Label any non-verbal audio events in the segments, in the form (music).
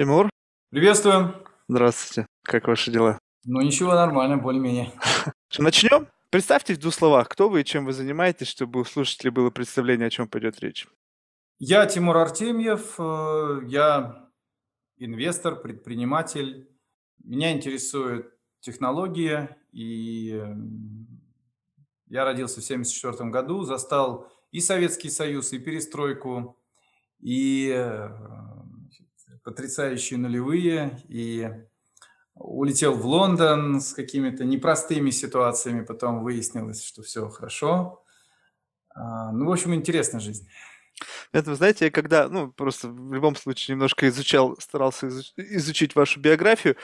Тимур, Приветствую. здравствуйте. Как ваши дела? Ну ничего, нормально, более-менее. (laughs) Начнем? Представьтесь в двух словах, кто вы и чем вы занимаетесь, чтобы у слушателей было представление, о чем пойдет речь. Я Тимур Артемьев, э, я инвестор, предприниматель. Меня интересует технология, и э, я родился в 1974 году, застал и Советский Союз, и перестройку, и э, потрясающие нулевые, и улетел в Лондон с какими-то непростыми ситуациями, потом выяснилось, что все хорошо. А, Ну, в общем, интересная жизнь. Это, вы знаете, я когда, ну, просто в любом случае немножко изучал, старался изуч- изучить вашу биографию,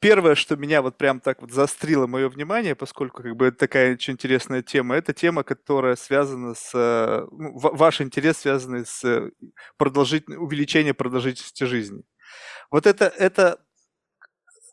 первое, что меня вот прям так вот заострило мое внимание, поскольку как бы это такая очень интересная тема, это тема, которая связана с, э, ну, ва- ваш интерес связанный с э, продолжительным, увеличением продолжительности жизни. Вот это, это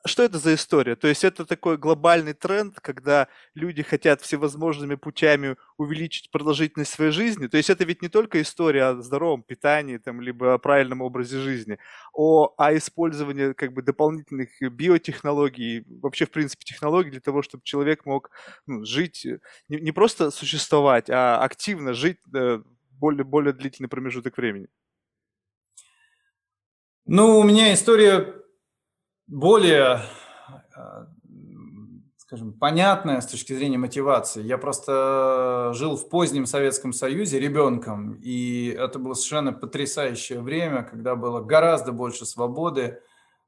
что это за история? То есть это такой глобальный тренд, когда люди хотят всевозможными путями увеличить продолжительность своей жизни. То есть это ведь не только история о здоровом питании, там, либо о правильном образе жизни, о, о использовании как бы дополнительных биотехнологий, вообще в принципе технологий для того, чтобы человек мог ну, жить, э, не, не просто существовать, а активно жить э, более, более длительный промежуток времени. Ну, у меня история более, м, скажем, понятная с точки зрения мотивации. Я просто жил в позднем Советском Союзе ребенком, и это было совершенно потрясающее время, когда было гораздо больше свободы,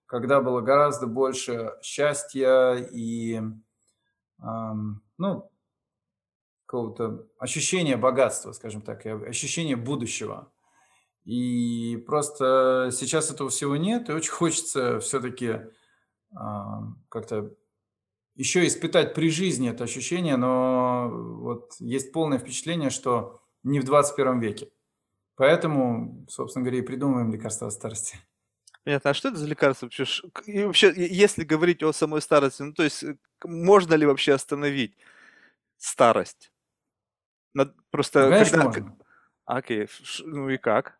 когда было гораздо больше счастья и, ну, какого-то ощущения богатства, скажем так, и ощущения будущего. И просто сейчас этого всего нет, и очень хочется все-таки как-то еще испытать при жизни это ощущение, но вот есть полное впечатление, что не в 21 веке. Поэтому, собственно говоря, и придумываем лекарства от старости. Понятно. А что это за лекарство вообще? И вообще, если говорить о самой старости, ну, то есть, э, можно ли вообще остановить старость? Над- Ну, Просто конечно, когда... можно. Окей, ш- ну и как?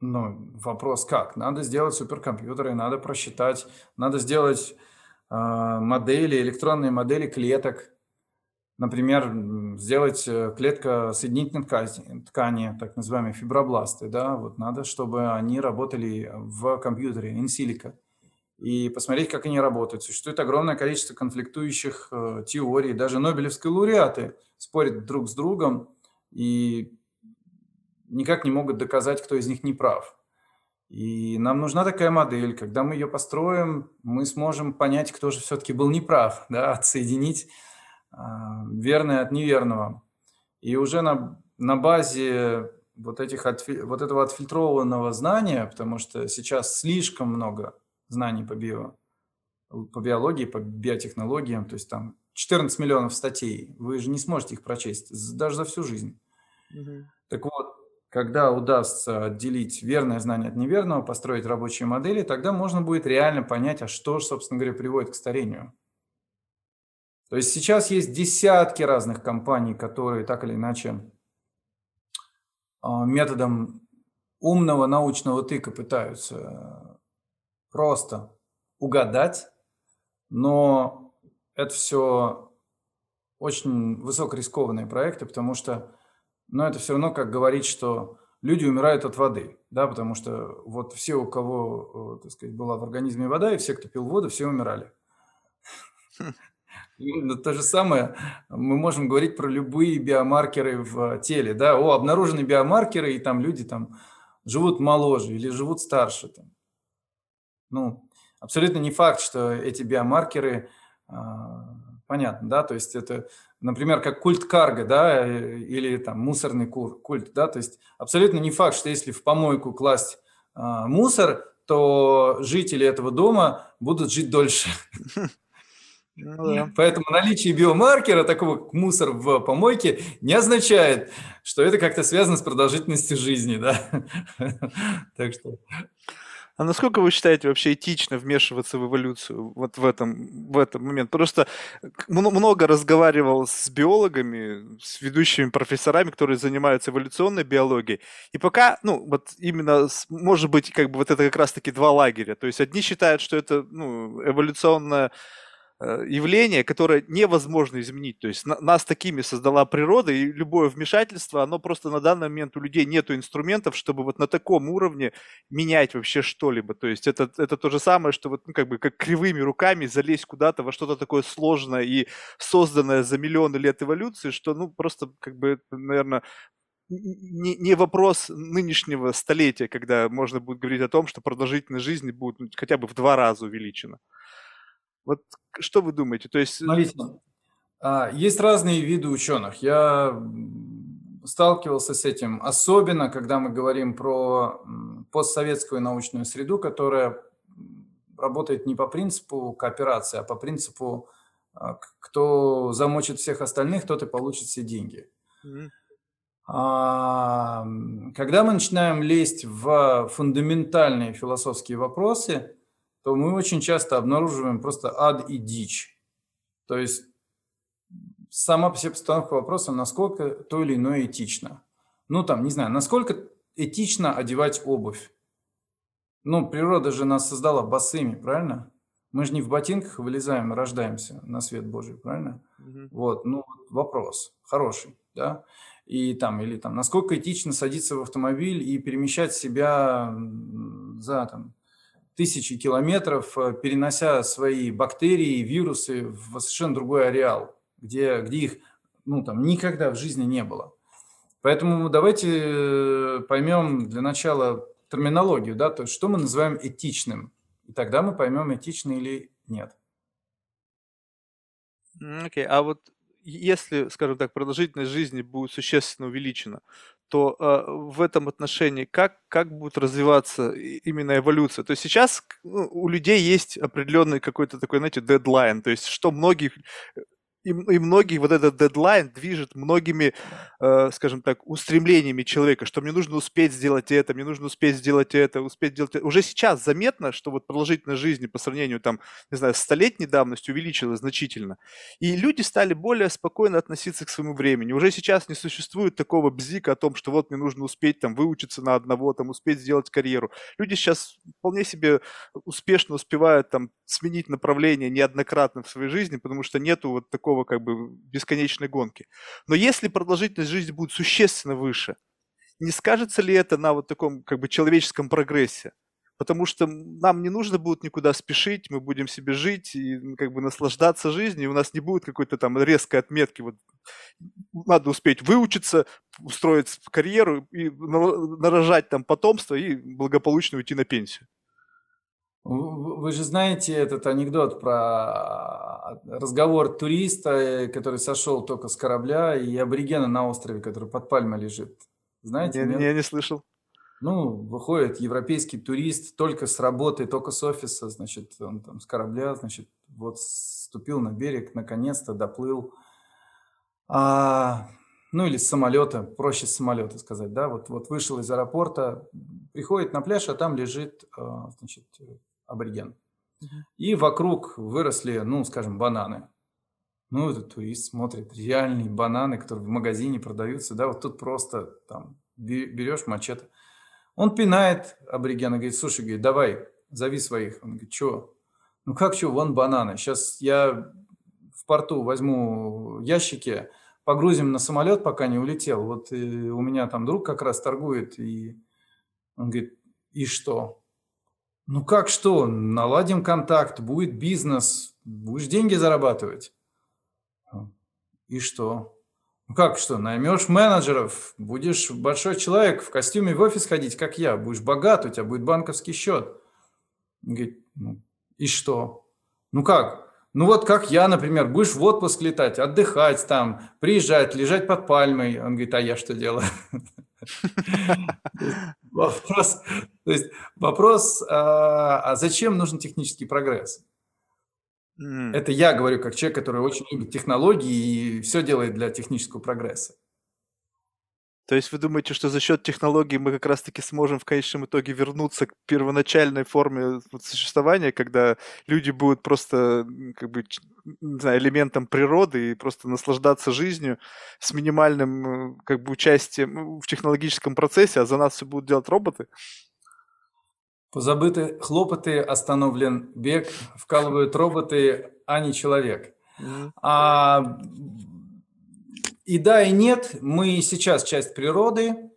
Ну, вопрос как? Надо сделать суперкомпьютеры, надо просчитать, надо сделать а, модели, электронные модели клеток. Например, сделать э, клетка соединительной ткани, ткани, так называемые фибробласты, да, вот надо, чтобы они работали в компьютере, silico, и посмотреть, как они работают. Существует огромное количество конфликтующих э, теорий, даже нобелевские лауреаты спорят друг с другом и никак не могут доказать, кто из них не прав. И нам нужна такая модель. Когда мы ее построим, мы сможем понять, кто же все-таки был неправ, (laughs) да, отсоединить а, верное от неверного. И уже на, на базе вот, этих, отфи- вот этого отфильтрованного знания, потому что сейчас слишком много знаний по, био, по биологии, по биотехнологиям, то есть там 14 миллионов статей, вы же не сможете их прочесть даже за всю жизнь. Мгм. Так вот, когда удастся отделить верное знание от неверного, построить рабочие модели, тогда можно будет реально понять, а что же, собственно говоря, приводит к старению. То есть сейчас есть десятки разных компаний, которые так или иначе а, методом умного научного тыка пытаются просто угадать, но это все очень высокорискованные проекты, потому что но это все равно как говорить, что люди умирают от воды, да, потому что вот все, у кого, э, так сказать, была в организме вода, и все, кто пил воду, все умирали. (laughs) Именно то же самое мы можем говорить про любые биомаркеры в теле, да, о, обнаружены биомаркеры, и там люди там живут моложе или живут старше. Там. Ну, абсолютно не факт, что эти биомаркеры, а, понятно, да, то есть это, например, как культ карга, да, э, или там мусорный кур- культ, да, то есть абсолютно не факт, что если в помойку класть а, мусор, то жители этого дома будут жить дольше. (laughs) Ну да. Поэтому наличие биомаркера, такого как мусор в помойке, не означает, что это как-то связано с продолжительностью жизни, да. (laughs) Так что, А насколько вы считаете вообще этично вмешиваться в эволюцию вот в этом, в этом момент? Просто много разговаривал с биологами, с ведущими профессорами, которые занимаются эволюционной биологией. И пока, ну, вот именно, может быть, как бы вот это как раз-таки два лагеря. То есть одни считают, что это, ну, эволюционная явление, которое невозможно изменить. То есть нас такими создала природа, и любое вмешательство, оно просто на данный момент у людей нет инструментов, чтобы вот на таком уровне менять вообще что-либо. То есть это, это то же самое, что вот ну, как бы как кривыми руками залезть куда-то во что-то такое сложное и созданное за миллионы лет эволюции, что ну просто как бы, наверное, не, не вопрос нынешнего столетия, когда можно будет говорить о том, что продолжительность жизни будет ну, хотя бы в два раза увеличена. Вот что вы думаете? То есть... Э, Смотрите, а, есть разные виды ученых. Я сталкивался с этим, особенно когда мы говорим про постсоветскую научную среду, которая работает не по принципу кооперации, а по принципу а, кто замочит всех остальных, тот и получит все деньги. Mm-hmm. Когда мы начинаем лезть в фундаментальные философские вопросы, то мы очень часто обнаруживаем просто ад и дичь. То есть сама по себе постановка вопроса, насколько то или иное этично. Ну, там, не знаю, насколько этично одевать обувь. Ну, природа же нас создала босыми, правильно? Мы же не в ботинках вылезаем, рождаемся на свет Божий, правильно? Угу. Вот, ну, вопрос хороший, да? И там, или там, насколько этично садиться в автомобиль и перемещать себя за там тысячи километров, э, перенося свои бактерии, вирусы в совершенно другой ареал, где, где их ну, там, никогда в жизни не было. Поэтому давайте э, поймем для начала терминологию, да, то есть что мы называем этичным, и тогда мы поймем, этично или нет. Окей, okay. а вот если, скажем так, продолжительность жизни будет существенно увеличена, то э, в этом отношении как, как будет развиваться именно эволюция? То есть сейчас ну, у людей есть определенный какой-то такой, знаете, дедлайн, то есть что многих и, и многие вот этот дедлайн движет многими, э, скажем так, устремлениями человека, что мне нужно успеть сделать это, мне нужно успеть сделать это, успеть сделать это. Уже сейчас заметно, что вот продолжительность жизни по сравнению там, не знаю, столетней давностью увеличилась значительно. И люди стали более спокойно относиться к своему времени. Уже сейчас не существует такого бзика о том, что вот мне нужно успеть там выучиться на одного, там успеть сделать карьеру. Люди сейчас вполне себе успешно успевают там сменить направление неоднократно в своей жизни, потому что нету вот такого такого как бы бесконечной гонки. Но если продолжительность жизни будет существенно выше, не скажется ли это на вот таком как бы человеческом прогрессе? Потому что нам не нужно будет никуда спешить, мы будем себе жить и как бы наслаждаться жизнью, и у нас не будет какой-то там резкой отметки. Вот надо успеть выучиться, устроить карьеру и нарожать там потомство и благополучно уйти на пенсию. Вы же знаете этот анекдот про разговор туриста, который сошел только с корабля, и аборигена на острове, который под пальмой лежит. Знаете? Не, я не слышал. Ну, выходит европейский турист только с работы, только с офиса, значит, он там с корабля, значит, вот ступил на берег, наконец-то доплыл. А, ну, или с самолета, проще с самолета сказать, да, вот, вот вышел из аэропорта, приходит на пляж, а там лежит, а, значит, абориген. И вокруг выросли, ну, скажем, бананы. Ну, этот турист смотрит, реальные бананы, которые в магазине продаются, да, вот тут просто там берешь мачете. Он пинает аборигена, говорит, слушай, говорит, давай, зови своих. Он говорит, что? Ну как что, вон бананы. Сейчас я в порту возьму ящики, погрузим на самолет, пока не улетел. Вот э, у меня там друг как раз торгует, и он говорит, и что? Ну как что, наладим контакт, будет бизнес, будешь деньги зарабатывать. И что? Ну как что, наймешь менеджеров, будешь большой человек в костюме в офис ходить, как я, будешь богат, у тебя будет банковский счет. говорит, ну, и что? Ну как? Ну вот как я, например, будешь в отпуск летать, отдыхать там, приезжать, лежать под пальмой. Он говорит, а я что делаю? (laughs) (laughs) Вопрос, то есть вопрос, а, а зачем нужен технический прогресс? Это я говорю как человек, который очень любит технологии и все делает для технического прогресса. То есть вы думаете, что за счет технологий мы как раз-таки сможем в конечном итоге вернуться к первоначальной форме существования, когда люди будут просто как бы не знаю, элементом природы и просто наслаждаться жизнью с минимальным как бы участием в технологическом процессе, а за нас все будут делать роботы? Позабыты хлопоты, остановлен бег, вкалывают роботы, а не человек. А и да, и нет. Мы сейчас часть природы,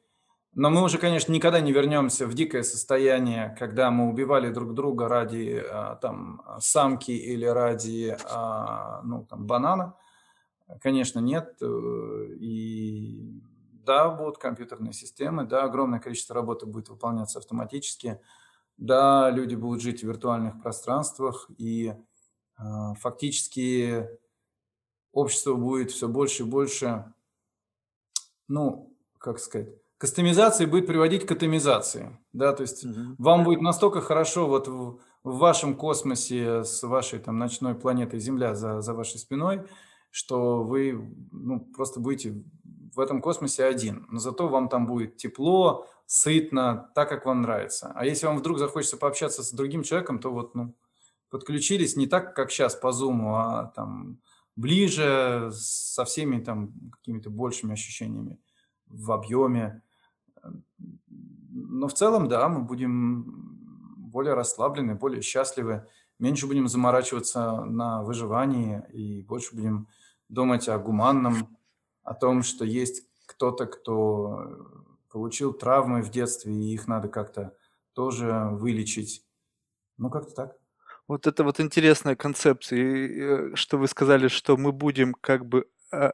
но мы уже, конечно, никогда не вернемся в дикое состояние, когда мы убивали друг друга ради а, там, самки или ради а, ну, там, банана. Конечно, нет. И да, будут компьютерные системы, да, огромное количество работы будет выполняться автоматически, да, люди будут жить в виртуальных пространствах, и а, фактически общество будет все больше и больше, ну, как сказать, кастомизации будет приводить к атомизации, да, то есть угу. вам будет настолько хорошо вот в, в вашем космосе с вашей там ночной планетой Земля за, за вашей спиной, что вы ну, просто будете в этом космосе один, но зато вам там будет тепло, сытно, так, как вам нравится. А если вам вдруг захочется пообщаться с другим человеком, то вот, ну, подключились не так, как сейчас по Zoom, а там ближе, со всеми там какими-то большими ощущениями в объеме. Но в целом, да, мы будем более расслаблены, более счастливы, меньше будем заморачиваться на выживании и больше будем думать о гуманном, о том, что есть кто-то, кто получил травмы в детстве, и их надо как-то тоже вылечить. Ну, как-то так. Вот это вот интересная концепция, э, что вы сказали, что мы будем как бы а,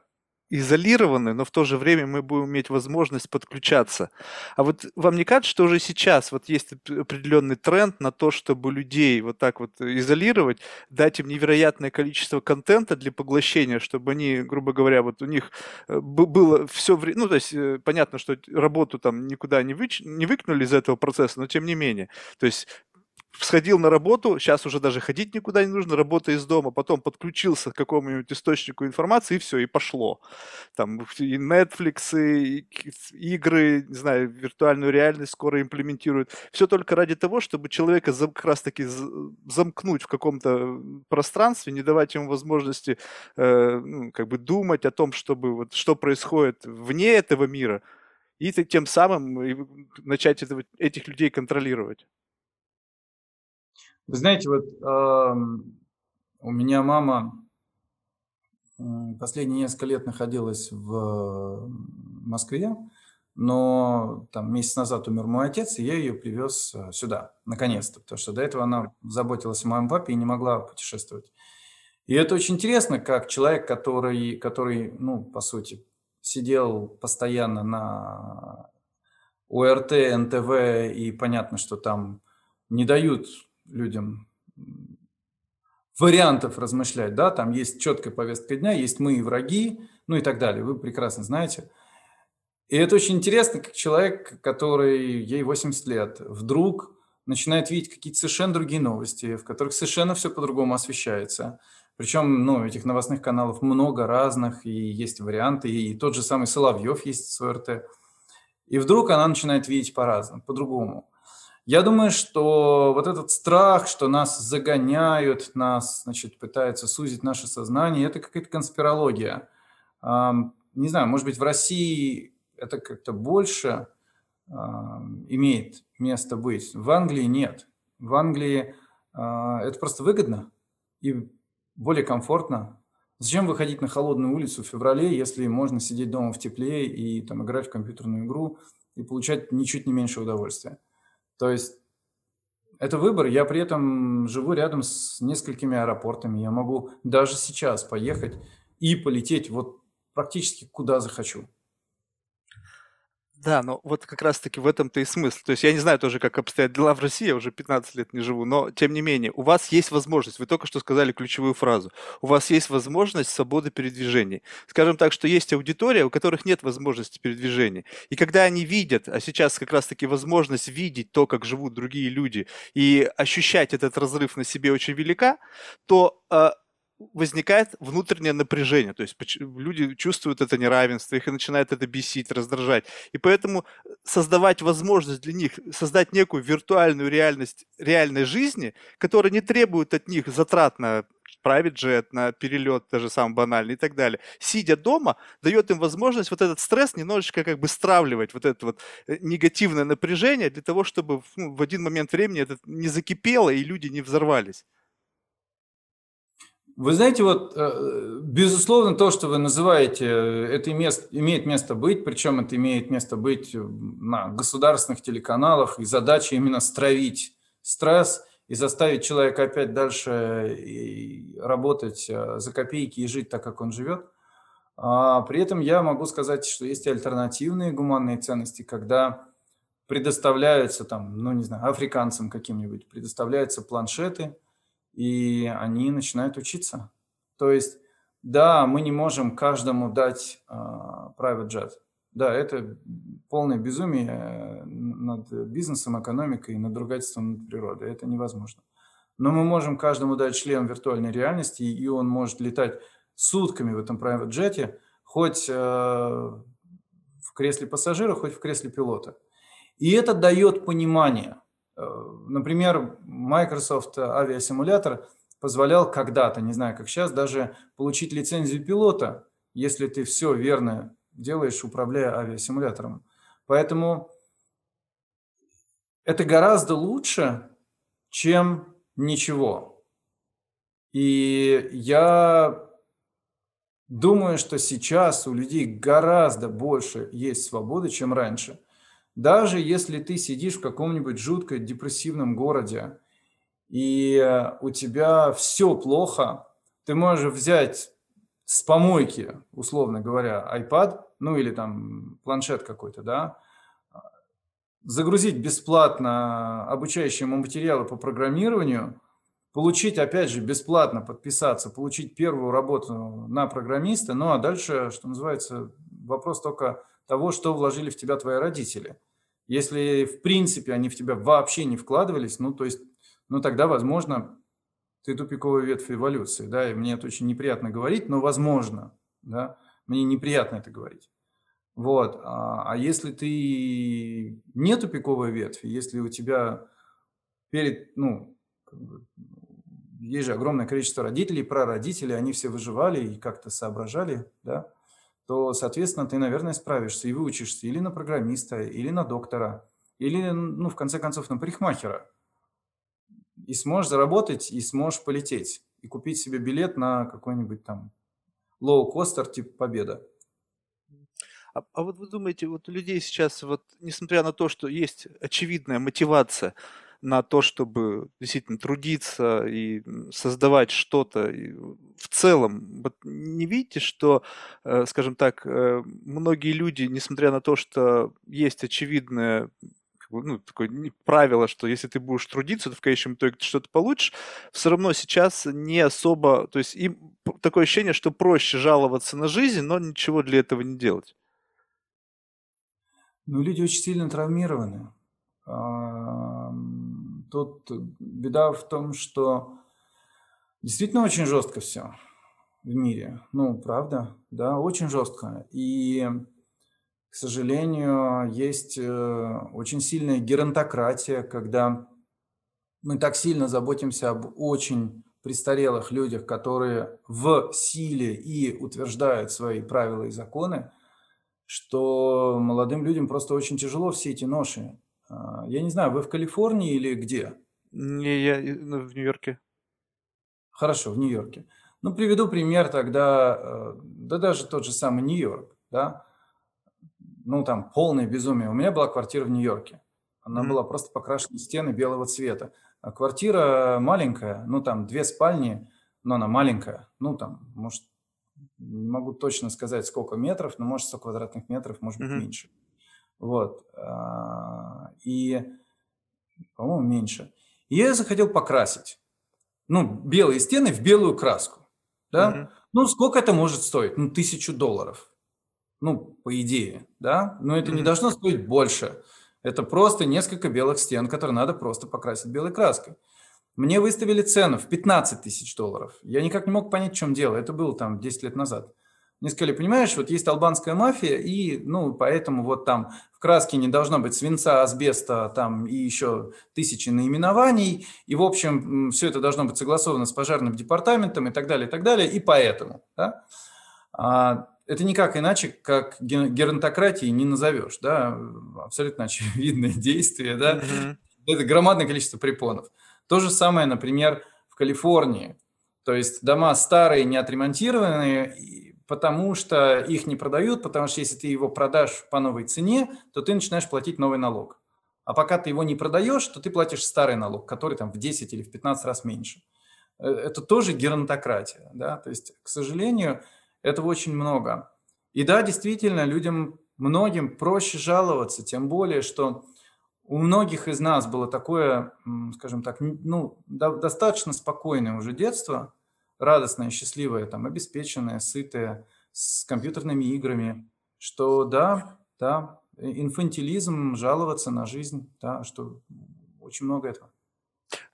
изолированы, но в то же время мы будем иметь возможность подключаться. А вот вам не кажется, что уже сейчас вот есть определенный тренд на то, чтобы людей вот так вот изолировать, дать им невероятное количество контента для поглощения, чтобы они, грубо говоря, вот у них э, было все время, ну то есть э, понятно, что работу там никуда не, выч... не выкинули из этого процесса, но тем не менее, то есть сходил на работу, сейчас уже даже ходить никуда не нужно, работа из дома, потом подключился к какому-нибудь источнику информации, и все, и пошло. Там и Netflix, и игры, не знаю, виртуальную реальность скоро имплементируют. Все только ради того, чтобы человека как раз-таки замкнуть в каком-то пространстве, не давать ему возможности э, ну, как бы думать о том, чтобы вот, что происходит вне этого мира, и тем самым начать этого, этих людей контролировать. Вы знаете, вот э, у меня мама последние несколько лет находилась в Москве, но там месяц назад умер мой отец, и я ее привез э, сюда, наконец-то, потому что до этого она заботилась о моем папе и не могла путешествовать. И это очень интересно, как человек, который, который ну, по сути, сидел постоянно на ОРТ, НТВ, и понятно, что там не дают людям вариантов размышлять, да, там есть четкая повестка дня, есть мы и враги, ну и так далее, вы прекрасно знаете. И это очень интересно, как человек, который, ей 80 лет, вдруг начинает видеть какие-то совершенно другие новости, в которых совершенно все по-другому освещается. Причем, ну, этих новостных каналов много разных, и есть варианты, и тот же самый Соловьев есть с ОРТ. И вдруг она начинает видеть по-разному, по-другому. Я думаю, что вот этот страх, что нас загоняют, нас, значит, пытаются сузить наше сознание, это какая-то конспирология. Не знаю, может быть, в России это как-то больше имеет место быть. В Англии нет. В Англии а, это просто выгодно и более комфортно. Зачем выходить на холодную улицу в феврале, если можно сидеть дома в тепле и там играть в компьютерную игру и получать ничуть не меньше удовольствия? То есть это выбор. Я при этом живу рядом с несколькими аэропортами. Я могу даже сейчас поехать и полететь вот практически куда захочу. Да, но вот как раз-таки в этом-то и смысл. То есть я не знаю тоже, как обстоят дела в России, я уже 15 лет не живу, но тем не менее, у вас есть возможность, вы только что сказали ключевую фразу, у вас есть возможность свободы передвижения. Скажем так, что есть аудитория, у которых нет возможности передвижения. И когда они видят, а сейчас как раз-таки возможность видеть то, как живут другие люди, и ощущать этот разрыв на себе очень велика, то а, возникает внутреннее напряжение, то есть люди чувствуют это неравенство, их и начинает это бесить, раздражать. И поэтому э, создавать возможность для них, создать некую виртуальную реальность реальной жизни, которая не требует от них затрат на private jet, на перелет даже самый банальный и так далее, сидя дома, дает им возможность вот этот стресс немножечко как бы стравливать, вот это вот э, негативное напряжение для того, чтобы ну, в один момент времени это не закипело и люди не взорвались. Вы знаете, вот, э, безусловно, то, что вы называете, это имеет, место быть, причем это имеет место быть на государственных телеканалах, и задача именно стравить стресс и заставить человека опять дальше работать э, за копейки и жить так, как он живет. А при этом я могу сказать, что есть альтернативные гуманные ценности, когда предоставляются там, ну не знаю, африканцам каким-нибудь, предоставляются планшеты – и они начинают учиться. То есть, да, мы не можем каждому дать э, private jet. Да, это полное безумие э, над бизнесом, экономикой, над ругательством над природой. Это невозможно. Но мы можем каждому дать шлем виртуальной реальности, и он может летать сутками в этом private jet, хоть э, в кресле пассажира, хоть в кресле пилота. И это дает понимание – например, Microsoft авиасимулятор позволял когда-то, не знаю, как сейчас, даже получить лицензию пилота, если ты все верно делаешь, управляя авиасимулятором. Поэтому это гораздо лучше, чем ничего. И я думаю, что сейчас у людей гораздо больше есть свободы, чем раньше – даже если ты сидишь в каком-нибудь жутко депрессивном городе, и э, у тебя все плохо, ты можешь взять с помойки, условно говоря, iPad, ну или там планшет какой-то, да, загрузить бесплатно обучающие материалы по программированию, получить, опять же, бесплатно подписаться, получить первую работу на программиста, ну а дальше, что называется, вопрос только того, что вложили в тебя твои родители. Если, в принципе, они в тебя вообще не вкладывались, ну, то есть, ну, тогда, возможно, ты тупиковая ветвь эволюции, да, и мне это очень неприятно говорить, но возможно, да, мне неприятно это говорить. Вот, а, а если ты не тупиковая ветвь, если у тебя перед, ну, есть же огромное количество родителей, прародителей, они все выживали и как-то соображали, да, то, соответственно, ты, наверное, справишься и выучишься или на программиста, или на доктора, или, ну, в конце концов, на парикмахера. И сможешь заработать, и сможешь полететь, и купить себе билет на какой-нибудь там лоу-костер типа «Победа». А, а вот вы думаете, вот у людей сейчас, вот, несмотря на то, что есть очевидная мотивация – на то, чтобы действительно трудиться и создавать что-то в целом. Вот не видите, что, э, скажем так, э, многие люди, несмотря на то, что есть очевидное ну, такое правило, что если ты будешь трудиться, то в конечном итоге ты что-то получишь, все равно сейчас не особо, то есть им такое ощущение, что проще жаловаться на жизнь, но ничего для этого не делать. Ну, люди очень сильно травмированы. Тут беда в том, что действительно очень жестко все в мире. Ну, правда, да, очень жестко. И, к сожалению, есть э, очень сильная геронтократия, когда мы так сильно заботимся об очень престарелых людях, которые в силе и утверждают свои правила и законы, что молодым людям просто очень тяжело все эти ноши я не знаю, вы в Калифорнии или где? Не, я ну, в Нью-Йорке. Хорошо, в Нью-Йорке. Ну, приведу пример тогда, э, да даже тот же самый Нью-Йорк, да, ну, там, полное безумие. У меня была квартира в Нью-Йорке. Она mm-hmm. была просто покрашена стены белого цвета. А квартира маленькая, ну, там, две спальни, но она маленькая. Ну, там, может, не могу точно сказать, сколько метров, но, может, 100 квадратных метров, может быть, mm-hmm. меньше. Вот. А, и, по-моему, меньше. И я захотел покрасить. Ну, белые стены в белую краску. Да? Mm-hmm. Ну, сколько это может стоить? Ну, тысячу долларов. Ну, по идее, да? Но это mm-hmm. не должно стоить больше. Это просто несколько белых стен, которые надо просто покрасить белой краской. Мне выставили цену в 15 тысяч долларов. Я никак не мог понять, в чем дело. Это было там 10 лет назад. Мне сказали, понимаешь, вот есть албанская мафия, и, ну, поэтому вот там в краске не должно быть свинца, асбеста, там и еще тысячи наименований, и, в общем, все это должно быть согласовано с пожарным департаментом и так далее, и так далее, и поэтому, да, а, это никак иначе, как геронтократии не назовешь, да, абсолютно очевидное (laughs) действие, да, mm-hmm. это громадное количество препонов. То же самое, например, в Калифорнии, то есть дома старые, не отремонтированные, потому что их не продают, потому что если ты его продашь по новой цене, то ты начинаешь платить новый налог. А пока ты его не продаешь, то ты платишь старый налог, который там в 10 или в 15 раз меньше. Э, это тоже геронтократия. Да? То есть, к сожалению, этого очень много. И да, действительно, людям, многим проще жаловаться, тем более, что у многих из нас было такое, скажем так, ну, достаточно спокойное уже детство – радостная, счастливая, там, обеспеченная, сытая, с компьютерными играми, что да, да, инфантилизм, жаловаться на жизнь, да, что очень много этого.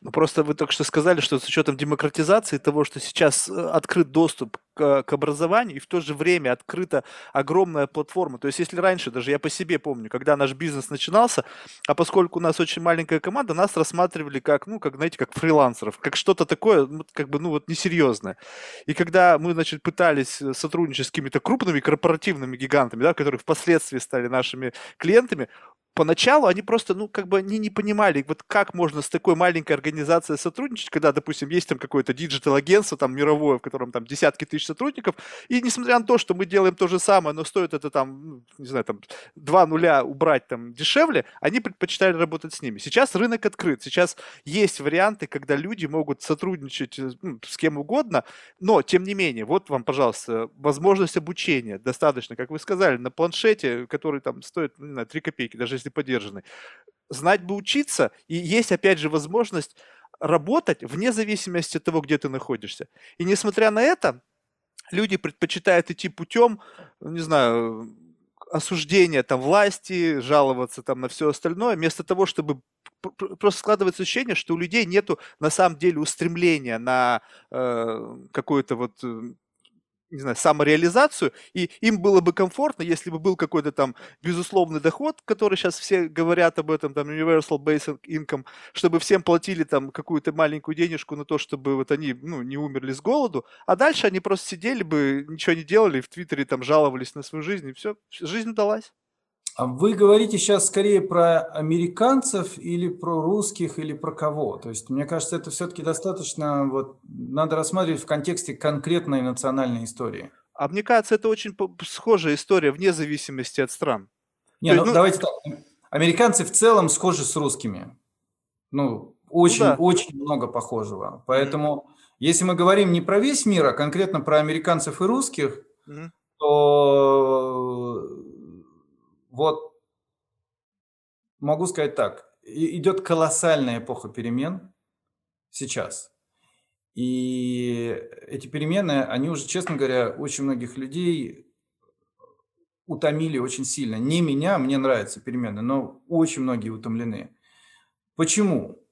Ну, просто вы только что сказали, что с учетом демократизации того, что сейчас э, открыт доступ к, к образованию, и в то же время открыта огромная платформа. То есть, если раньше, даже я по себе помню, когда наш бизнес начинался, а поскольку у нас очень маленькая команда, нас рассматривали как, ну, как, знаете, как фрилансеров, как что-то такое, ну, как бы, ну, вот несерьезное. И когда мы, значит, пытались э, сотрудничать с какими-то крупными корпоративными гигантами, да, которые впоследствии стали нашими клиентами, поначалу они просто, ну, как бы они не понимали, вот как можно с такой маленькой организацией сотрудничать, когда, допустим, есть там какое-то digital -агентство там мировое, в котором там десятки тысяч сотрудников, и несмотря на то, что мы делаем то же самое, но стоит это там, ну, не знаю, там два нуля убрать там дешевле, они предпочитали работать с ними. Сейчас рынок открыт, сейчас есть варианты, когда люди могут сотрудничать э, ну, с кем угодно, но, тем не менее, вот вам, пожалуйста, возможность обучения достаточно, как вы сказали, на планшете, который там стоит, ну, не знаю, 3 копейки, даже если поддержанный. Знать бы учиться, и есть, опять же, возможность работать вне зависимости от того, где ты находишься. И несмотря на это, люди предпочитают идти путем, не знаю, осуждения там власти, жаловаться там на все остальное, вместо того, чтобы просто складывается ощущение, что у людей нету на самом деле устремления на э, какое-то вот э, не знаю, самореализацию, и им было бы комфортно, если бы был какой-то там безусловный доход, который сейчас все говорят об этом, там, universal basic income, чтобы всем платили там какую-то маленькую денежку на то, чтобы вот они, ну, не умерли с голоду, а дальше они просто сидели бы, ничего не делали, в Твиттере там жаловались на свою жизнь, и все, жизнь удалась. А вы говорите сейчас скорее про американцев или про русских или про кого? То есть, мне кажется, это все-таки достаточно, вот, надо рассматривать в контексте конкретной национальной истории. А мне кажется, это очень схожая история вне зависимости от стран. Не, ну, ну давайте так. Американцы в целом схожи с русскими. Ну, очень, ну, да. очень много похожего. Поэтому, mm-hmm. если мы говорим не про весь мир, а конкретно про американцев и русских, mm-hmm. то вот могу сказать так, идет колоссальная эпоха перемен сейчас. И эти перемены, они уже, честно говоря, очень многих людей утомили очень сильно. Не меня, мне нравятся перемены, но очень многие утомлены. Почему?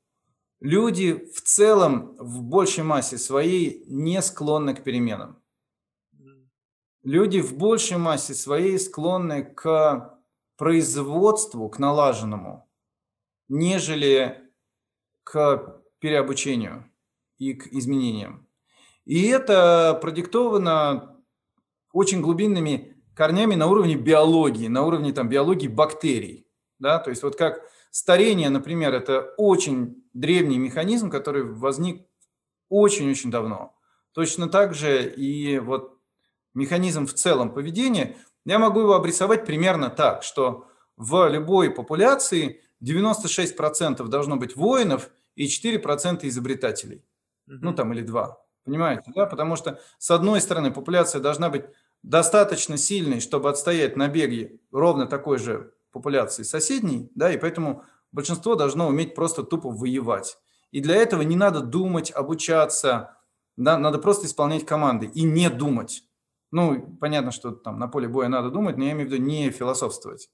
Люди в целом в большей массе своей не склонны к переменам. Люди в большей массе своей склонны к производству, к налаженному, нежели к переобучению и к изменениям. И это продиктовано очень глубинными корнями на уровне биологии, на уровне там, биологии бактерий. Да? То есть вот как старение, например, это очень древний механизм, который возник очень-очень давно. Точно так же и вот механизм в целом поведения – я могу его обрисовать примерно так, что в любой популяции 96% должно быть воинов и 4% изобретателей. Угу. Ну, там или два. Понимаете, да? Потому что, с одной стороны, популяция должна быть достаточно сильной, чтобы отстоять набеги ровно такой же популяции соседней, да, и поэтому большинство должно уметь просто тупо воевать. И для этого не надо думать, обучаться, да, надо просто исполнять команды и не думать. Ну, понятно, что там на поле боя надо думать, но я имею в виду не философствовать.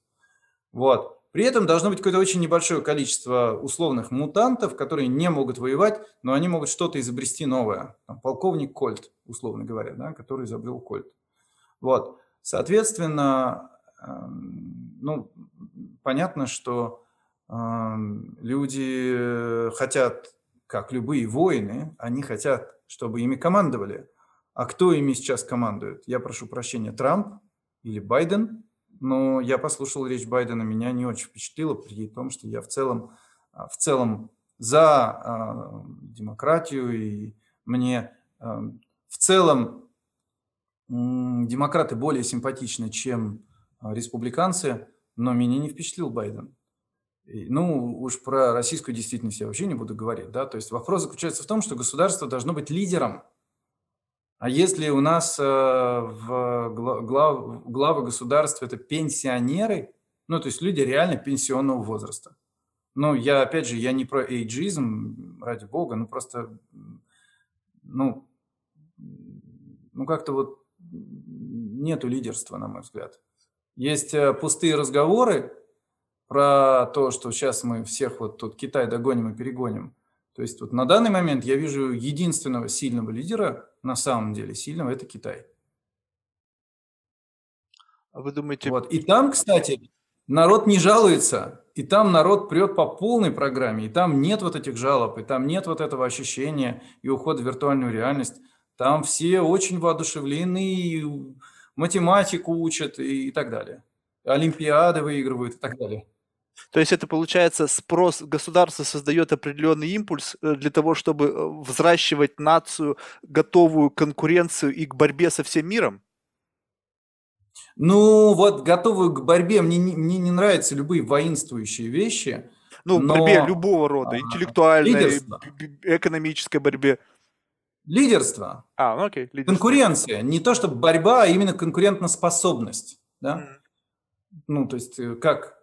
Вот. При этом должно быть какое-то очень небольшое количество условных мутантов, которые не могут воевать, но они могут что-то изобрести новое. Там, полковник Кольт, условно говоря, да, который изобрел Кольт. Вот. Соответственно, эм, ну, понятно, что эм, люди хотят, как любые воины, они хотят, чтобы ими командовали. А кто ими сейчас командует? Я прошу прощения, Трамп или Байден – но я послушал речь Байдена, меня не очень впечатлило, при том, что я в целом, а, в целом за а, демократию, и мне а, в целом демократы более симпатичны, чем республиканцы, но меня не впечатлил Байден. Ну, уж про российскую действительность я вообще не буду говорить, да, то есть вопрос заключается в том, что государство должно быть лидером – а если у нас э, в глав, главы государства это пенсионеры, ну, то есть люди реально пенсионного возраста. Ну, я, опять же, я не про эйджизм, ради бога, ну, просто, ну, ну, как-то вот нету лидерства, на мой взгляд. Есть э, пустые разговоры про то, что сейчас мы всех вот тут Китай догоним и перегоним. То есть вот на данный момент я вижу единственного сильного лидера, на самом деле сильного, это Китай. А вы думаете... Вот. И там, кстати, народ не жалуется, и там народ прет по полной программе, и там нет вот этих жалоб, и там нет вот этого ощущения и ухода в виртуальную реальность. Там все очень воодушевлены, и математику учат и, и так далее. Олимпиады выигрывают и так далее. То есть это получается спрос, государство создает определенный импульс э, для того, чтобы э, взращивать нацию, готовую к конкуренцию и к борьбе со всем миром? Ну, вот готовую к борьбе. Мне, мне не нравятся любые воинствующие вещи. Ну, но... борьбе любого рода, а, интеллектуальной, лидерство. экономической борьбе. Лидерство. А, ну окей. Лидерство. Конкуренция. Не то, чтобы борьба, а именно конкурентоспособность. Да? Mm. Ну, то есть, э, как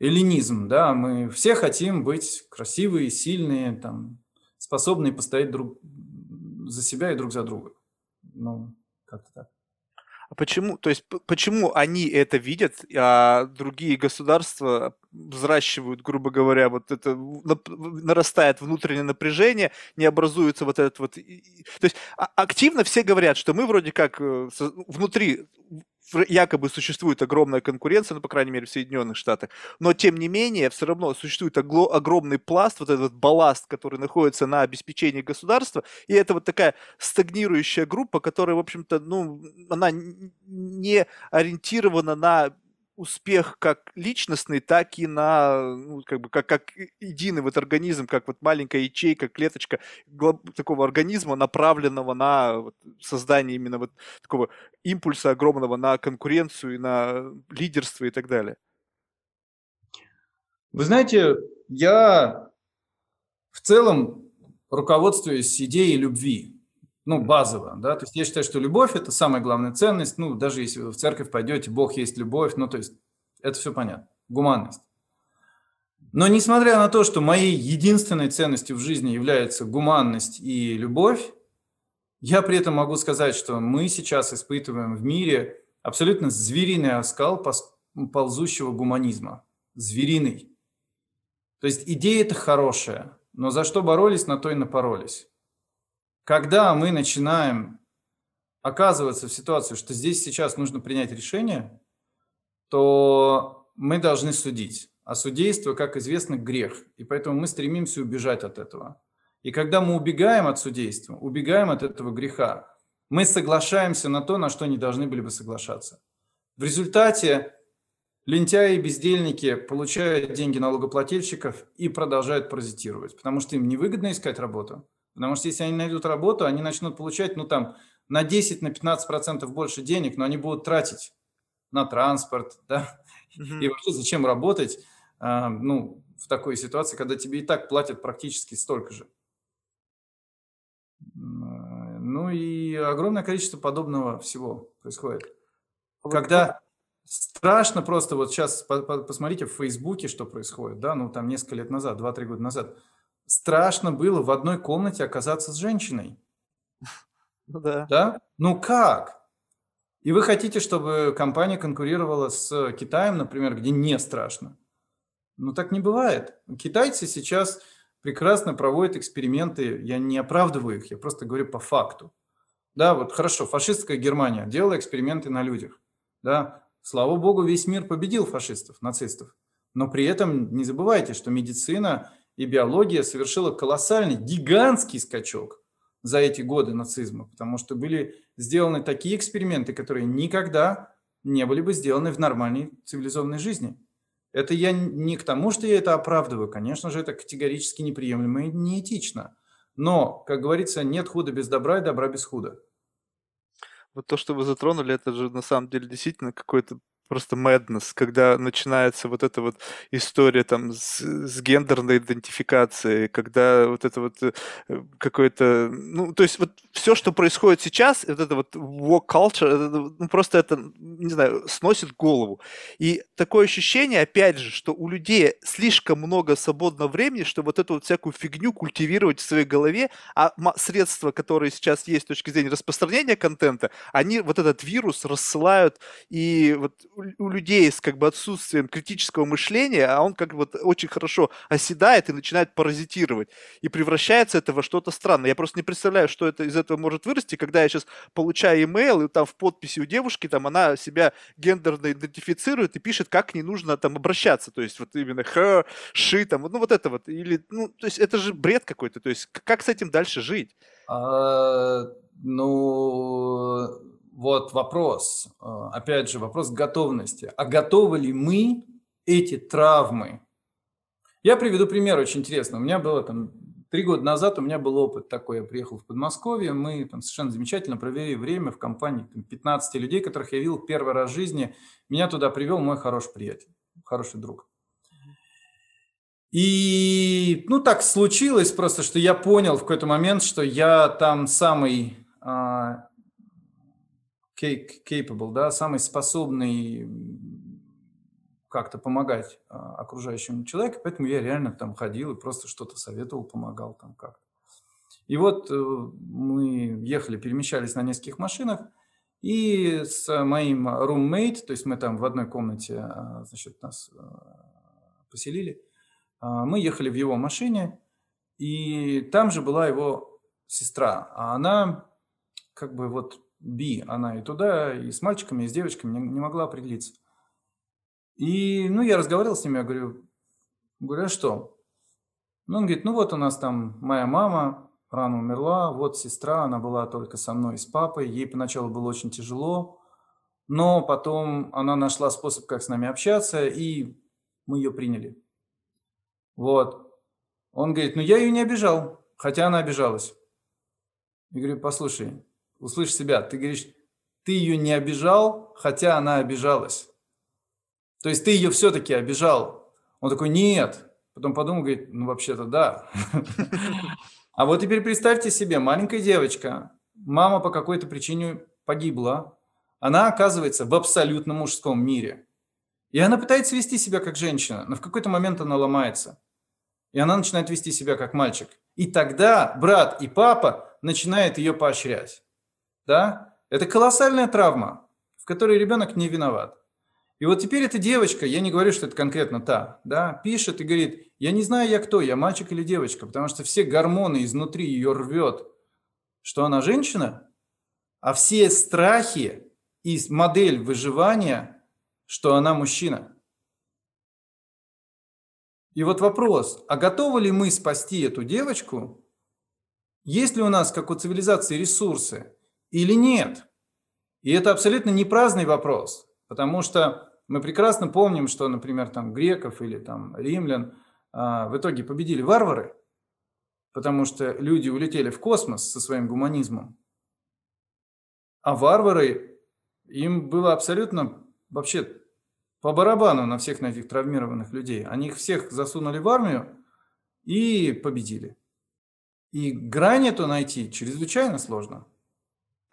эллинизм, да, мы все хотим быть красивые, сильные, там, способные постоять друг за себя и друг за друга. Ну, как-то так. А почему, то есть, почему они это видят, а другие государства взращивают, грубо говоря, вот это нарастает внутреннее напряжение, не образуется вот этот вот... То есть а, активно все говорят, что мы вроде как э, внутри якобы существует огромная конкуренция, ну, по крайней мере, в Соединенных Штатах, но, тем не менее, все равно существует огло- огромный пласт, вот этот балласт, который находится на обеспечении государства, и это вот такая стагнирующая группа, которая, в общем-то, ну, она не ориентирована на успех как личностный, так и на, ну, как бы, как, как единый вот организм, как вот маленькая ячейка, клеточка такого организма, направленного на вот, создание именно вот такого импульса огромного на конкуренцию и на лидерство и так далее. Вы знаете, я в целом руководствуюсь идеей любви ну, базово, да, то есть я считаю, что любовь – это самая главная ценность, ну, даже если вы в церковь пойдете, Бог есть любовь, ну, то есть это все понятно, гуманность. Но несмотря на то, что моей единственной ценностью в жизни является гуманность и любовь, я при этом могу сказать, что мы сейчас испытываем в мире абсолютно звериный оскал ползущего гуманизма. Звериный. То есть идея это хорошая, но за что боролись, на то и напоролись. Когда мы начинаем оказываться в ситуации, что здесь сейчас нужно принять решение, то мы должны судить. А судейство, как известно, грех. И поэтому мы стремимся убежать от этого. И когда мы убегаем от судейства, убегаем от этого греха, мы соглашаемся на то, на что не должны были бы соглашаться. В результате лентяи и бездельники получают деньги налогоплательщиков и продолжают паразитировать, потому что им невыгодно искать работу, Потому что если они найдут работу, они начнут получать, ну там, на 10, на 15 процентов больше денег, но они будут тратить на транспорт, (laughs) да, mm-hmm. и вообще зачем работать, а, ну, в такой ситуации, когда тебе и так платят практически столько же. Ну и огромное количество подобного всего происходит. Когда страшно просто, вот сейчас посмотрите в Фейсбуке, что происходит, да, ну там несколько лет назад, 2-3 года назад, страшно было в одной комнате оказаться с женщиной. (laughs) Ну да. Да? Ну как? И вы хотите, чтобы компания конкурировала с Китаем, например, где не страшно? Ну, так не бывает. Китайцы сейчас прекрасно проводят эксперименты, я не оправдываю их, я просто говорю по факту. Да, вот хорошо, фашистская Германия делала эксперименты на людях. Да, слава богу, весь мир победил фашистов, нацистов. Но при этом не забывайте, что медицина и биология совершила колоссальный, гигантский скачок за эти годы нацизма, потому что были сделаны такие эксперименты, которые никогда не были бы сделаны в нормальной цивилизованной жизни. Это я не к тому, что я это оправдываю. Конечно же, это категорически неприемлемо и неэтично. Но, как говорится, нет худа без добра и добра без худа. Вот то, что вы затронули, это же на самом деле действительно какой-то просто madness, когда начинается вот эта вот история там с, с гендерной идентификацией, когда вот это вот э, какое-то, ну, то есть вот все, что происходит сейчас, вот это вот walk culture, ну, просто это, не знаю, сносит голову. И такое ощущение, опять же, что у людей слишком много свободного времени, чтобы вот эту вот всякую фигню культивировать в своей голове, а средства, которые сейчас есть с точки зрения распространения контента, они вот этот вирус рассылают, и вот у людей с как бы отсутствием критического мышления, а он как бы вот очень хорошо оседает и начинает паразитировать. И превращается это во что-то странное. Я просто не представляю, что это из этого может вырасти, когда я сейчас получаю имейл, и там в подписи у девушки, там она себя гендерно идентифицирует и пишет, как к ней нужно там обращаться. То есть вот именно her, she, там, ну вот это вот. Или, ну, то есть это же бред какой-то. То есть как с этим дальше жить? А, ну, вот вопрос, э, опять же, вопрос готовности. А готовы ли мы эти травмы? Я приведу пример очень интересный. У меня было там три года назад, у меня был опыт такой. Я приехал в Подмосковье, мы там совершенно замечательно провели время в компании там, 15 людей, которых я видел первый раз в жизни. Меня туда привел мой хороший приятель, хороший друг. И, ну, так случилось просто, что я понял в какой-то момент, что я там самый а, capable, да, самый способный как-то помогать а, окружающему человеку, поэтому я реально там ходил и просто что-то советовал, помогал там как-то. И вот э, мы ехали, перемещались на нескольких машинах, и с моим roommate, то есть мы там в одной комнате, а, значит, нас а, поселили, мы ехали в его машине, и там же была его сестра, а она как бы вот Би, она и туда, и с мальчиками, и с девочками не, не могла определиться. И, ну, я разговаривал с ними, я говорю, говорю, а что? Ну, он говорит, ну, вот у нас там моя мама рано умерла, вот сестра, она была только со мной и с папой, ей поначалу было очень тяжело, но потом она нашла способ, как с нами общаться, и мы ее приняли. Вот. Он говорит, ну, я ее не обижал, хотя она обижалась. Я говорю, послушай, услышь себя, ты говоришь, ты ее не обижал, хотя она обижалась. То есть ты ее все-таки обижал. Он такой, нет. Потом подумал, говорит, ну вообще-то да. А вот теперь представьте себе, маленькая девочка, мама по какой-то причине погибла, она оказывается в абсолютно мужском мире. И она пытается вести себя как женщина, но в какой-то момент она ломается. И она начинает вести себя как мальчик. И тогда брат и папа начинают ее поощрять да, это колоссальная травма, в которой ребенок не виноват. И вот теперь эта девочка, я не говорю, что это конкретно та, да, пишет и говорит, я не знаю, я кто, я мальчик или девочка, потому что все гормоны изнутри ее рвет, что она женщина, а все страхи и модель выживания, что она мужчина. И вот вопрос, а готовы ли мы спасти эту девочку? Есть ли у нас, как у цивилизации, ресурсы? Или нет? И это абсолютно не праздный вопрос, потому что мы прекрасно помним, что, например, там греков или там римлян а, в итоге победили варвары, потому что люди улетели в космос со своим гуманизмом. А варвары, им было абсолютно вообще по барабану на всех на этих травмированных людей. Они их всех засунули в армию и победили. И грань эту найти чрезвычайно сложно.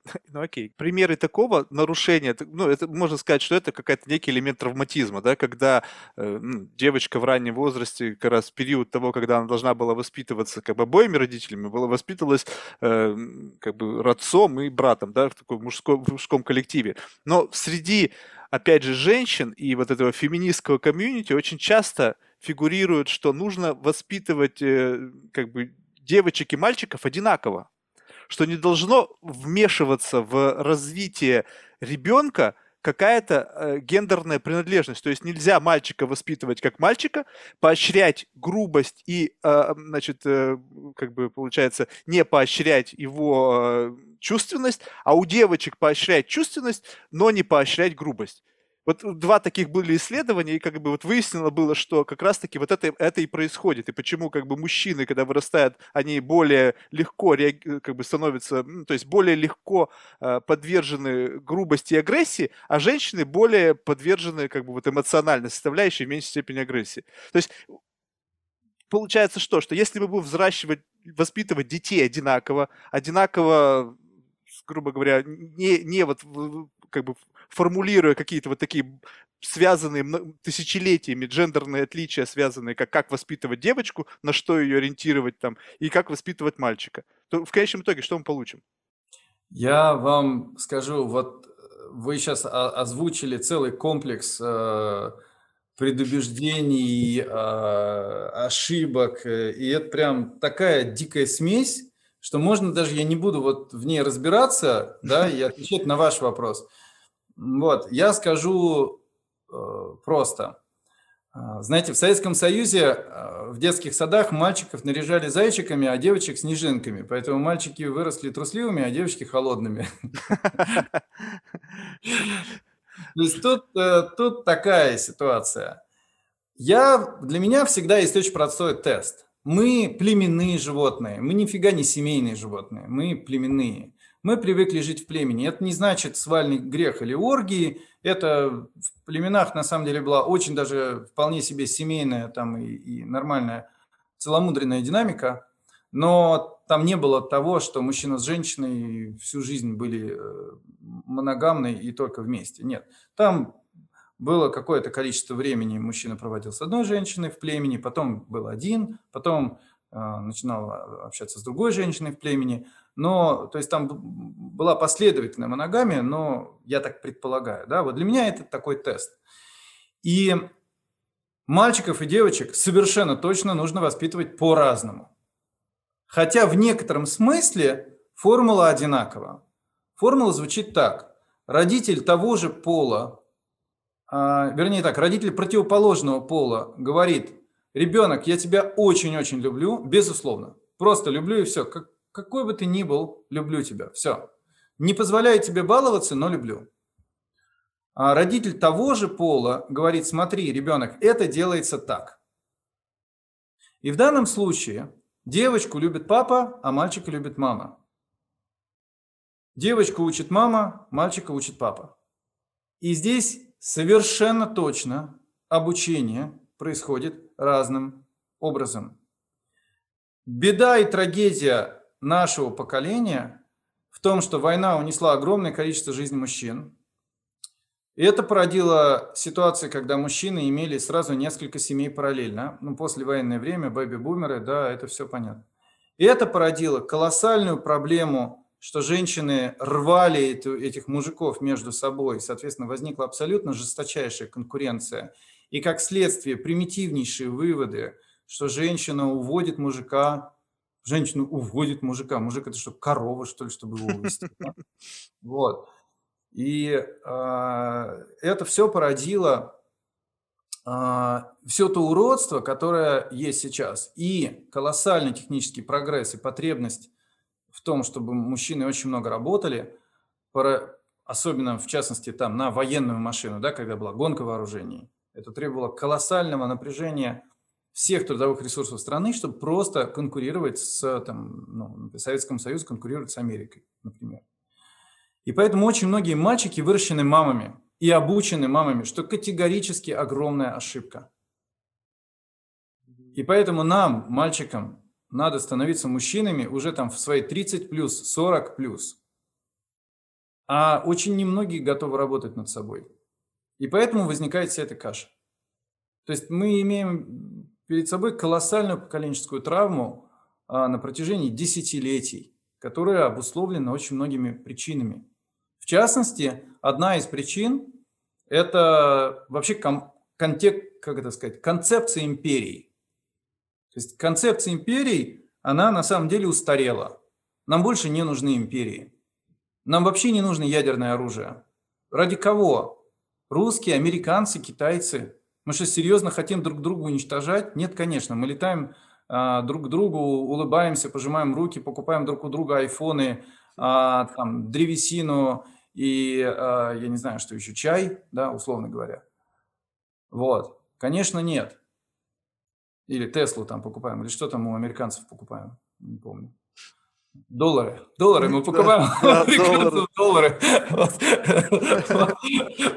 (laughs) Ну окей, примеры такого нарушения, ну это можно сказать, что это какой-то некий элемент травматизма, да, когда э, ну, девочка в раннем возрасте, как раз в период того, когда она должна была воспитываться как бы обоими родителями, была воспитывалась э, как бы отцом и братом, да, в таком мужском, мужском коллективе. Но среди, опять же, женщин и вот этого феминистского комьюнити очень часто фигурирует, что нужно воспитывать э, как бы девочек и мальчиков одинаково, что не должно вмешиваться в развитие ребенка какая-то э, гендерная принадлежность. То есть нельзя мальчика воспитывать как мальчика, поощрять грубость и, э, значит, э, как бы получается, не поощрять его э, чувственность, а у девочек поощрять чувственность, но не поощрять грубость. Вот два таких были исследования, и как бы вот выяснено было, что как раз-таки вот это, это и происходит. И почему как бы мужчины, когда вырастают, они более легко реаг... как бы становятся, то есть более легко э, подвержены грубости и агрессии, а женщины более подвержены как бы вот эмоциональной составляющей в меньшей степени агрессии. То есть получается что? Что если мы будем взращивать, воспитывать детей одинаково, одинаково грубо говоря, не, не вот как бы формулируя какие-то вот такие связанные тысячелетиями джендерные отличия, связанные как, как воспитывать девочку, на что ее ориентировать там, и как воспитывать мальчика, то в конечном итоге что мы получим? Я вам скажу, вот вы сейчас озвучили целый комплекс э, предубеждений, э, ошибок, э, и это прям такая дикая смесь, что можно даже, я не буду вот в ней разбираться, да, и отвечать на ваш вопрос – вот, я скажу э, просто. А, знаете, в Советском Союзе э, в детских садах мальчиков наряжали зайчиками, а девочек снежинками. Поэтому мальчики выросли трусливыми, а девочки холодными. То есть тут, э, тут такая ситуация. Я, для меня всегда есть очень простой тест. Мы племенные животные, мы нифига не семейные животные, мы племенные. Мы привыкли жить в племени. Это не значит свальный грех или оргии. Это в племенах на самом деле была очень даже вполне себе семейная там и, и нормальная целомудренная динамика. Но там не было того, что мужчина с женщиной всю жизнь были э, моногамны и только вместе. Нет. Там было какое-то количество времени мужчина проводил с одной женщиной в племени, потом был один, потом э, начинал общаться с другой женщиной в племени, но, то есть там была последовательная моногамия, но я так предполагаю, да, вот для меня это такой тест. И мальчиков и девочек совершенно точно нужно воспитывать по-разному. Хотя в некотором смысле формула одинакова. Формула звучит так. Родитель того же пола, а, вернее так, родитель противоположного пола говорит, ребенок, я тебя очень-очень люблю, безусловно, просто люблю и все, как, какой бы ты ни был, люблю тебя. Все. Не позволяю тебе баловаться, но люблю. А родитель того же пола говорит, смотри, ребенок, это делается так. И в данном случае девочку любит папа, а мальчика любит мама. Девочку учит мама, мальчика учит папа. И здесь совершенно точно обучение происходит разным образом. Беда и трагедия нашего поколения в том, что война унесла огромное количество жизней мужчин. И это породило ситуацию, когда мужчины имели сразу несколько семей параллельно. Ну, после военное время, бэби-бумеры, да, это все понятно. И это породило колоссальную проблему, что женщины рвали эту, этих мужиков между собой. Соответственно, возникла абсолютно жесточайшая конкуренция. И как следствие примитивнейшие выводы, что женщина уводит мужика женщина уводит мужика. Мужик это что, корова, что ли, чтобы его увести? (laughs) Вот. И э, это все породило э, все то уродство, которое есть сейчас. И колоссальный технический прогресс и потребность в том, чтобы мужчины очень много работали, особенно в частности там на военную машину, да, когда была гонка вооружений. Это требовало колоссального напряжения всех трудовых ресурсов страны, чтобы просто конкурировать с, там, ну, Советским Союзом, конкурировать с Америкой, например. И поэтому очень многие мальчики выращены мамами и обучены мамами, что категорически огромная ошибка. И поэтому нам, мальчикам, надо становиться мужчинами уже там в свои 30 плюс, 40 плюс. А очень немногие готовы работать над собой. И поэтому возникает вся эта каша. То есть мы имеем перед собой колоссальную поколенческую травму а, на протяжении десятилетий, которая обусловлена очень многими причинами. В частности, одна из причин – это вообще ком- контек- как это сказать, концепция империи. То есть концепция империи, она на самом деле устарела. Нам больше не нужны империи. Нам вообще не нужно ядерное оружие. Ради кого? Русские, американцы, китайцы. Мы что, серьезно хотим друг друга уничтожать? Нет, конечно. Мы летаем а, друг к другу, улыбаемся, пожимаем руки, покупаем друг у друга айфоны, а, там, древесину и, а, я не знаю, что еще, чай, да, условно говоря. Вот. Конечно, нет. Или Теслу там покупаем, или что там у американцев покупаем, не помню. Доллары. Доллары мы покупаем. Да, (laughs) доллары. доллары. Вот.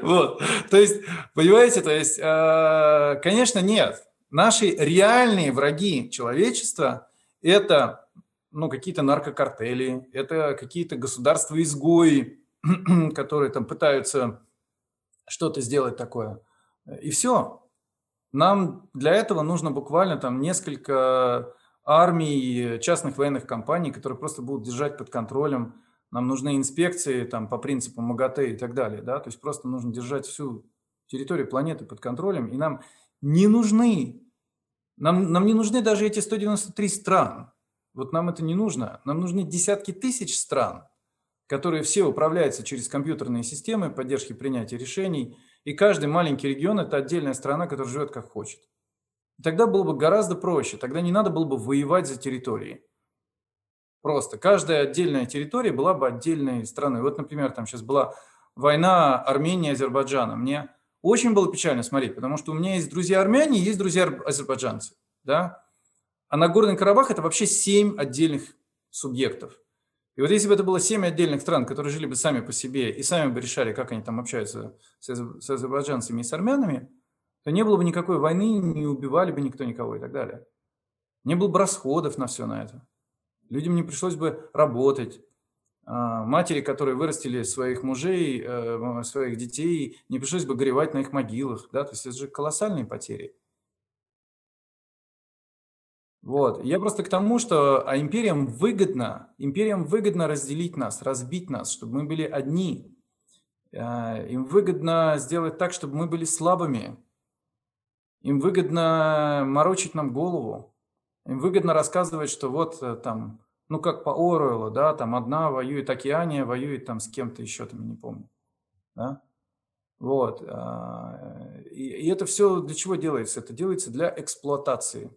вот. То есть, понимаете, то есть, э, конечно, нет. Наши реальные враги человечества – это ну, какие-то наркокартели, это какие-то государства-изгои, (clears throat) которые там пытаются что-то сделать такое. И все. Нам для этого нужно буквально там несколько армий, частных военных компаний, которые просто будут держать под контролем. Нам нужны инспекции там, по принципу МАГАТЭ и так далее. Да? То есть просто нужно держать всю территорию планеты под контролем. И нам не нужны, нам, нам не нужны даже эти 193 стран. Вот нам это не нужно. Нам нужны десятки тысяч стран, которые все управляются через компьютерные системы поддержки принятия решений. И каждый маленький регион – это отдельная страна, которая живет как хочет. Тогда было бы гораздо проще. Тогда не надо было бы воевать за территории. Просто каждая отдельная территория была бы отдельной страной. Вот, например, там сейчас была война Армении и Азербайджана. Мне очень было печально смотреть, потому что у меня есть друзья армяне, есть друзья азербайджанцы. Да? А Нагорный Карабах – это вообще семь отдельных субъектов. И вот если бы это было семь отдельных стран, которые жили бы сами по себе и сами бы решали, как они там общаются с азербайджанцами и с армянами, то не было бы никакой войны, не убивали бы никто никого и так далее. Не было бы расходов на все на это. Людям не пришлось бы работать. А, матери, которые вырастили своих мужей, э, своих детей, не пришлось бы горевать на их могилах. Да? То есть это же колоссальные потери. Вот. Я просто к тому, что а империям выгодно, империям выгодно разделить нас, разбить нас, чтобы мы были одни. А, им выгодно сделать так, чтобы мы были слабыми, им выгодно морочить нам голову. Им выгодно рассказывать, что вот э, там, ну как по Оруэллу, да, там одна воюет Океания, воюет там с кем-то еще, там, не помню. Да? Вот. А, и, и это все для чего делается? Это делается для эксплуатации.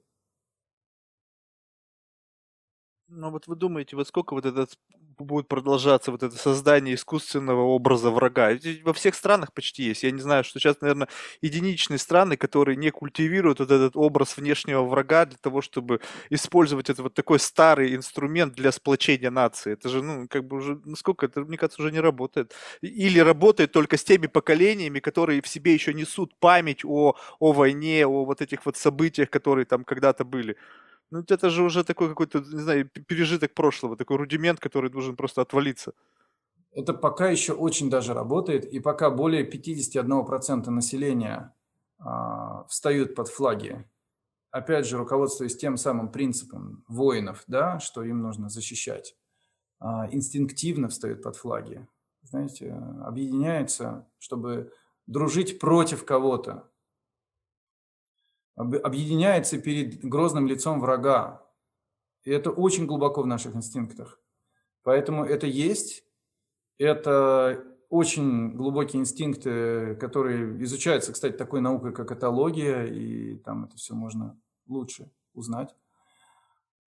Ну вот вы думаете, вот сколько вот этот будет продолжаться вот это создание искусственного образа врага? Во всех странах почти есть. Я не знаю, что сейчас, наверное, единичные страны, которые не культивируют вот этот образ внешнего врага для того, чтобы использовать это вот такой старый инструмент для сплочения нации. Это же, ну, как бы уже, ну сколько, это, мне кажется, уже не работает. Или работает только с теми поколениями, которые в себе еще несут память о, о войне, о вот этих вот событиях, которые там когда-то были. Ну, это же уже такой какой-то, не знаю, пережиток прошлого, такой рудимент, который должен просто отвалиться. Это пока еще очень даже работает, и пока более 51% населения а, встают под флаги, опять же, руководствуясь тем самым принципом воинов, да, что им нужно защищать, а, инстинктивно встают под флаги, знаете, объединяются, чтобы дружить против кого-то, объединяется перед грозным лицом врага. И это очень глубоко в наших инстинктах. Поэтому это есть. Это очень глубокие инстинкты, которые изучаются, кстати, такой наукой, как этология, и там это все можно лучше узнать.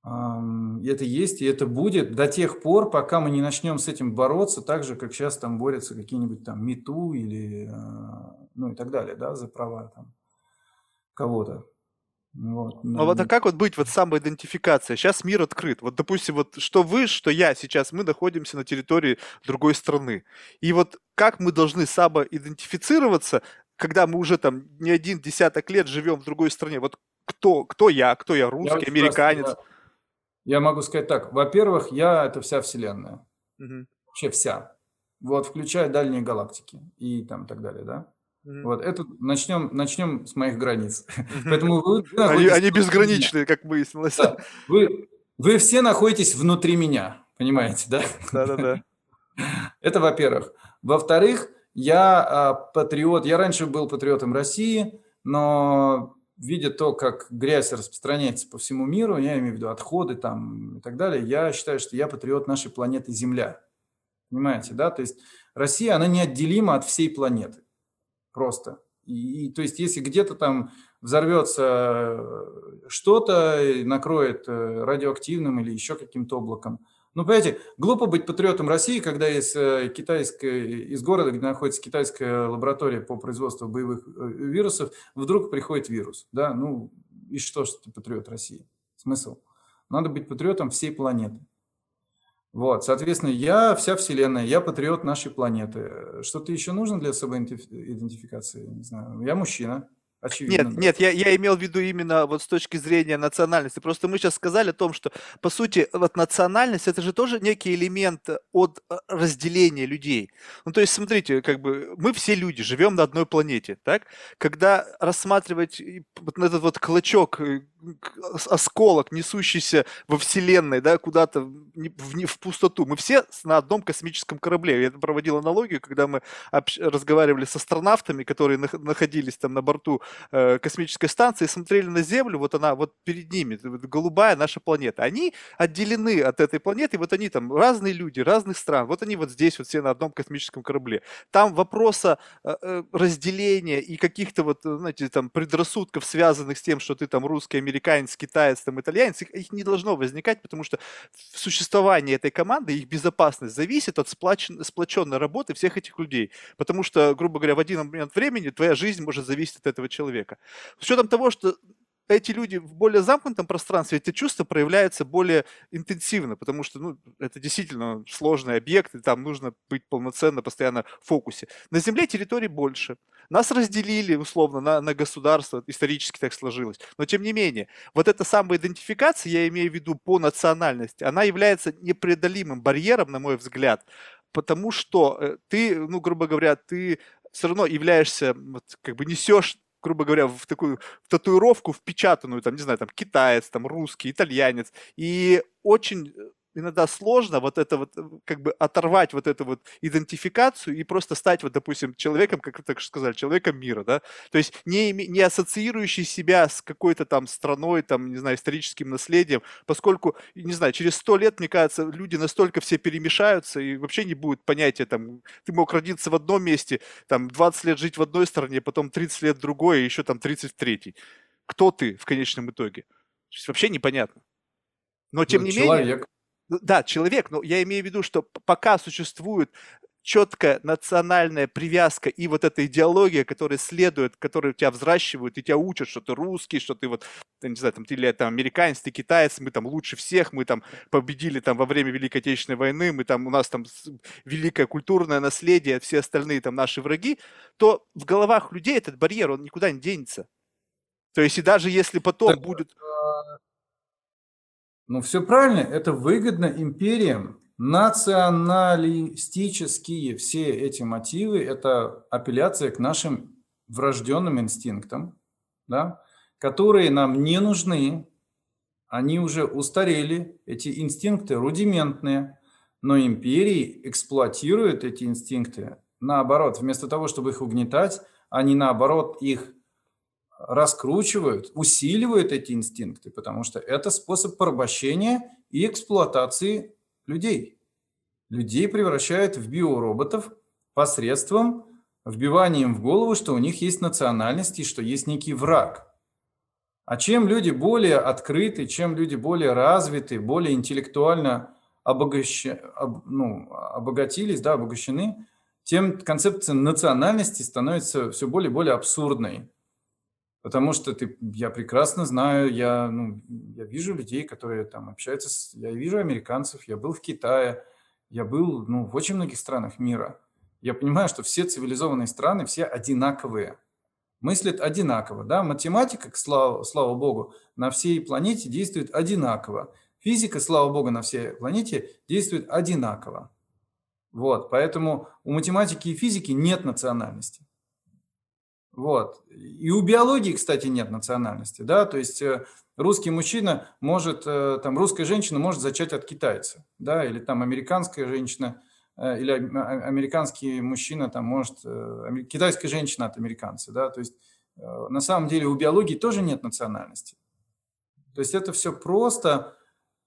И это есть, и это будет до тех пор, пока мы не начнем с этим бороться, так же, как сейчас там борются какие-нибудь там МИТУ или, а, ну и так далее, да, за права там кого-то. Вот, А вот а как вот быть вот самоидентификация? Сейчас мир открыт. Вот, допустим, вот что вы, что я сейчас, мы находимся на территории другой страны. И вот как мы должны самоидентифицироваться, когда мы уже там не один десяток лет живем в другой стране? Вот кто, кто я? Кто я? Русский, я американец? я, я могу сказать так. Во-первых, я – это вся Вселенная. Угу. Вообще вся. Вот, включая дальние галактики и там так далее, да? Mm-hmm. Вот, это начнем, начнем с моих границ. (laughs) Поэтому вы они, они безграничные, как выяснилось. Да. Вы, вы все находитесь внутри меня, понимаете, да? Да-да-да. (laughs) Это во-первых. Во-вторых, я а, патриот, я раньше был патриотом России, но видя то, как грязь распространяется по всему миру, я имею в виду отходы там и так далее, я считаю, что я патриот нашей планеты Земля. Понимаете, да? То есть Россия, она неотделима от всей планеты. Просто. И, и то есть если где-то там взорвется что-то, накроет э, радиоактивным или еще каким-то облаком, ну, понимаете, глупо быть патриотом России, когда из, э, китайской, из города, где находится китайская лаборатория по производству боевых э, вирусов, вдруг приходит вирус. Да? Ну, и что, что ты патриот России? Смысл? Надо быть патриотом всей планеты. Вот, соответственно, я вся Вселенная, я патриот нашей планеты. Что-то еще нужно для особой идентификации? Не знаю. Я мужчина, Очевидно. Нет, нет, я, я имел в виду именно вот с точки зрения национальности. Просто мы сейчас сказали о том, что, по сути, вот национальность это же тоже некий элемент от э, разделения людей. Ну, то есть, смотрите, как бы мы все люди, живем на одной планете, так? Когда рассматривать вот этот вот клочок э, осколок, несущийся во Вселенной, да, куда-то в, в пустоту. Мы все на одном космическом корабле. Я проводил аналогию, когда мы общ- разговаривали с астронавтами, которые на- находились там на борту э, космической станции, смотрели на Землю, вот она вот перед ними, вот голубая наша планета. Они отделены от этой планеты, вот они там разные люди, разных стран, вот они вот здесь вот все на одном космическом корабле. Там вопроса э, э разделения и каких-то вот, знаете, там предрассудков, связанных с тем, что ты там русский, американский, американец, китаец, там, итальянец, их, их не должно возникать, потому что существование этой команды, их безопасность зависит от сплочен, сплоченной работы всех этих людей. Потому что, грубо говоря, в один момент времени твоя жизнь может зависеть от этого человека. С учетом того, что эти люди в более замкнутом пространстве, эти чувства проявляются более интенсивно, потому что ну, это действительно сложный объект, и там нужно быть полноценно, постоянно в фокусе. На Земле территорий больше. Нас разделили, условно, на, на государство, исторически так сложилось. Но тем не менее, вот эта самая идентификация, я имею в виду по национальности, она является непреодолимым барьером, на мой взгляд, потому что э, ты, ну, грубо говоря, ты все равно являешься, вот, как бы несешь грубо говоря, в такую в татуировку впечатанную, там, не знаю, там, китаец, там, русский, итальянец. И очень э, иногда сложно вот это вот, э, как бы оторвать вот эту вот идентификацию и просто стать вот, допустим, человеком, как вы так сказали, человеком мира, да, то есть не, не ассоциирующий себя с какой-то там страной, там, не знаю, историческим наследием, поскольку, не знаю, через сто лет, мне кажется, люди настолько все перемешаются и вообще не будет понятия, там, ты мог родиться в одном месте, там, 20 лет жить в одной стране, потом 30 лет в другой, и еще там 30 в третьей. Кто ты в конечном итоге? То есть вообще непонятно. Но тем ну, не человек. менее... Ну да, человек, но я имею в виду, что пока существует четкая национальная привязка и вот эта идеология, которая следует, которую тебя взращивают и тебя учат, что ты русский, что ты вот, не знаю, там, ты или там американец, ты китаец, мы там лучше всех, мы там победили там во время Великой Отечественной войны, мы там, у нас там великое культурное наследие, все остальные там наши враги, то в головах людей этот барьер, он никуда не денется. То есть и даже если потом так, будет... Ну, все правильно, это выгодно империям. Националистические все эти мотивы – это апелляция к нашим врожденным инстинктам, да, которые нам не нужны, они уже устарели, эти инстинкты рудиментные, но империи эксплуатируют эти инстинкты. Наоборот, вместо того, чтобы их угнетать, они наоборот их раскручивают, усиливают эти инстинкты, потому что это способ порабощения и эксплуатации людей. Людей превращают в биороботов посредством вбивания им в голову, что у них есть национальность и что есть некий враг. А чем люди более открыты, чем люди более развиты, более интеллектуально обогащ... об... ну, обогатились, да, обогащены, тем концепция национальности становится все более и более абсурдной. Потому что ты, я прекрасно знаю, я, ну, я вижу людей, которые там общаются, с, я вижу американцев, я был в Китае, я был ну, в очень многих странах мира. Я понимаю, что все цивилизованные страны, все одинаковые. Мыслят одинаково. Да? Математика, слава, слава богу, на всей планете действует одинаково. Физика, слава богу, на всей планете действует одинаково. Вот, поэтому у математики и физики нет национальности. Вот. И у биологии, кстати, нет национальности, да, то есть э, русский мужчина может, э, там, русская женщина может зачать от китайца, да, или там американская женщина, э, или американский мужчина там может, китайская женщина от американца, да, то есть на самом деле у биологии тоже нет национальности. То есть это все просто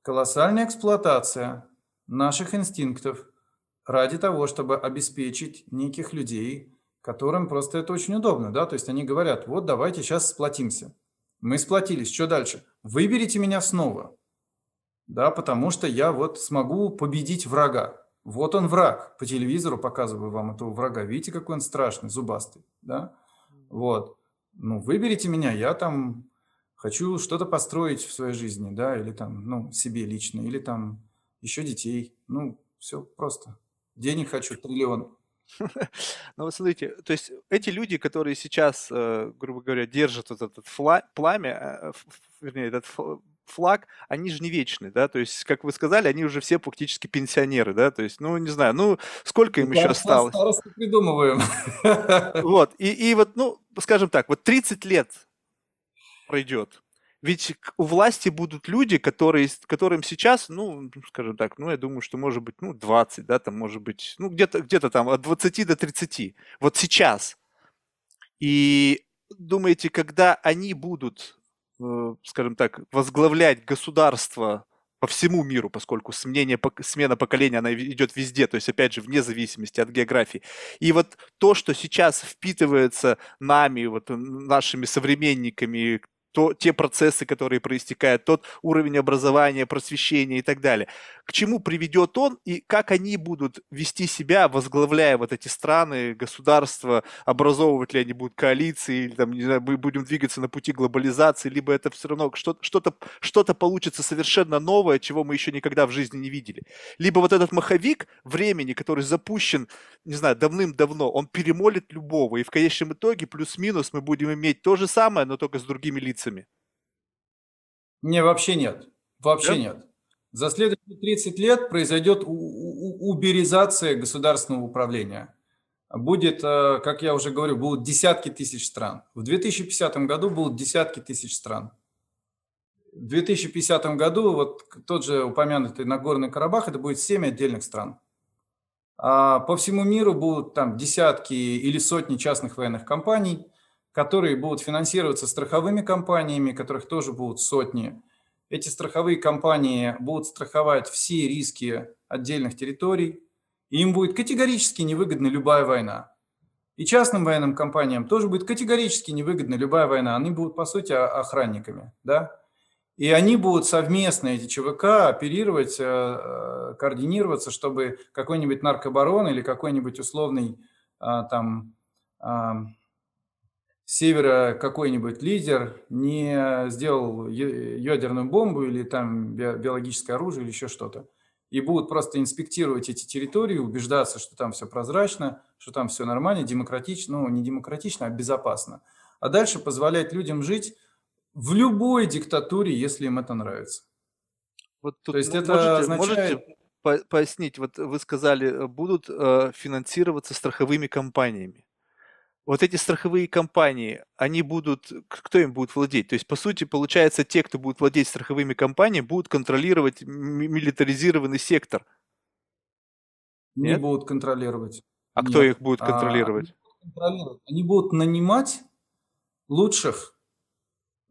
колоссальная эксплуатация наших инстинктов ради того, чтобы обеспечить неких людей, которым просто это очень удобно. Да? То есть они говорят, вот давайте сейчас сплотимся. Мы сплотились, что дальше? Выберите меня снова. Да, потому что я вот смогу победить врага. Вот он враг. По телевизору показываю вам этого врага. Видите, какой он страшный, зубастый. Да? Вот. Ну, выберите меня, я там хочу что-то построить в своей жизни, да, или там, ну, себе лично, или там еще детей. Ну, все просто. Денег хочу, триллион. (laughs) Ну вот смотрите, то есть эти люди, которые сейчас, э, грубо говоря, держат вот этот пламя, э, вернее, этот флаг, они же не вечны, да, то есть, как вы сказали, они уже все практически пенсионеры, да, то есть, ну, не знаю, ну, сколько им еще осталось? Старости придумываем. (laughs) Вот, и, и вот, ну, скажем так, вот 30 лет пройдет, ведь у власти будут люди, которые, которым сейчас, ну, скажем так, ну, я думаю, что может быть, ну, 20, да, там может быть, ну, где-то где там от 20 до 30. Вот сейчас. И думаете, когда они будут Э, скажем так, возглавлять государство по всему миру, поскольку сменение, смена поколения, она идет везде, то есть, опять же, вне зависимости от географии. И вот то, что сейчас впитывается нами, вот нашими современниками, то, те процессы, которые проистекают, тот уровень образования, просвещения и так далее. К чему приведет он и как они будут вести себя, возглавляя вот эти страны, государства, образовывать ли они будут коалиции, или там, не знаю, мы будем двигаться на пути глобализации, либо это все равно что-то, что-то, что-то получится совершенно новое, чего мы еще никогда в жизни не видели. Либо вот этот маховик времени, который запущен, не знаю, давным-давно, он перемолит любого, и в конечном итоге плюс-минус мы будем иметь то же самое, но только с другими лицами лицами? Не, вообще нет. Вообще да? нет. За следующие 30 лет произойдет уберизация государственного управления. Будет, э, как я уже говорю, будут десятки тысяч стран. В 2050 году будут десятки тысяч стран. В 2050 году вот тот же упомянутый Нагорный Карабах, это будет 7 отдельных стран. А по всему миру будут там десятки или сотни частных военных компаний – которые будут финансироваться страховыми компаниями, которых тоже будут сотни. Эти страховые компании будут страховать все риски отдельных территорий, и им будет категорически невыгодна любая война. И частным военным компаниям тоже будет категорически невыгодна любая война. Они будут, по сути, охранниками. Да? И они будут совместно, эти ЧВК, оперировать, э, э, координироваться, чтобы какой-нибудь наркобарон или какой-нибудь условный э, там севера какой-нибудь лидер не сделал ядерную бомбу или там биологическое оружие или еще что-то. И будут просто инспектировать эти территории, убеждаться, что там все прозрачно, что там все нормально, демократично, ну не демократично, а безопасно. А дальше позволять людям жить в любой диктатуре, если им это нравится. Вот тут То есть это можете, означает... можете пояснить, вот вы сказали, будут э, финансироваться страховыми компаниями вот эти страховые компании, они будут, кто им будет владеть? То есть, по сути, получается, те, кто будет владеть страховыми компаниями, будут контролировать милитаризированный сектор. Не Нет? будут контролировать. А Нет. кто их будет а, контролировать? А, контролировать? Они будут нанимать лучших.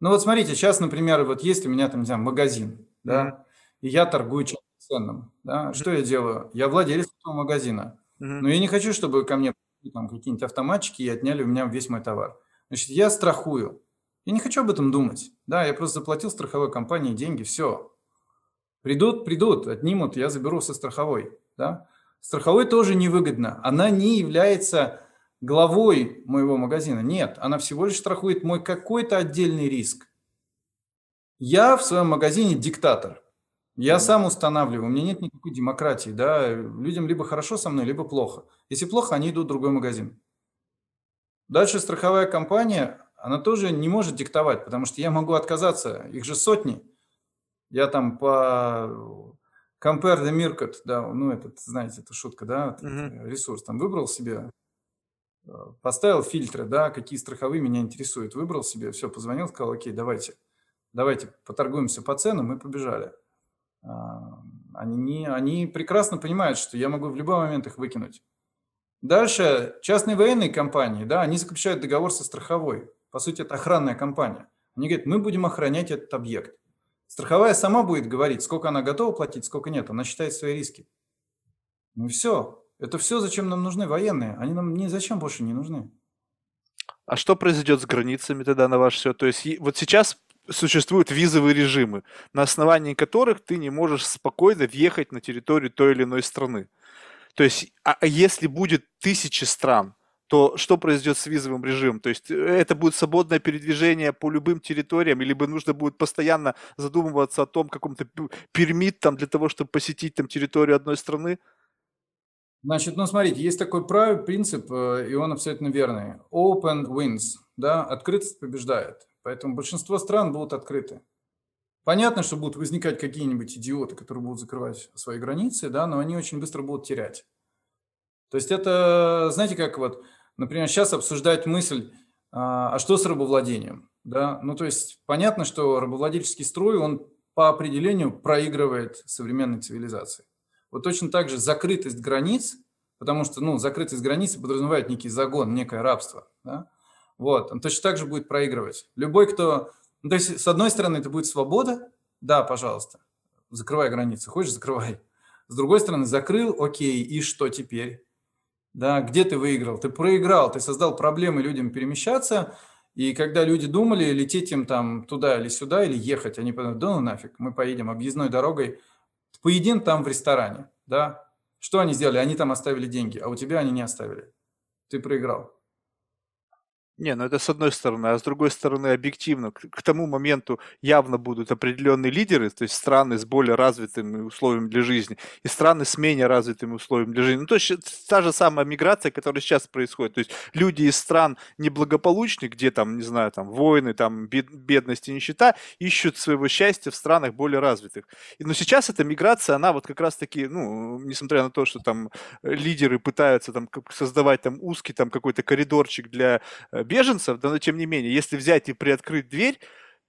Ну вот смотрите, сейчас, например, вот есть у меня там, не знаю, магазин, да, mm-hmm. и я торгую чем-то ценным, да, mm-hmm. что я делаю? Я владелец этого магазина, mm-hmm. но я не хочу, чтобы ко мне там какие-нибудь автоматчики и отняли у меня весь мой товар. Значит, я страхую. Я не хочу об этом думать. Да, я просто заплатил страховой компании деньги, все. Придут, придут, отнимут, я заберу со страховой. Да? Страховой тоже невыгодно. Она не является главой моего магазина. Нет, она всего лишь страхует мой какой-то отдельный риск. Я в своем магазине диктатор. Я сам устанавливаю, у меня нет никакой демократии, да, людям либо хорошо со мной, либо плохо. Если плохо, они идут в другой магазин. Дальше страховая компания, она тоже не может диктовать, потому что я могу отказаться, их же сотни. Я там по Compare the Market, да, ну, этот, знаете, это шутка, да, этот uh-huh. ресурс, там выбрал себе, э, поставил фильтры, да, какие страховые меня интересуют, выбрал себе, все, позвонил, сказал, окей, давайте, давайте поторгуемся по ценам, мы побежали. Они, они прекрасно понимают, что я могу в любой момент их выкинуть. Дальше частные военные компании, да, они заключают договор со страховой. По сути, это охранная компания. Они говорят, мы будем охранять этот объект. Страховая сама будет говорить, сколько она готова платить, сколько нет. Она считает свои риски. Ну все. Это все, зачем нам нужны военные. Они нам ни зачем больше не нужны. А что произойдет с границами тогда на ваш счет? То есть вот сейчас существуют визовые режимы, на основании которых ты не можешь спокойно въехать на территорию той или иной страны. То есть, а, а если будет тысячи стран, то что произойдет с визовым режимом? То есть э, это будет свободное передвижение по любым территориям, либо нужно будет постоянно задумываться о том, каком-то пермит там для того, чтобы посетить там территорию одной страны? Значит, ну смотрите, есть такой правильный принцип, э, и он абсолютно верный. Open wins, да, открытость побеждает. Поэтому большинство стран будут открыты. Понятно, что будут возникать какие-нибудь идиоты, которые будут закрывать свои границы, да, но они очень быстро будут терять. То есть это, знаете, как вот, например, сейчас обсуждать мысль, а, а что с рабовладением, да? Ну, то есть понятно, что рабовладельческий строй, он по определению проигрывает современной цивилизации. Вот точно так же закрытость границ, потому что, ну, закрытость границы подразумевает некий загон, некое рабство, да? Вот, он точно так же будет проигрывать. Любой, кто... Ну, то есть, с одной стороны, это будет свобода, да, пожалуйста, закрывай границы, хочешь, закрывай. С другой стороны, закрыл, окей, и что теперь? Да, где ты выиграл? Ты проиграл, ты создал проблемы людям перемещаться, и когда люди думали лететь им там туда или сюда, или ехать, они подумали, да ну нафиг, мы поедем объездной дорогой, поедим там в ресторане, да? Что они сделали? Они там оставили деньги, а у тебя они не оставили. Ты проиграл. Не, ну это с одной стороны, а с другой стороны, объективно, к, к тому моменту явно будут определенные лидеры, то есть страны с более развитыми условиями для жизни и страны с менее развитыми условиями для жизни. Ну, то есть та же самая миграция, которая сейчас происходит. То есть люди из стран неблагополучных, где там, не знаю, там войны, там бед, бедность и нищета, ищут своего счастья в странах более развитых. И, но сейчас эта миграция, она вот как раз-таки, ну, несмотря на то, что там лидеры пытаются там создавать там узкий там какой-то коридорчик для э, беженцев, но тем не менее, если взять и приоткрыть дверь,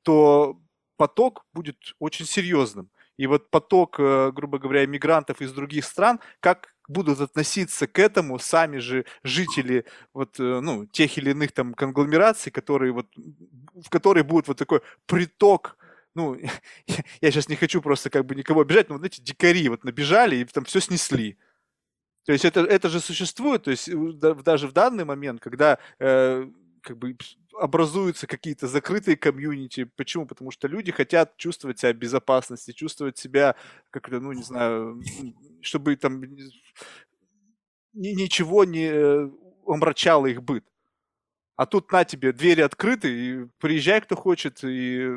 то поток будет очень серьезным. И вот поток, э, грубо говоря, мигрантов из других стран, как будут относиться к этому сами же жители вот, э, ну, тех или иных там конгломераций, которые вот, в которые будет вот такой приток ну, (laughs) я сейчас не хочу просто как бы никого обижать, но вот эти дикари вот набежали и там все снесли. То есть это, это же существует, то есть даже в данный момент, когда э, как бы образуются какие-то закрытые комьюнити. Почему? Потому что люди хотят чувствовать себя в безопасности, чувствовать себя, как-то, ну, не знаю, чтобы там ничего не э, омрачало их быт. А тут на тебе, двери открыты, и приезжай, кто хочет, и...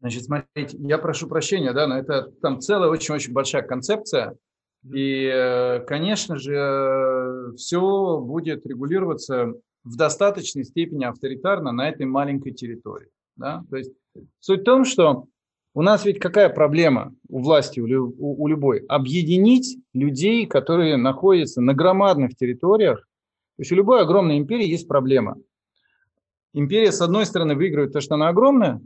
Значит, смотрите, я прошу прощения, да, но это там целая очень-очень большая концепция, и, э, конечно же, все будет регулироваться в достаточной степени авторитарно на этой маленькой территории. Да? То есть суть в том, что у нас ведь какая проблема у власти, у любой? Объединить людей, которые находятся на громадных территориях. То есть у любой огромной империи есть проблема. Империя, с одной стороны, выигрывает то, что она огромная,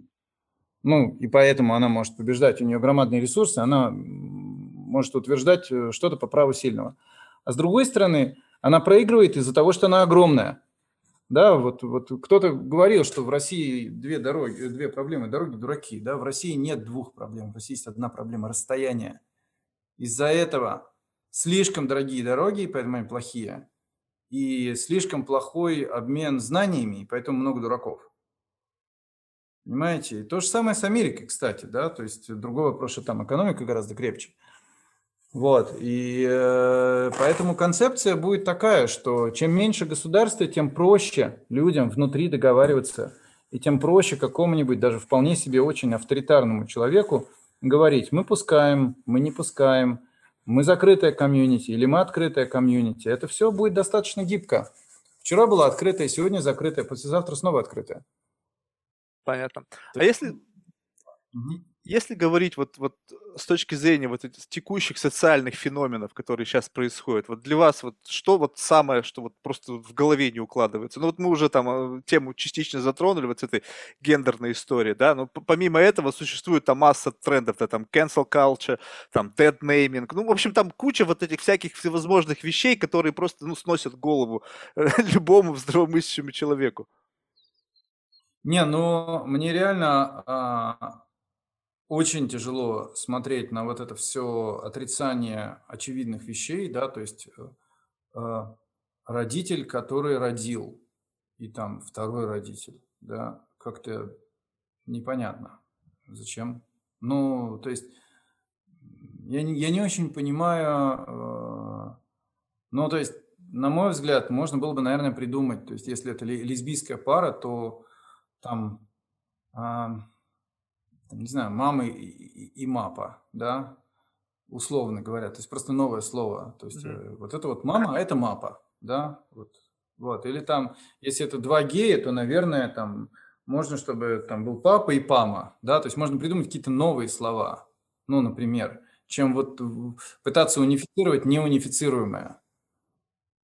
ну, и поэтому она может побеждать, у нее громадные ресурсы, она может утверждать э, что-то по праву сильного. А с другой стороны, она проигрывает из-за того, что она огромная. Да, вот, вот кто-то говорил, что в России две дороги, две проблемы, дороги дураки. Да, в России нет двух проблем, в России есть одна проблема – расстояние. Из-за этого слишком дорогие дороги, поэтому они плохие, и слишком плохой обмен знаниями, и поэтому много дураков. Понимаете? И то же самое с Америкой, кстати, да, то есть другой вопрос, что там экономика гораздо крепче. Вот, и э, поэтому концепция будет такая, что чем меньше государства, тем проще людям внутри договариваться, и тем проще какому-нибудь даже вполне себе очень авторитарному человеку говорить, мы пускаем, мы не пускаем, мы закрытая комьюнити или мы открытая комьюнити. Это все будет достаточно гибко. Вчера была открытая, сегодня закрытая, послезавтра снова открытая. Понятно. А если Если говорить вот вот с точки зрения вот этих текущих социальных феноменов, которые щас происходят, вот для вас вот что вот самое, что вот просто в голове не укладывается? Ну, вот мы уже там, э, тему частично затронули вот с этой гендерной историей, да, но помимо этого существует там масса трендов, да, там cancel culture, там dead-naming, ну, в общем, там куча вот этих всяких всевозможных вещей, которые просто, ну, сносят голову (laughs) любому здравомыслящему человеку. Не, ну, мне реально, а очень тяжело смотреть на вот это всё отрицание очевидных вещей, да, то есть, э, а, родитель, который родил, и там 2 родитель, да, как-то непонятно зачем. Ну, то есть, я не я не очень понимаю, э, ну, то есть, на мой взгляд, можно было бы, наверное, придумать, то есть, если это ле лесбийская пара, то там, ам не знаю, мамы и и и мапа, да, условно говоря. То есть просто новое слово. То есть, э, вот это вот мама, а это мапа, да, вот. Вот. Или там, если это 2 гея, то, наверное, там можно, чтобы там был папа и пама, да. То есть можно придумать какие-то новые слова. Ну, например, чем вот пытаться унифицировать неунифицируемое.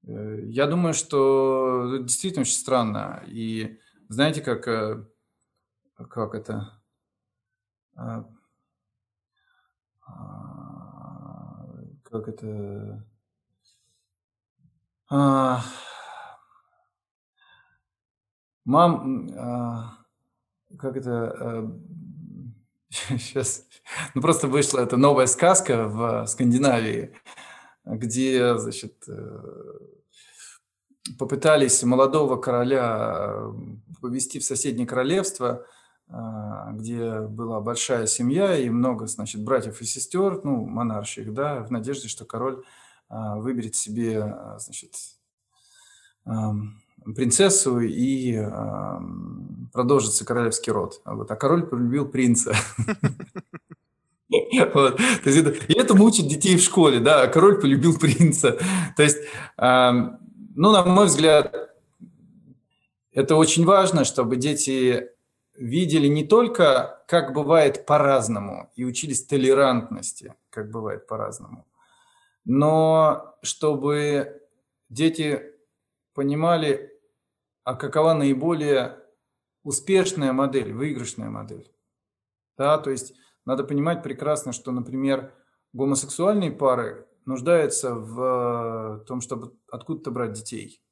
Э, я думаю, что это действительно очень странно. И знаете, как, э, как это как это? А Мам, а, как это, э, (laughs) щас, ну, просто вышла эта новая сказка в Скандинавии, где, значит, э, попытались молодого короля, м, повезти в соседнее королевство, а, где была большая семья и много, значит, братьев и сестер, ну, монарших, да, в надежде, что король, а, выберет себе, а, значит, принцессу и, продолжится королевский род. А вот, а король полюбил принца. (laughs) Вот. То это учат детей в школе, да, а король полюбил принца. То есть, ну, на мой взгляд, это очень важно, чтобы дети видели не только, как бывает по-разному, и учились толерантности, как бывает по-разному, но чтобы дети понимали, а какова наиболее успешная модель, выигрышная модель. Да, то есть надо понимать прекрасно, что, например, гомосексуальные пары нуждаются в том, чтобы откуда-то брать детей.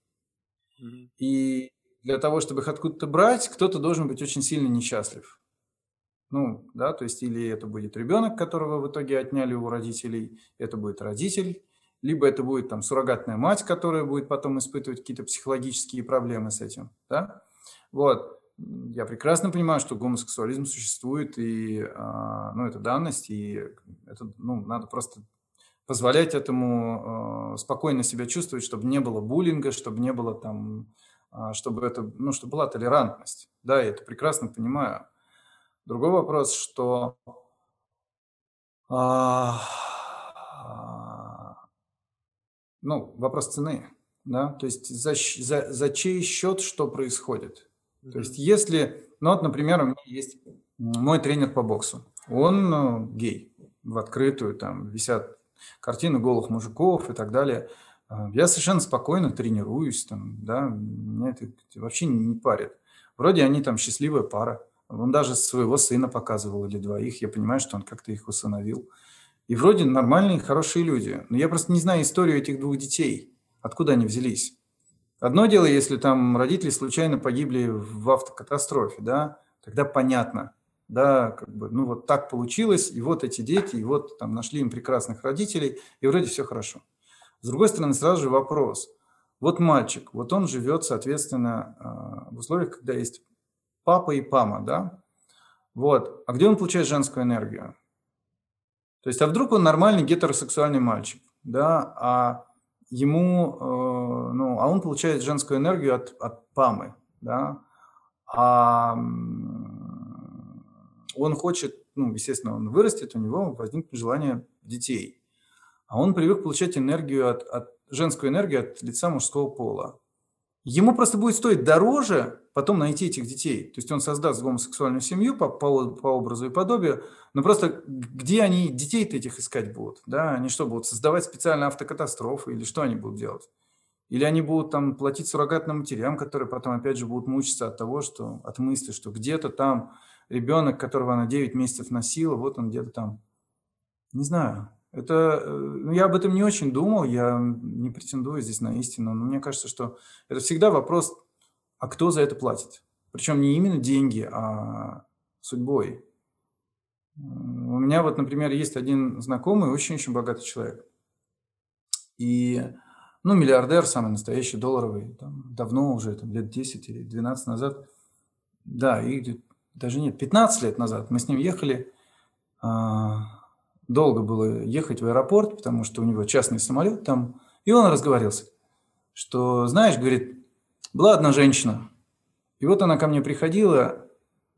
И для того, чтобы их откуда-то брать, кто-то должен быть очень сильно несчастлив. Ну да, то есть или это будет ребенок, которого в итоге отняли у родителей, это будет родитель, либо это будет там суррогатная мать, которая будет потом испытывать какие-то психологические проблемы с этим, да. Вот. Я прекрасно понимаю, что гомосексуализм существует, и, а, ну, это данность, и это, ну, надо просто позволять этому, а, спокойно себя чувствовать, чтобы не было буллинга, чтобы не было там, чтобы это, ну, чтобы была толерантность. Да, я это прекрасно понимаю. Другой вопрос, что а, ну, вопрос цены, да. То есть за за за чей счет что происходит? То есть если, ну, вот, например, у меня есть мой тренер по боксу. Он, э, гей. В открытую там висят картины голых мужиков и так далее. А, я совершенно спокойно тренируюсь там, да, меня это вообще не парит. Вроде они там счастливая пара. Он даже своего сына показывал или 2. Я понимаю, что он как-то их усыновил. И вроде нормальные, хорошие люди. Но я просто не знаю историю этих 2 детей, откуда они взялись. Одно дело, если там родители случайно погибли в автокатастрофе, да, тогда понятно, да, как бы, ну, вот так получилось, и вот эти дети, и вот там нашли им прекрасных родителей, и вроде всё хорошо. С другой стороны, сразу же вопрос: вот мальчик, вот он живет, соответственно, а, в условиях, когда есть папа и мама, да. Вот. А где он получает женскую энергию? То есть, а вдруг он нормальный гетеросексуальный мальчик, да, а ему, э, ну, а он получает женскую энергию от от мамы, да. Ам, он хочет, ну, естественно, он вырастет, у него возникнет желание детей. А он привык получать энергию от от женскую энергию от лица мужского пола. ему просто будет стоить дороже потом найти этих детей. То есть он создаст гомосексуальную семью по, по, по образу и подобию, но просто где они детей-то этих искать будут? Да? Они что, будут создавать специальные автокатастрофы или что они будут делать? Или они будут там платить суррогатным матерям, которые потом опять же будут мучиться от того, что от мысли, что где-то там ребенок, которого она 9 месяцев носила, вот он где-то там. Не знаю. Это, э, ну, я об этом не очень думал, я не претендую здесь на истину, но мне кажется, что это всегда вопрос, а кто за это платит? Причем не именно деньги, а судьбой. У меня вот, например, есть один знакомый, очень-очень богатый человек. И, ну, миллиардер, самый настоящий, долларовый, там, давно уже, там, лет 10 или 12 назад. Да, и даже нет, 15 лет назад мы с ним ехали, а, долго было ехать в аэропорт, потому что у него частный самолет там, и он разговорился, что, знаешь, говорит, была одна женщина, и вот она ко мне приходила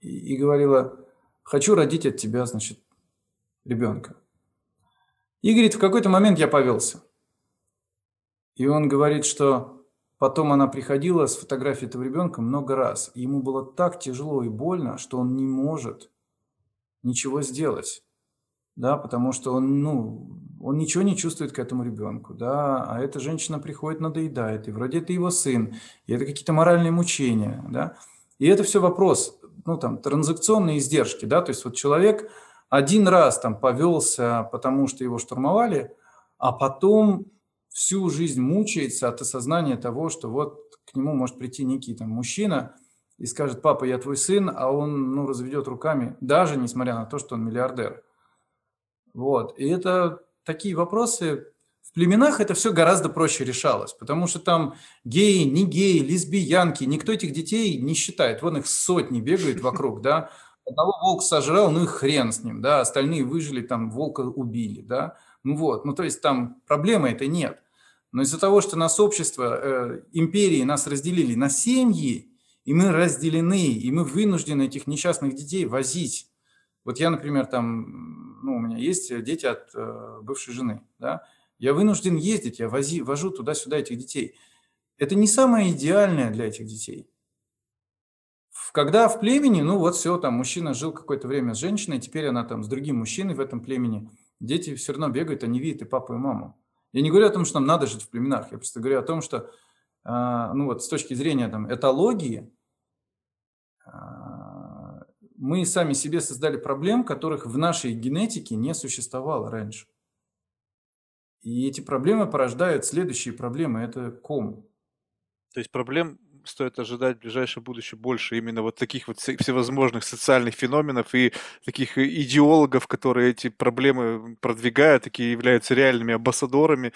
и, и говорила, хочу родить от тебя, значит, ребенка. И, говорит, в какой-то момент я повелся. И он говорит, что потом она приходила с фотографией этого ребенка много раз. И ему было так тяжело и больно, что он не может ничего сделать да, потому что он, ну, он ничего не чувствует к этому ребенку, да, а эта женщина приходит, надоедает, и вроде это его сын, и это какие-то моральные мучения, да, и это все вопрос, ну, там, транзакционные издержки, да, то есть вот человек один раз там повелся, потому что его штурмовали, а потом всю жизнь мучается от осознания того, что вот к нему может прийти некий там мужчина и скажет, папа, я твой сын, а он, ну, разведет руками, даже несмотря на то, что он миллиардер. Вот. И это такие вопросы. В племенах это все гораздо проще решалось, потому что там геи, не геи, лесбиянки, никто этих детей не считает. Вон их сотни бегают вокруг, да. Одного волк сожрал, ну и хрен с ним, да. Остальные выжили, там волка убили, да. Ну вот, ну то есть там проблемы это нет. Но из-за того, что нас общество, э, империи нас разделили на семьи, и мы разделены, и мы вынуждены этих несчастных детей возить. Вот я, например, там ну, у меня есть э, дети от э, бывшей жены, да, я вынужден ездить, я вози, вожу туда-сюда этих детей. Это не самое идеальное для этих детей. Когда в племени, ну вот все, там мужчина жил какое-то время с женщиной, теперь она там с другим мужчиной в этом племени, дети все равно бегают, они видят и папу, и маму. Я не говорю о том, что нам надо жить в племенах, я просто говорю о том, что, э, ну вот с точки зрения там этологии, э, мы сами себе создали проблем, которых в нашей генетике не существовало раньше. И эти проблемы порождают следующие проблемы. Это ком. То есть проблем стоит ожидать в ближайшем будущем больше именно вот таких вот всевозможных социальных феноменов и таких идеологов, которые эти проблемы продвигают, такие являются реальными амбассадорами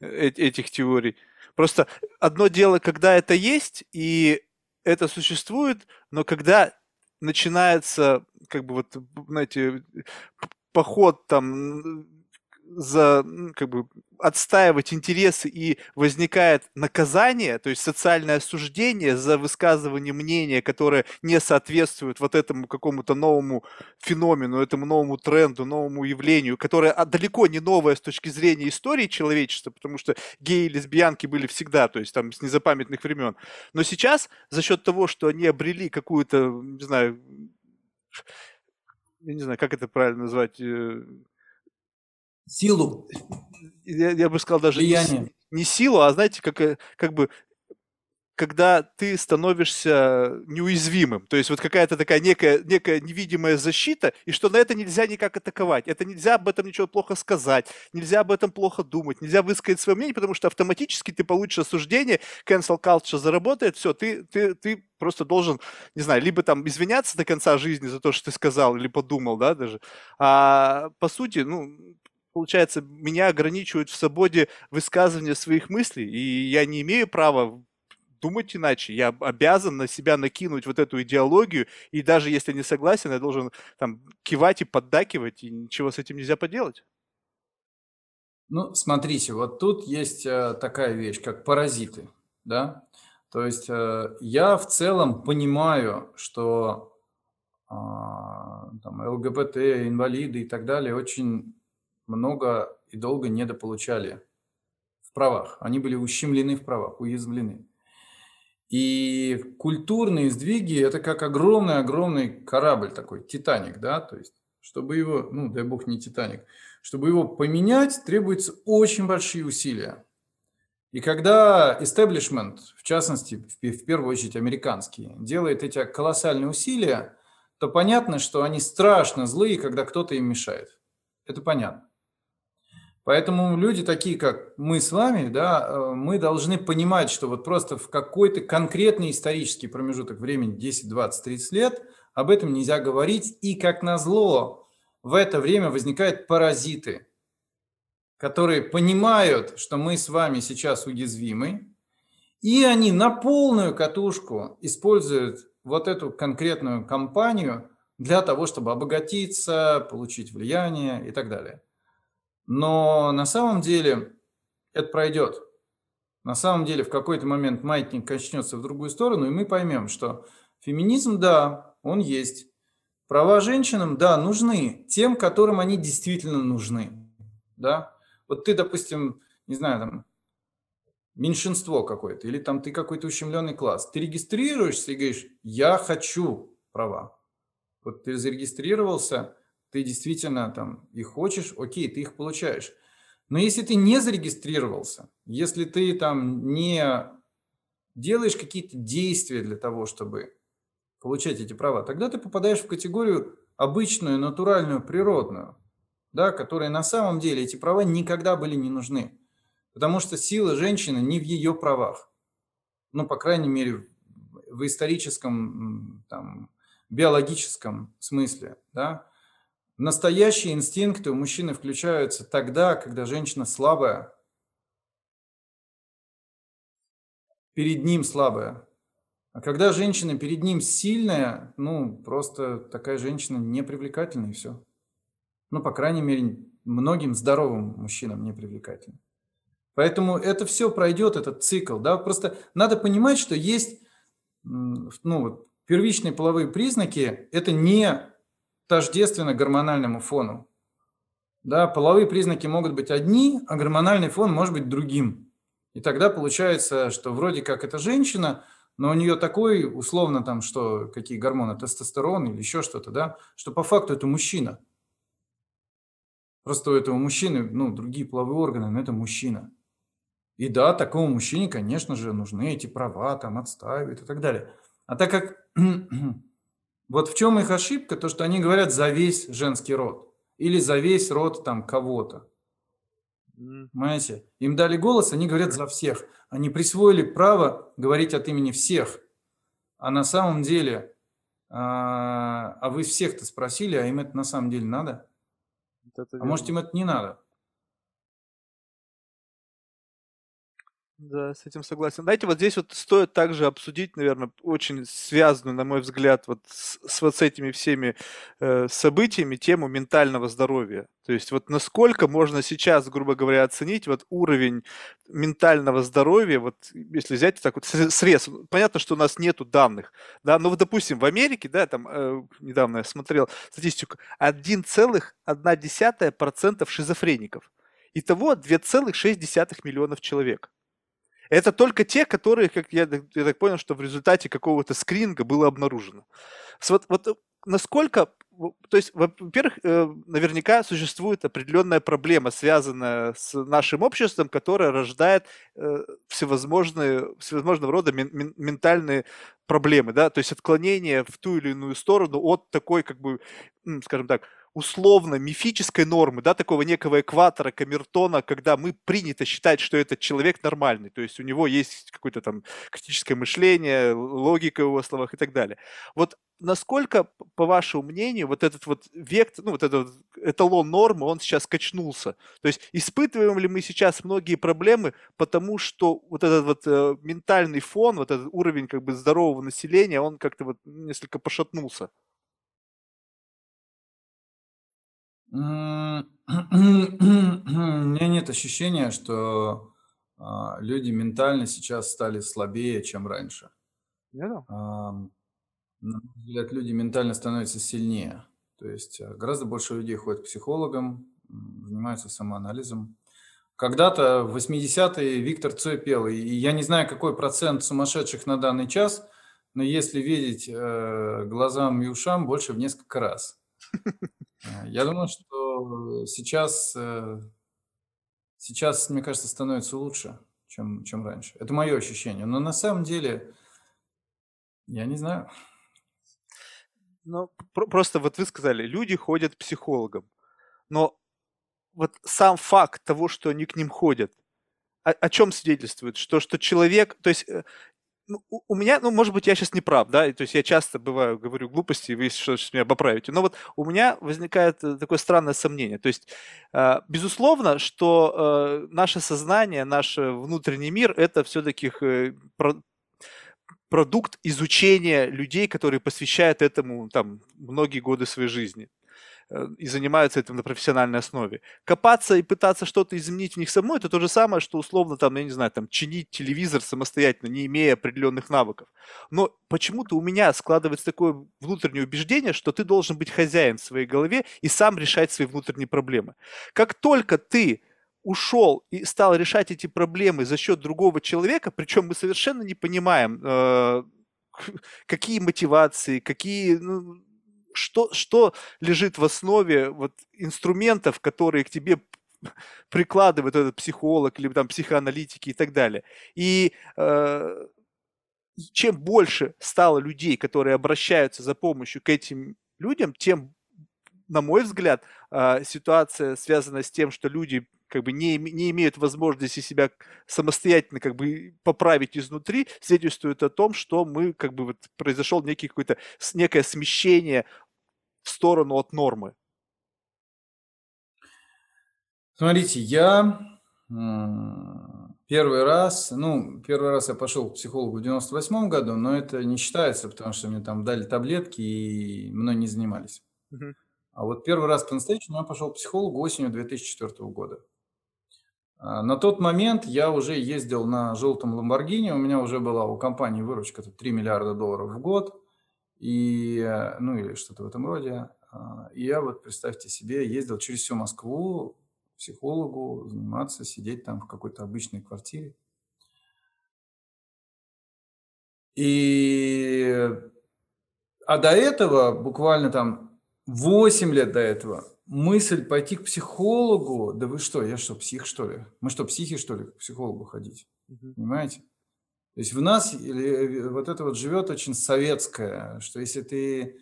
э, этих теорий. Просто одно дело, когда это есть, и это существует, но когда начинается, как бы вот, знаете, поход там за, как бы, отстаивать интересы и возникает наказание, то есть социальное осуждение за высказывание мнения, которое не соответствует вот этому какому-то новому феномену, этому новому тренду, новому явлению, которое а, далеко не новое с точки зрения истории человечества, потому что геи и лесбиянки были всегда, то есть там с незапамятных времен. Но сейчас за счет того, что они обрели какую-то, не знаю, я не знаю, как это правильно назвать, э, Силу. Я, я бы сказал даже не, не силу, а знаете, как, э, как бы когда ты становишься неуязвимым. То есть вот какая-то такая некая, некая невидимая защита, и что на это нельзя никак атаковать. Это нельзя об этом ничего плохо сказать, нельзя об этом плохо думать, нельзя высказать свое мнение, потому что автоматически ты получишь осуждение, cancel culture заработает, все, ты, ты, ты просто должен, не знаю, либо там извиняться до конца жизни за то, что ты сказал или подумал, да, даже. А по сути, ну, получается, меня ограничивают в свободе высказывания своих мыслей, и я не имею права думать иначе. Я обязан на себя накинуть вот эту идеологию, и даже если не согласен, я должен там кивать и поддакивать, и ничего с этим нельзя поделать. Ну, смотрите, вот тут есть э, такая вещь, как паразиты, да. То есть э, я в целом понимаю, что э, там, ЛГБТ, инвалиды и так далее очень много и долго недополучали в правах. Они были ущемлены в правах, уязвлены. И культурные сдвиги – это как огромный-огромный корабль такой, «Титаник», да, то есть, чтобы его, ну, дай бог, не «Титаник», чтобы его поменять, требуются очень большие усилия. И когда истеблишмент, в частности, в первую очередь американский, делает эти колоссальные усилия, то понятно, что они страшно злые, когда кто-то им мешает. Это понятно. Поэтому люди такие, как мы с вами, да, э, мы должны понимать, что вот просто в какой-то конкретный исторический промежуток времени, 10, 20, 30 лет, об этом нельзя говорить. И как назло, в это время возникают паразиты, которые понимают, что мы с вами сейчас уязвимы, и они на полную катушку используют вот эту конкретную компанию для того, чтобы обогатиться, получить влияние и так далее. Но на самом деле это пройдет. На самом деле в какой-то момент маятник качнется в другую сторону, и мы поймем, что феминизм, да, он есть. Права женщинам, да, нужны тем, которым они действительно нужны. Да? Вот ты, допустим, не знаю, там, меньшинство какое-то, или там ты какой-то ущемленный класс, ты регистрируешься и говоришь, я хочу права. Вот ты зарегистрировался, ты действительно там их хочешь, окей, ты их получаешь. Но если ты не зарегистрировался, если ты там не делаешь какие-то действия для того, чтобы получать эти права, тогда ты попадаешь в категорию обычную, натуральную, природную, да, которая на самом деле эти права никогда были не нужны. Потому что сила женщины не в ее правах. Ну, по крайней мере, в историческом, там, биологическом смысле. Да? Настоящие инстинкты у мужчины включаются тогда, когда женщина слабая, перед ним слабая. А когда женщина перед ним сильная, ну, просто такая женщина непривлекательна и все. Ну, по крайней мере, многим здоровым мужчинам непривлекательна. Поэтому это все пройдет, этот цикл. Да? Просто надо понимать, что есть ну, вот, первичные половые признаки, это не тождественно гормональному фону. Да, половые признаки могут быть одни, а гормональный фон может быть другим. И тогда получается, что вроде как это женщина, но у нее такой, условно, там, что какие гормоны, тестостерон или еще что-то, да, что по факту это мужчина. Просто у этого мужчины, ну, другие половые органы, но это мужчина. И да, такому мужчине, конечно же, нужны эти права, там, отстаивают и так далее. А так как (clears throat) Вот в чем их ошибка, то что они говорят за весь женский род или за весь род там кого-то. Понимаете? Им дали голос, они говорят за всех. Они присвоили право говорить от имени всех. А на самом деле, а, а вы всех-то спросили, а им это на самом деле надо? Вот а может им это не надо? Да, с этим согласен. Знаете, вот здесь вот стоит также обсудить, наверное, очень связанную, на мой взгляд, вот с, с вот с этими всеми э, событиями тему ментального здоровья. То есть вот насколько можно сейчас, грубо говоря, оценить вот уровень ментального здоровья, вот если взять так вот срез, понятно, что у нас нету данных, да, но вот, допустим, в Америке, да, там э, недавно я смотрел статистику, 1,1% шизофреников. Итого 2,6 миллионов человек. Это только те, которые, как я, я так понял, что в результате какого-то скрининга было обнаружено. Вот, вот э, насколько, то есть, во-первых, э, наверняка существует определенная проблема, связанная с нашим обществом, которая рождает э, всевозможные, всевозможного рода ментальные проблемы, да, то есть отклонение в ту или иную сторону от такой, как бы, скажем так, условно мифической нормы, да, такого некого экватора, камертона, когда мы принято считать, что этот человек нормальный, то есть у него есть какое-то там критическое мышление, логика в его словах и так далее. Вот насколько, по вашему мнению, вот этот вот вектор, ну вот этот эталон нормы, он сейчас качнулся? То есть испытываем ли мы сейчас многие проблемы, потому что вот этот вот э, ментальный фон, вот этот уровень как бы здорового населения, он как-то вот несколько пошатнулся? (clears throat) У меня нет ощущения, что а, люди ментально сейчас стали слабее, чем раньше. Yeah. А, на мой взгляд, люди ментально становятся сильнее. То есть а, гораздо больше людей ходят к психологам, занимаются самоанализом. Когда-то в 80-е Виктор Цой пел, и я не знаю, какой процент сумасшедших на данный час, но если видеть э, глазам и ушам, больше в несколько раз. Я думаю, что сейчас, э, сейчас, мне кажется, становится лучше, чем, чем раньше. Это мое ощущение. Но на самом деле, я не знаю. Ну, просто вот вы сказали, люди ходят к психологам. Но вот сам факт того, что они к ним ходят, о, о чем свидетельствует? Что, что человек, то есть э, у меня, ну, может быть, я сейчас не прав, да, то есть я часто бываю, говорю глупости, и вы что сейчас меня поправите, но вот у меня возникает э, такое странное сомнение, то есть, э, безусловно, что э, наше сознание, наш внутренний мир, это все-таки э, про, продукт изучения людей, которые посвящают этому там многие годы своей жизни. Э, и занимаются этим на профессиональной основе. Копаться и пытаться что-то изменить в них самой, это то же самое, что условно там, я не знаю, там чинить телевизор самостоятельно, не имея определенных навыков. Но почему-то у меня складывается такое внутреннее убеждение, что ты должен быть хозяин в своей голове и сам решать свои внутренние проблемы. Как только ты ушел и стал решать эти проблемы за счет другого человека, причем мы совершенно не понимаем, э, (laughs) какие мотивации, какие ну, что, что лежит в основе вот инструментов, которые к тебе прикладывает этот психолог или там психоаналитики и так далее. И э, чем больше стало людей, которые обращаются за помощью к этим людям, тем, на мой взгляд, э, ситуация связана с тем, что люди как бы не, не имеют возможности себя самостоятельно как бы поправить изнутри, свидетельствует о том, что мы как бы вот произошел некий какой-то некое смещение в сторону от нормы? Смотрите, я первый раз, ну, первый раз я пошел к психологу в 98 году, но это не считается, потому что мне там дали таблетки и мной не занимались. А вот первый раз по-настоящему я пошел к психологу осенью 2004 года. А, на тот момент я уже ездил на желтом Ламборгини, у меня уже была у компании выручка 3 миллиарда долларов в год. И, э, ну, или что-то в этом роде. А, и я вот, представьте себе, ездил через всю Москву к психологу заниматься, сидеть там в какой-то обычной квартире. И, а до этого, буквально там 8 лет до этого, мысль пойти к психологу, да вы что, я что, псих, что ли? Мы что, психи, что ли, к психологу ходить? Угу. Понимаете? То есть в нас э, вот это вот живет очень советское, что если ты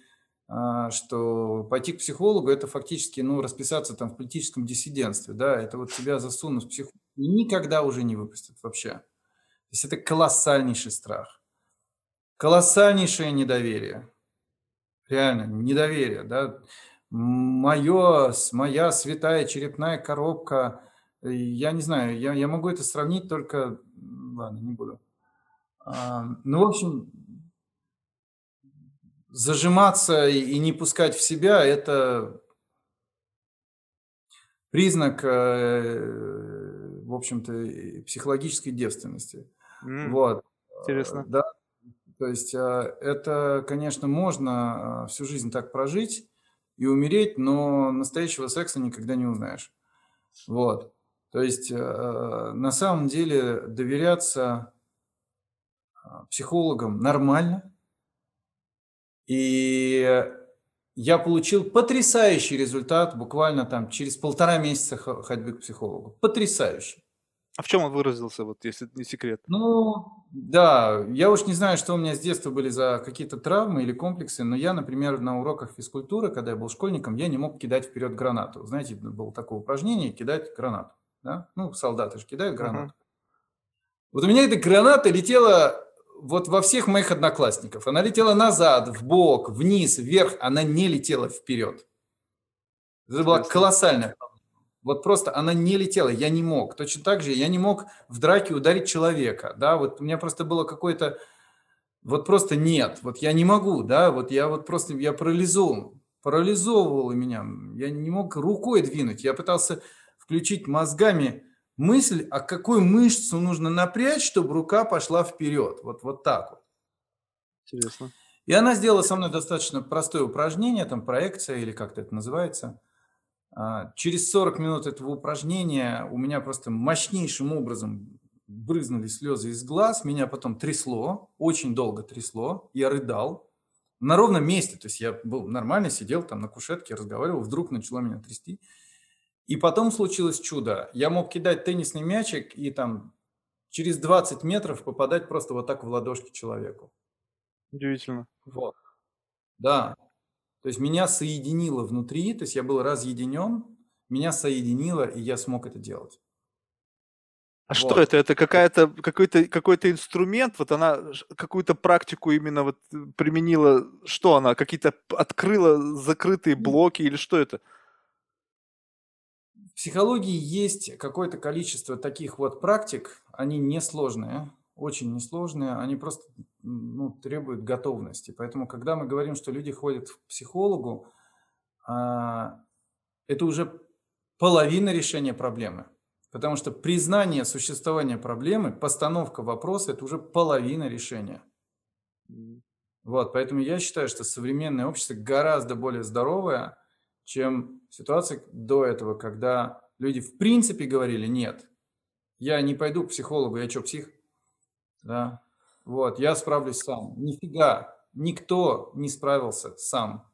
а, что пойти к психологу это фактически ну расписаться там в политическом диссидентстве, да, это вот тебя засунут в психологу и никогда уже не выпустят вообще. То есть это колоссальнейший страх, колоссальнейшее недоверие, реально недоверие, да. Мое, моя святая черепная коробка, я не знаю, я, я могу это сравнить только, ладно, не буду ну, в общем, зажиматься и не пускать в себя – это признак, э, в общем-то, психологической девственности. Mm, вот. Интересно. Да. То есть а, это, конечно, можно а, всю жизнь так прожить и умереть, но настоящего секса никогда не узнаешь. Вот. То есть э, на самом деле доверяться психологом нормально. И я получил потрясающий результат буквально там через полтора месяца ходьбы к психологу. Потрясающий. А в чем он выразился, вот если не секрет? Ну, да, я уж не знаю, что у меня с детства были за какие-то травмы или комплексы, но я, например, на уроках физкультуры, когда я был школьником, я не мог кидать вперед гранату. Знаете, было такое упражнение кидать гранату. Да? Ну, солдаты же кидают гранату. uh Вот у меня эта граната летела вот во всех моих одноклассников. Она летела назад, в бок, вниз, вверх, она не летела вперед. Это была колоссальная вот просто она не летела, я не мог. Точно так же я не мог в драке ударить человека, да, вот у меня просто было какое-то, вот просто нет, вот я не могу, да, вот я вот просто, я парализован, парализовывало меня, я не мог рукой двинуть, я пытался включить мозгами мысль, а какую мышцу нужно напрячь, чтобы рука пошла вперед. Вот, вот так вот. Интересно. И она сделала со мной достаточно простое упражнение, там проекция или как-то это называется. А, через 40 минут этого упражнения у меня просто мощнейшим образом брызнули слезы из глаз, меня потом трясло, очень долго трясло, я рыдал на ровном месте, то есть я был нормально, сидел там на кушетке, разговаривал, вдруг начало меня трясти. И потом случилось чудо. Я мог кидать теннисный мячик и там через 20 метров попадать просто вот так в ладошки человеку. Удивительно. Вот. Да. То есть меня соединило внутри, то есть я был разъединен, меня соединило, и я смог это делать. А вот. что это? Это какая-то какой-то какой-то инструмент? Вот она какую-то практику именно вот применила? Что она? Какие-то открыла закрытые блоки или что это? В психологии есть какое-то количество таких вот практик, они несложные, очень несложные, они просто ну, требуют готовности. Поэтому, когда мы говорим, что люди ходят к психологу, а, это уже половина решения проблемы. Потому что признание существования проблемы, постановка вопроса – это уже половина решения. Вот, поэтому я считаю, что современное общество гораздо более здоровое, чем ситуация до этого, когда люди в принципе говорили «нет, я не пойду к психологу, я что, псих?» Да, вот, я справлюсь сам. Нифига, никто не справился сам.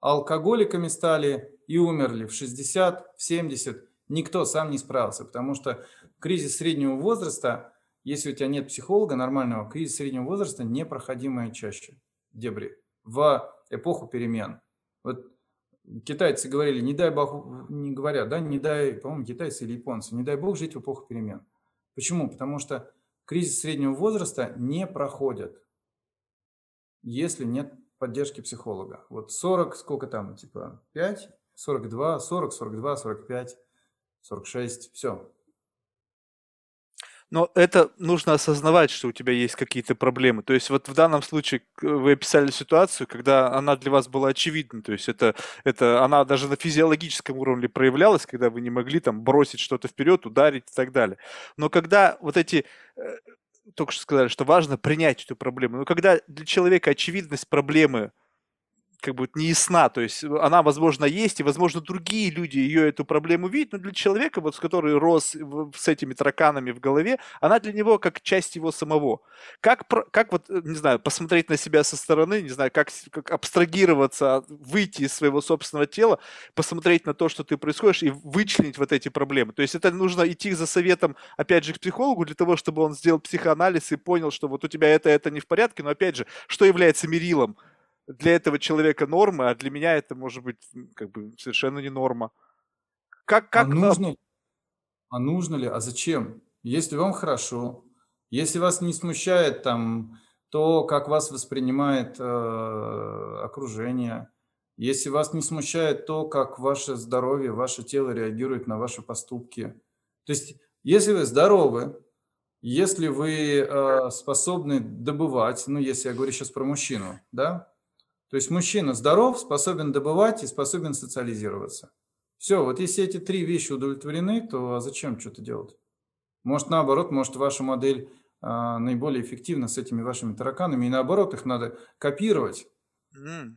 Алкоголиками стали и умерли в 60, в 70. Никто сам не справился, потому что кризис среднего возраста, если у тебя нет психолога нормального, кризис среднего возраста непроходимая чаще дебри в эпоху перемен. Вот китайцы говорили, не дай бог, не говорят, да, не дай, по-моему, китайцы или японцы, не дай бог жить в эпоху перемен. Почему? Потому что кризис среднего возраста не проходит, если нет поддержки психолога. Вот 40, сколько там, типа 5, 42, 40, 42, 45, 46, все. Но это нужно осознавать, что у тебя есть какие-то проблемы. То есть вот в данном случае вы описали ситуацию, когда она для вас была очевидна. То есть это, это она даже на физиологическом уровне проявлялась, когда вы не могли там бросить что-то вперед, ударить и так далее. Но когда вот эти э, только что сказали, что важно принять эту проблему. Но когда для человека очевидность проблемы как бы не ясна, то есть э, она, возможно, есть, и, возможно, другие люди ее эту проблему видят, но для человека, вот, с который рос с этими тараканами в голове, она для него как часть его самого. Как, как вот, э, не знаю, посмотреть на себя со стороны, не знаю, как, как абстрагироваться, выйти из своего собственного тела, посмотреть на то, что ты происходишь, и вычленить вот эти проблемы. То есть это нужно идти за советом, опять же, к психологу, для того, чтобы он сделал психоанализ и понял, что вот у тебя это, это не в порядке, но, опять же, что является мерилом для этого человека норма, а для меня это может быть как бы совершенно не норма. Как, как... А нужно, а нужно ли? А зачем? Если вам хорошо, если вас не смущает там то, как вас воспринимает э, окружение, если вас не смущает то, как ваше здоровье, ваше тело реагирует на ваши поступки. То есть, если вы здоровы, если вы э, способны добывать, ну, если я говорю сейчас про мужчину, да, то есть мужчина здоров, способен добывать и способен социализироваться. Все, вот если эти три вещи удовлетворены, то а зачем что-то делать? Может наоборот, может ваша модель а, наиболее эффективна с этими вашими тараканами, и наоборот их надо копировать. Mm.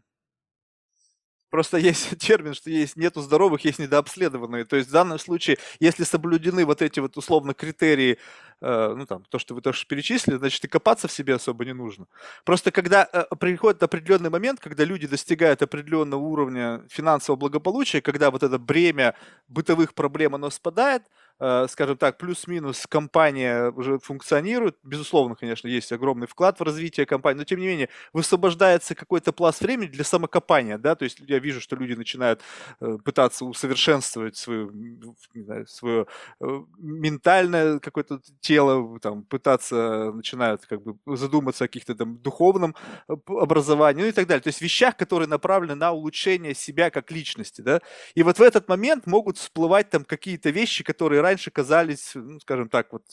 Просто есть (laughs) термин, что есть нету здоровых, есть недообследованные. То есть в данном случае, если соблюдены вот эти вот условно критерии, э, ну там, то, что вы тоже перечислили, значит и копаться в себе особо не нужно. Просто когда э, приходит определенный момент, когда люди достигают определенного уровня финансового благополучия, когда вот это бремя бытовых проблем, оно спадает, скажем так, плюс-минус компания уже функционирует. Безусловно, конечно, есть огромный вклад в развитие компании, но тем не менее высвобождается какой-то пласт времени для самокопания, да, то есть я вижу, что люди начинают э, пытаться усовершенствовать свою, не знаю, свое э, ментальное какое-то тело, там, пытаться начинают как бы задуматься о каких-то там духовном образовании, ну и так далее. То есть вещах, которые направлены на улучшение себя как личности, да. И вот в этот момент могут всплывать там какие-то вещи, которые раньше казались, ну, скажем так, вот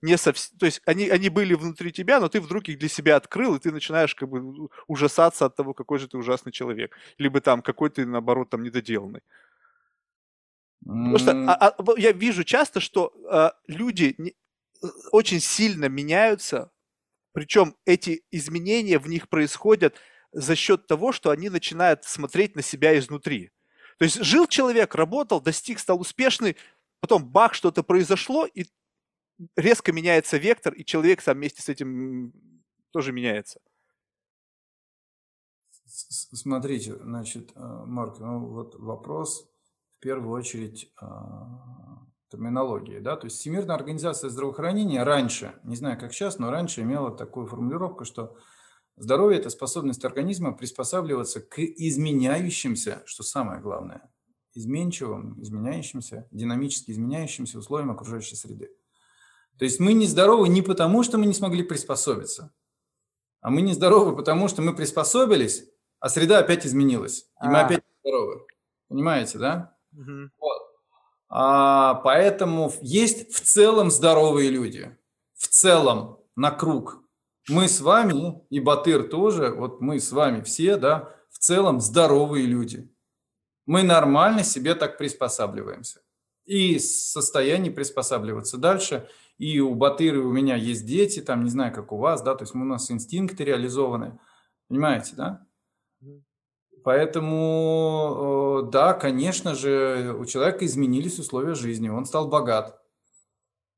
не совсем... То есть они, они были внутри тебя, но ты вдруг их для себя открыл, и ты начинаешь как бы ужасаться от того, какой же ты ужасный человек. Либо там какой ты, наоборот, там недоделанный. Потому что а, а, я вижу часто, что а, люди не, э, очень сильно меняются, причем эти изменения в них происходят за счет того, что они начинают смотреть на себя изнутри. То есть жил человек, работал, достиг, стал успешный, потом бах, что-то произошло, и резко меняется вектор, и человек сам вместе с этим тоже меняется. Смотрите, значит, э, Марк, ну вот вопрос в первую очередь а, терминологии, да, то есть Всемирная организация здравоохранения раньше, не знаю как сейчас, но раньше имела такую формулировку, что здоровье – это способность организма приспосабливаться к изменяющимся, что самое главное, изменчивым, изменяющимся, динамически изменяющимся условиям окружающей среды. То есть мы не здоровы не потому, что мы не смогли приспособиться, а мы не здоровы потому, что мы приспособились, а среда опять изменилась, и мы а. опять здоровы. Понимаете, да? Угу. Вот. А, поэтому есть в целом здоровые люди. В целом, на круг. Мы с вами, и Батыр тоже, вот мы с вами все, да, в целом здоровые люди. Мы нормально себе так приспосабливаемся. И в состоянии приспосабливаться дальше. И у Батыры у меня есть дети, там, не знаю, как у вас, да, то есть у нас инстинкты реализованы. Понимаете, да? Поэтому, э, да, конечно же, у человека изменились условия жизни, он стал богат.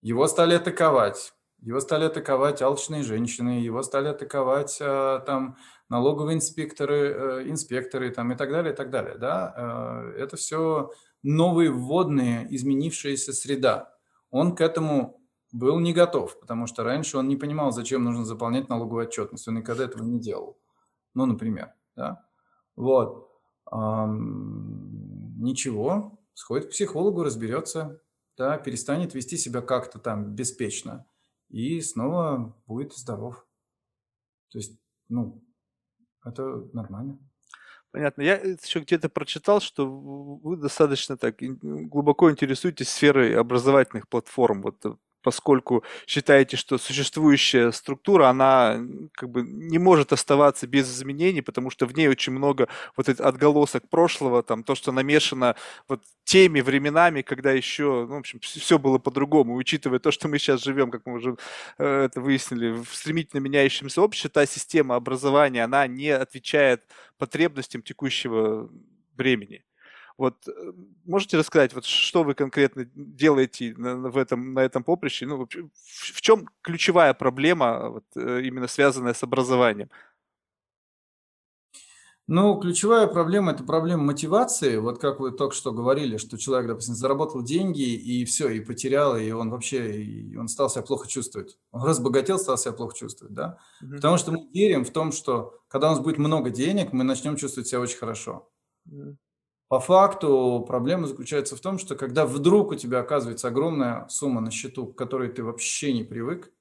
Его стали атаковать. Его стали атаковать алчные женщины, его стали атаковать э, там налоговые инспекторы, э, инспекторы там, и так далее, и так далее. Да? Это все новые вводные, изменившаяся среда. Он к этому был не готов, потому что раньше он не понимал, зачем нужно заполнять налоговую отчетность. Он никогда этого не делал. Ну, например. Да? Вот. Ничего, сходит к психологу, разберется, да, перестанет вести себя как-то там беспечно и снова будет здоров. То есть, ну, это нормально. Понятно. Я еще где-то прочитал, что вы достаточно так глубоко интересуетесь сферой образовательных платформ. Вот э, поскольку считаете, что существующая структура, она как бы не может оставаться без изменений, потому что в ней очень много вот этот отголосок прошлого, там то, что намешано вот теми временами, когда еще, ну, в общем, все было по-другому, учитывая то, что мы сейчас живем, как мы уже э, это выяснили, в стремительно меняющемся обществе, та система образования, она не отвечает потребностям текущего времени. Вот э, можете рассказать, вот что вы конкретно делаете на, в этом, на этом поприще? Ну, в, в чем ключевая проблема, вот, э, именно связанная с образованием? Ну, ключевая проблема – это проблема мотивации. Вот как вы только что говорили, что человек, допустим, заработал деньги и все, и потерял, и он вообще, и он стал себя плохо чувствовать. Он разбогател, стал себя плохо чувствовать, да? Mm-hmm. Потому что мы верим в том, что когда у нас будет много денег, мы начнем чувствовать себя очень хорошо. Mm-hmm. По факту проблема заключается в том, что когда вдруг у тебя оказывается огромная сумма на счету, к которой ты вообще не привык,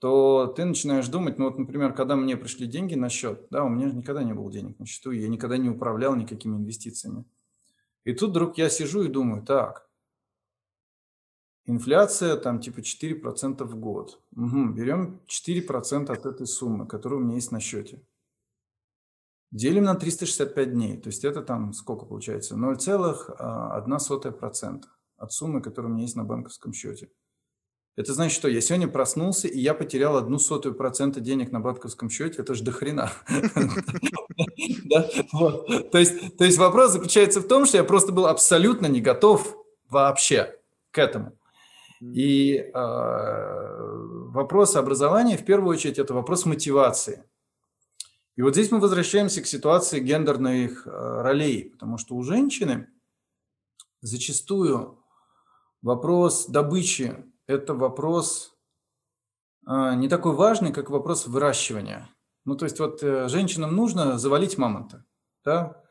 то ты начинаешь думать, ну вот, например, когда мне пришли деньги на счет, да, у меня никогда не было денег на счету, я никогда не управлял никакими инвестициями. И тут вдруг я сижу и думаю, так, инфляция там типа 4% в год. Угу, берем 4% от этой суммы, которая у меня есть на счете. Делим на 365 дней, то есть это там сколько получается? 0,1% от суммы, которая у меня есть на банковском счете. Это значит, что я сегодня проснулся, и я потерял одну сотую процента денег на банковском счете. Это же до хрена. (laughs) То есть вопрос заключается в том, что я просто был абсолютно не готов вообще к этому. И а, вопрос образования, в первую очередь, это вопрос мотивации. И вот здесь мы возвращаемся к ситуации гендерных э, ролей, потому что у женщины зачастую вопрос добычи – это вопрос э, не такой важный, как вопрос выращивания. Ну, то есть вот э, женщинам нужно завалить мамонта, да,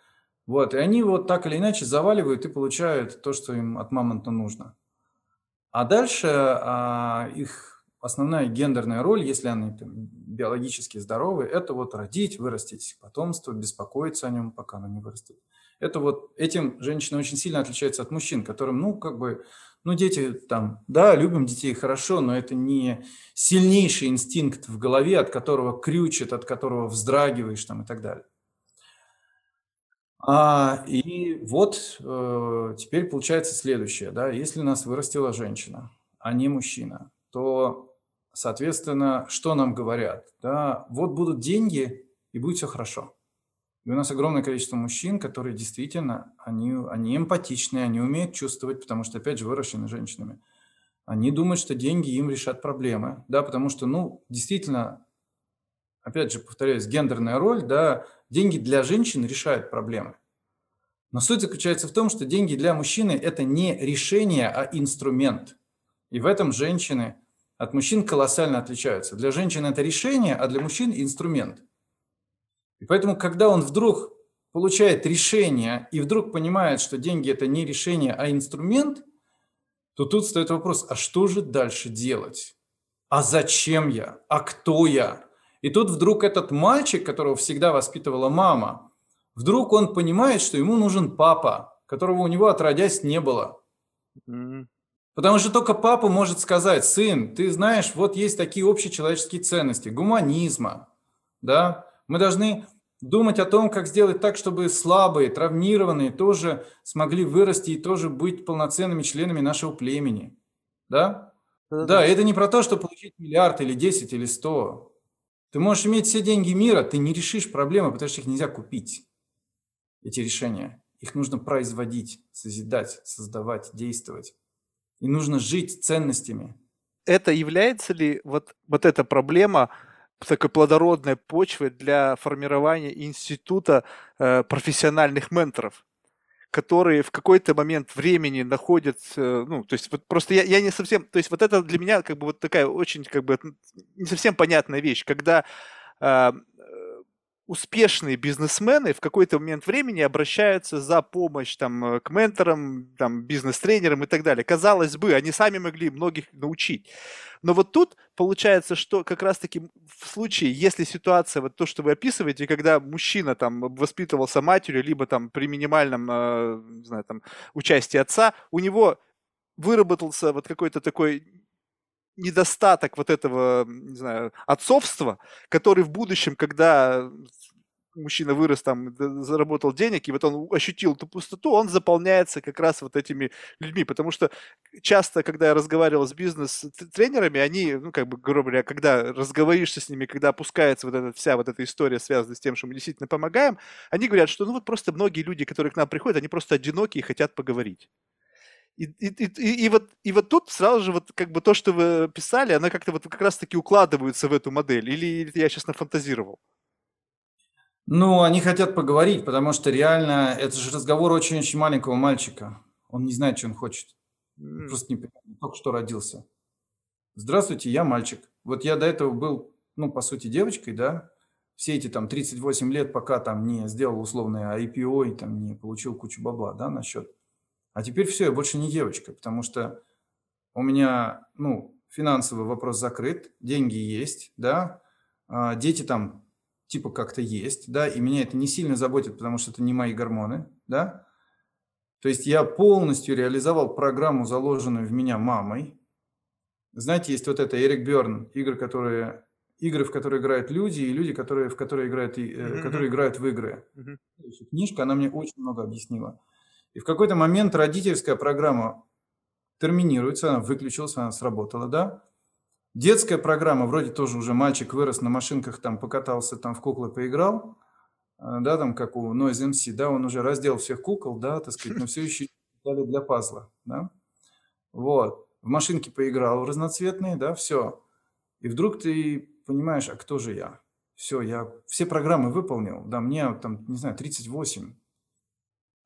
вот, и они вот так или иначе заваливают и получают то, что им от мамонта нужно. А дальше а, их основная гендерная роль, если они там, биологически здоровы, это вот родить, вырастить потомство, беспокоиться о нем, пока оно не вырастет. Это вот этим женщины очень сильно отличаются от мужчин, которым, ну, как бы, ну, дети там, да, любим детей хорошо, но это не сильнейший инстинкт в голове, от которого крючит, от которого вздрагиваешь там и так далее. А, и вот э, теперь получается следующее, да, если нас вырастила женщина, а не мужчина, то Соответственно, что нам говорят? Да, вот будут деньги, и будет все хорошо. И у нас огромное количество мужчин, которые действительно, они, они эмпатичные, они умеют чувствовать, потому что, опять же, выращены женщинами. Они думают, что деньги им решат проблемы, да, потому что, ну, действительно, опять же, повторяюсь, гендерная роль, да, деньги для женщин решают проблемы. Но суть заключается в том, что деньги для мужчины – это не решение, а инструмент. И в этом женщины от мужчин колоссально отличаются. Для женщин это решение, а для мужчин – инструмент. И поэтому, когда он вдруг получает решение и вдруг понимает, что деньги – это не решение, а инструмент, то тут стоит вопрос, а что же дальше делать? А зачем я? А кто я? И тут вдруг этот мальчик, которого всегда воспитывала мама, вдруг он понимает, что ему нужен папа, которого у него отродясь не было. Потому что только папа может сказать, сын, ты знаешь, вот есть такие общечеловеческие ценности, гуманизма, да, мы должны думать о том, как сделать так, чтобы слабые, травмированные тоже смогли вырасти и тоже быть полноценными членами нашего племени. Да? Да, да это не про то, что получить миллиард или 10 или 100. Ты можешь иметь все деньги мира, ты не решишь проблемы, потому что их нельзя купить, эти решения. Их нужно производить, созидать, создавать, действовать. И нужно жить ценностями. Это является ли вот, вот эта проблема такой плодородной почвой для формирования института э, профессиональных менторов, которые в какой-то момент времени находят, э, ну, то есть вот просто я, я не совсем, то есть вот это для меня как бы вот такая очень как бы не совсем понятная вещь, когда э, успешные бизнесмены в какой-то момент времени обращаются за помощь там, э, к менторам, там, бизнес-тренерам и так далее. Казалось бы, они сами могли многих научить. Но вот тут получается, что как раз-таки в случае, если ситуация, вот то, что вы описываете, когда мужчина там воспитывался матерью, либо там при минимальном, э, не знаю, там, участии отца, у него выработался вот какой-то такой недостаток вот этого, не знаю, отцовства, который в будущем, когда мужчина вырос там, заработал денег, и вот он ощутил эту пустоту, он заполняется как раз вот этими людьми, потому что часто, когда я разговаривал с бизнес-тренерами, они, ну, как бы, грубо говоря, когда разговоришься с ними, когда опускается вот эта вся вот эта история, связанная с тем, что мы действительно помогаем, они говорят, что, ну, вот просто многие люди, которые к нам приходят, они просто одиноки и хотят поговорить. И, и, и, и, вот, и вот тут сразу же вот как бы то, что вы писали, оно как-то вот как раз-таки укладывается в эту модель. Или, или я сейчас нафантазировал? Ну, они хотят поговорить, потому что реально это же разговор очень-очень маленького мальчика. Он не знает, что он хочет. Mm. Просто не только что родился. Здравствуйте, я мальчик. Вот я до этого был, ну, по сути, девочкой, да, все эти там 38 лет, пока там не сделал условное IPO и там не получил кучу бабла, да, на счет. А теперь все, я больше не девочка, потому что у меня, ну, финансовый вопрос закрыт, деньги есть, да, а дети там типа как-то есть, да, и меня это не сильно заботит, потому что это не мои гормоны, да. То есть я полностью реализовал программу, заложенную в меня мамой. Знаете, есть вот это Эрик Берн, игры, которые игры, в которые играют люди, и люди, которые, в которые играют, mm-hmm. которые играют в игры. Mm-hmm. Книжка, она мне очень много объяснила. И в какой-то момент родительская программа терминируется, она выключилась, она сработала, да? Детская программа, вроде тоже уже мальчик вырос на машинках, там покатался, там в куклы поиграл, э, да, там как у Noise MC, да, он уже раздел всех кукол, да, так сказать, но все еще дали для пазла, да. Вот, в машинке поиграл разноцветные, да, все. И вдруг ты понимаешь, а кто же я? Все, я все программы выполнил, да, мне там, не знаю, 38.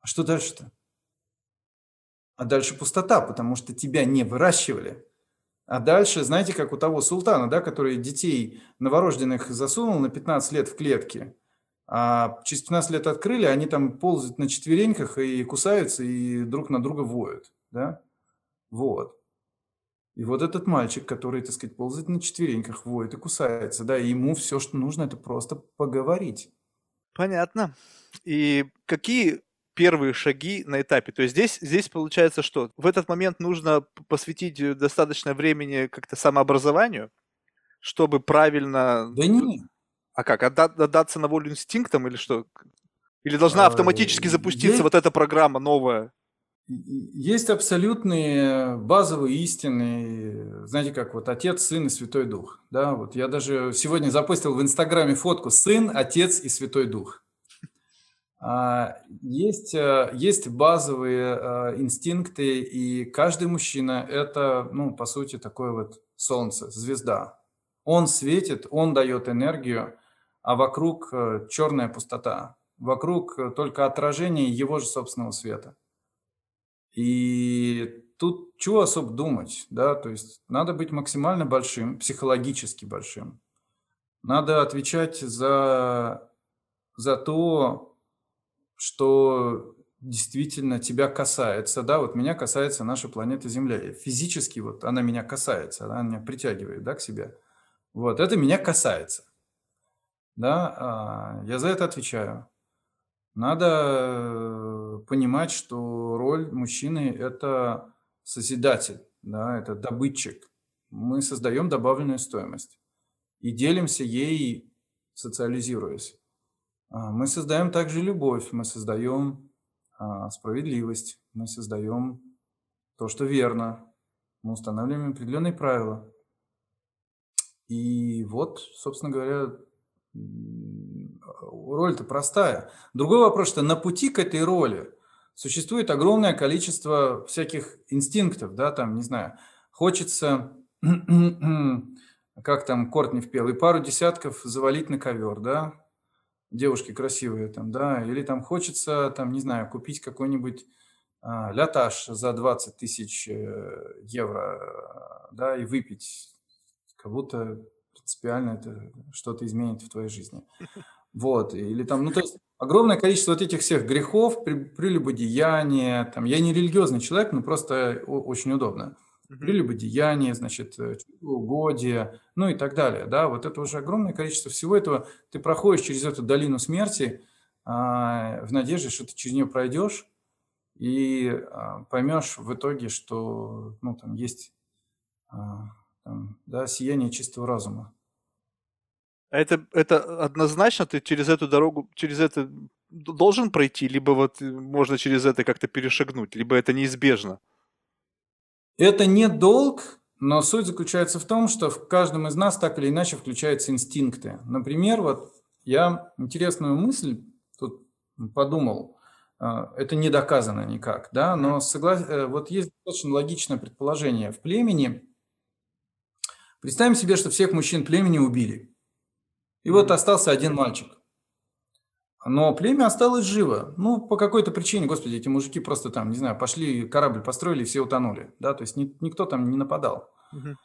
А что дальше-то? А дальше пустота, потому что тебя не выращивали. А дальше, знаете, как у того султана, да, который детей новорожденных засунул на 15 лет в клетки, а через 15 лет открыли, они там ползают на четвереньках и кусаются, и друг на друга воют, да? Вот. И вот этот мальчик, который, так сказать, ползает на четвереньках, воет и кусается, да, и ему все, что нужно, это просто поговорить. Понятно. И какие первые шаги на этапе. То есть здесь, здесь получается что? В этот момент нужно посвятить э, достаточно времени как-то самообразованию, чтобы правильно... Да нет. А как, отда- отдаться на волю инстинктам или что? Или должна а, автоматически запуститься есть, вот эта программа новая? Есть абсолютные базовые истины, знаете, как вот Отец, Сын и Святой Дух. Да, вот я даже сегодня запустил в Инстаграме фотку «Сын, Отец и Святой Дух». А, есть, э, есть базовые э, инстинкты, и каждый мужчина – это, ну, по сути, такое вот солнце, звезда. Он светит, он дает энергию, а вокруг э, черная пустота. Вокруг только отражение его же собственного света. И тут чего особо думать, да, то есть надо быть максимально большим, психологически большим. Надо отвечать за, за то, что действительно тебя касается, да, вот меня касается наша планета Земля. Физически вот она меня касается, она меня притягивает, да, к себе. Вот, это меня касается. Да, а, я за это отвечаю. Надо э, понимать, что роль мужчины – это созидатель, да, это добытчик. Мы создаем добавленную стоимость и делимся ей, социализируясь. А, мы создаем также любовь, мы создаем а, справедливость, мы создаем то, что верно, мы устанавливаем определенные правила. И вот, собственно говоря, роль-то простая. Другой вопрос, что на пути к этой роли существует огромное количество всяких инстинктов, да, там, не знаю, хочется, (clears throat) как там Кортни впел, и пару десятков завалить на ковер, да, девушки красивые там, да, или там хочется, там, не знаю, купить какой-нибудь а, лятаж за 20 тысяч э, евро, да, и выпить, как будто принципиально это что-то изменит в твоей жизни. Вот, или там, ну, то есть огромное количество вот этих всех грехов, прелюбодеяния, там, я не религиозный человек, но просто очень удобно прелюбодеяние, значит, э, угодие, ну и так далее. Да? Вот это уже огромное количество всего этого. Ты проходишь через эту долину смерти а, в надежде, что ты через нее пройдешь и а, поймешь в итоге, что ну, там есть а, там, да, сияние чистого разума. А это, это однозначно ты через эту дорогу, через это должен пройти, либо вот можно через это как-то перешагнуть, либо это неизбежно? Это не долг, но суть заключается в том, что в каждом из нас так или иначе включаются инстинкты. Например, вот я интересную мысль тут подумал, а, это не доказано никак, да, но согла... Э, вот есть очень логичное предположение. В племени, представим себе, что всех мужчин племени убили. И вот остался один мальчик. Но племя осталось живо. Ну, по какой-то причине, господи, эти мужики просто там, не знаю, пошли, корабль построили, все утонули. Да, то есть ни, никто там не нападал. Угу.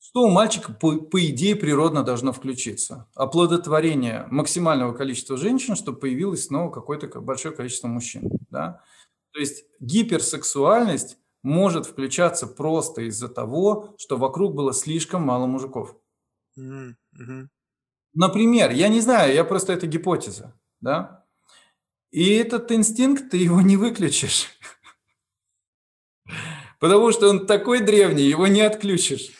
Что у мальчика, по, по идее, природно должно включиться? Оплодотворение максимального количества женщин, чтобы появилось снова какое-то большое количество мужчин. Да? То есть гиперсексуальность может включаться просто из-за того, что вокруг было слишком мало мужиков. Mm-hmm. Например, я не знаю, я просто это гипотеза да? И этот инстинкт, ты его не выключишь. (laughs) Потому что он такой древний, его не отключишь.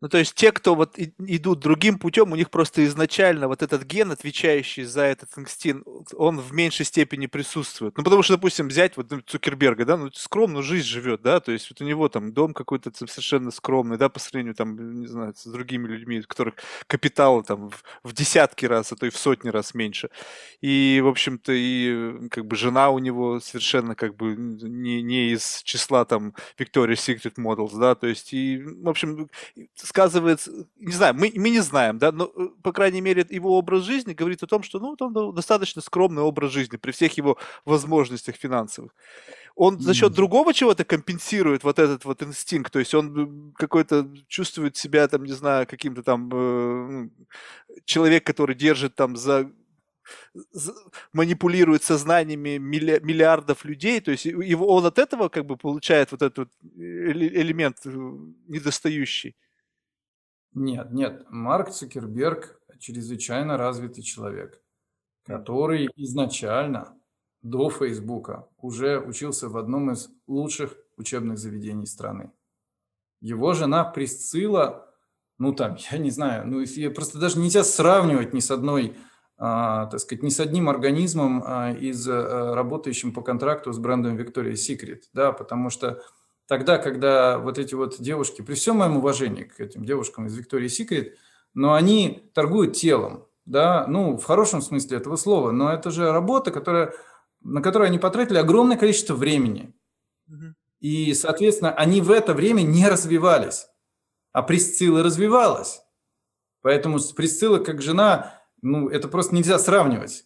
Ну, то есть те, кто вот идут другим путем, у них просто изначально вот этот ген, отвечающий за этот инстинкт, он в меньшей степени присутствует. Ну, потому что, допустим, взять вот ну, Цукерберга, да, ну, скромную жизнь живет, да, то есть вот у него там дом какой-то совершенно скромный, да, по сравнению там, не знаю, с другими людьми, у которых капитал там в, в десятки раз, а то и в сотни раз меньше. И, в общем-то, и как бы жена у него совершенно как бы не, не из числа там Victoria's Secret Models, да, то есть и, в общем, сказывается, не знаю, мы, мы не знаем, да, но, э, по крайней мере, его образ жизни говорит о том, что, ну, он достаточно скромный образ жизни при всех его возможностях финансовых. Он за счет другого чего-то компенсирует вот этот вот инстинкт, то есть он э, какой-то чувствует себя, там, не знаю, каким-то там э, ну, человек, который держит там за манипулирует сознаниями миллиардов людей, то есть его, он от этого как бы получает вот этот элемент недостающий. Нет, нет, Марк Цукерберг чрезвычайно развитый человек, который изначально до Фейсбука уже учился в одном из лучших учебных заведений страны. Его жена Присцилла, ну там, я не знаю, ну просто даже нельзя сравнивать ни с одной, а, так сказать, ни с одним организмом а, из а, работающим по контракту с брендом Victoria's Secret, да, потому что тогда, когда вот эти вот девушки, при всем моем уважении к этим девушкам из Victoria's Secret, но они торгуют телом, да, ну, в хорошем смысле этого слова, но это же работа, которая, на которую они потратили огромное количество времени. И, соответственно, они в это время не развивались, а Присцилла развивалась. Поэтому Присцилла как жена, ну, это просто нельзя сравнивать.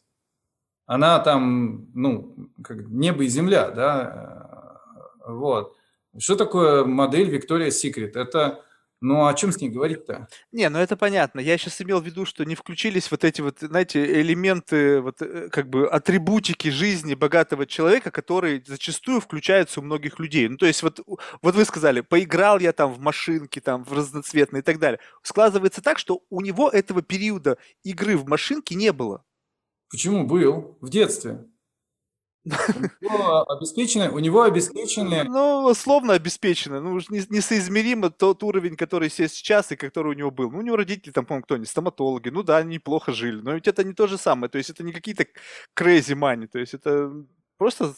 Она там, ну, как небо и земля, да, вот. Что такое модель Victoria's Secret? Это ну, о чем с ней говорить-то? Не, ну это понятно. Я сейчас имел в виду, что не включились вот эти вот, знаете, элементы, вот э, как бы атрибутики жизни богатого человека, которые зачастую включаются у многих людей. Ну, то есть вот, вот вы сказали, поиграл я там в машинки, там в разноцветные и так далее. Складывается так, что у него этого периода игры в машинки не было. Почему был? В детстве. (laughs) Него обеспечены, у него обеспечены... Ну, условно обеспечено. Ну, уж не- несоизмеримо тот уровень, который есть сейчас и который у него был. Ну, у него родители, там, по-моему, кто-нибудь, стоматологи. Ну да, они неплохо жили. Но ведь это не то же самое. То есть это не какие-то crazy money. То есть это просто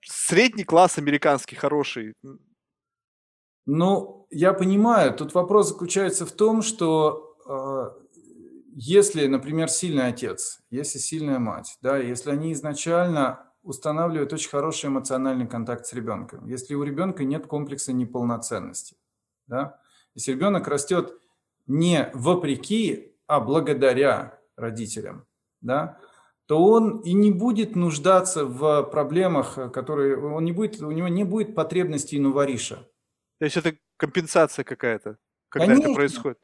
средний класс американский, хороший. Ну, я понимаю, тут вопрос заключается в том, что э, если, например, сильный отец, если сильная мать, да, если они изначально устанавливает очень хороший эмоциональный контакт с ребенком. Если у ребенка нет комплекса неполноценности, да? если ребенок растет не вопреки, а благодаря родителям, да, то он и не будет нуждаться в проблемах, которые он не будет, у него не будет потребностей нувариша. То есть это компенсация какая-то, когда Конечно. это происходит?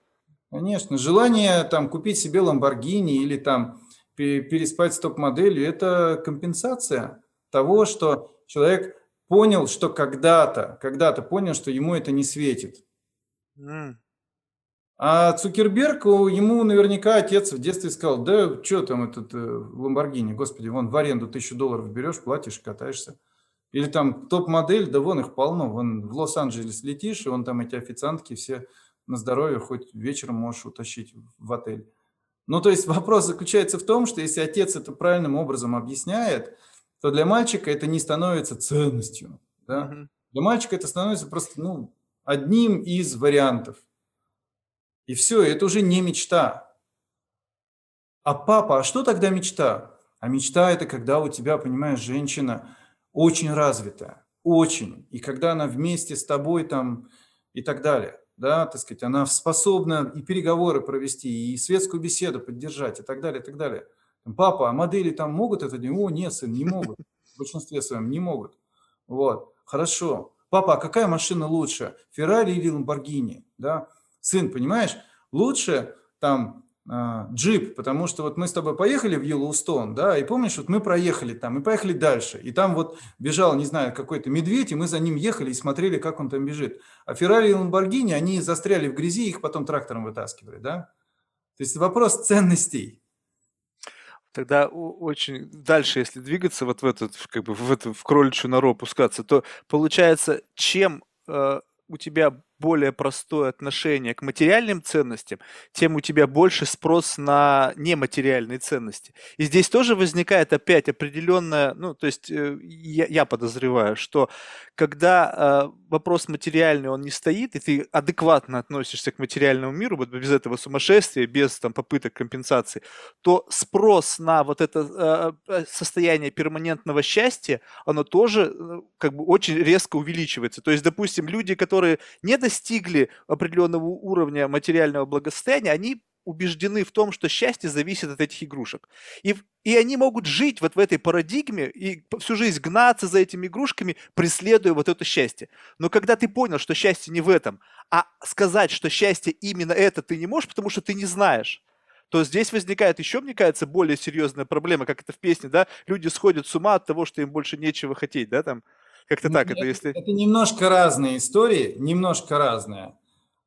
Конечно. Желание там купить себе Ламборгини или там переспать с топ-моделью – это компенсация того, что человек понял, что когда-то, когда-то понял, что ему это не светит. Mm. А Цукерберг, ему наверняка отец в детстве сказал, да что там этот э, Ламборгини, господи, вон в аренду тысячу долларов берешь, платишь, катаешься. Или там топ-модель, да вон их полно, вон в Лос-Анджелес летишь, и вон там эти официантки все на здоровье, хоть вечером можешь утащить в отель. Ну, то есть вопрос заключается в том, что если отец это правильным образом объясняет, то для мальчика это не становится ценностью. Да? Mm-hmm. Для мальчика это становится просто ну, одним из вариантов. И все, это уже не мечта. А папа, а что тогда мечта? А мечта это когда у тебя, понимаешь, женщина очень развитая, очень. И когда она вместе с тобой там и так далее да, так сказать, она способна и переговоры провести, и светскую беседу поддержать, и так далее, и так далее. Папа, а модели там могут это делать? О, нет, сын, не могут. В большинстве своем не могут. Вот, хорошо. Папа, а какая машина лучше, Феррари или Ламборгини? Да? Сын, понимаешь, лучше там джип, потому что вот мы с тобой поехали в Йеллоустон, да, и помнишь, вот мы проехали там и поехали дальше, и там вот бежал, не знаю, какой-то медведь, и мы за ним ехали и смотрели, как он там бежит. А Феррари и Ламборгини, они застряли в грязи, их потом трактором вытаскивали, да. То есть вопрос ценностей. Тогда очень дальше, если двигаться вот в этот, как бы в эту в кроличью нору опускаться, то получается, чем э, у тебя более простое отношение к материальным ценностям, тем у тебя больше спрос на нематериальные ценности. И здесь тоже возникает опять определенная, ну, то есть э, я, я подозреваю, что когда э, вопрос материальный, он не стоит, и ты адекватно относишься к материальному миру, вот без этого сумасшествия, без там попыток компенсации, то спрос на вот это э, э состояние перманентного счастья, оно тоже э, как бы очень резко увеличивается. То есть, допустим, люди, которые не до достигли определенного уровня материального благосостояния, они убеждены в том, что счастье зависит от этих игрушек. И, и они могут жить вот в этой парадигме и всю жизнь гнаться за этими игрушками, преследуя вот это счастье. Но когда ты понял, что счастье не в этом, а сказать, что счастье именно это ты не можешь, потому что ты не знаешь, то здесь возникает еще, мне кажется, более серьезная проблема, как это в песне, да, люди сходят с ума от того, что им больше нечего хотеть, да, там, как-то так, Нет, это если... Это немножко разные истории, немножко разные.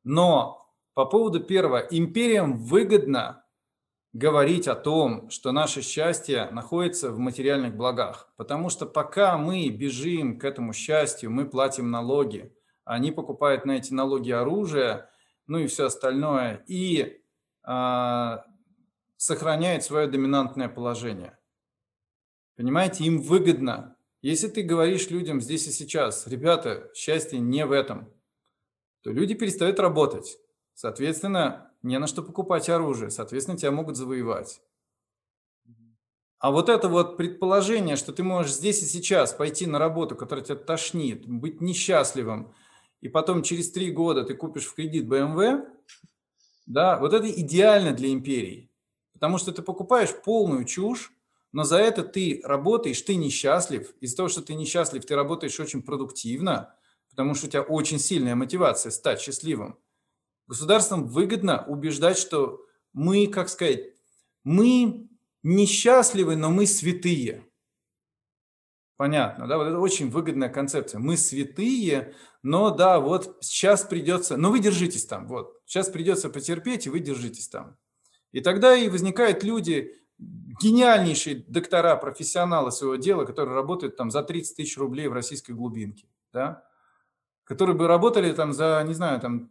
Но по поводу первого, империям выгодно говорить о том, что наше счастье находится в материальных благах. Потому что пока мы бежим к этому счастью, мы платим налоги, они покупают на эти налоги оружие, ну и все остальное, и э, сохраняют свое доминантное положение. Понимаете, им выгодно если ты говоришь людям здесь и сейчас, ребята, счастье не в этом, то люди перестают работать. Соответственно, не на что покупать оружие, соответственно, тебя могут завоевать. А вот это вот предположение, что ты можешь здесь и сейчас пойти на работу, которая тебя тошнит, быть несчастливым, и потом через три года ты купишь в кредит BMW, да, вот это идеально для империй. Потому что ты покупаешь полную чушь, но за это ты работаешь, ты несчастлив. Из-за того, что ты несчастлив, ты работаешь очень продуктивно, потому что у тебя очень сильная мотивация стать счастливым. Государствам выгодно убеждать, что мы, как сказать, мы несчастливы, но мы святые. Понятно, да? Вот это очень выгодная концепция. Мы святые, но да, вот сейчас придется, но вы держитесь там, вот. Сейчас придется потерпеть, и вы держитесь там. И тогда и возникают люди, гениальнейшие доктора, профессионалы своего дела, которые работают там за 30 тысяч рублей в российской глубинке, да, которые бы работали там за, не знаю, там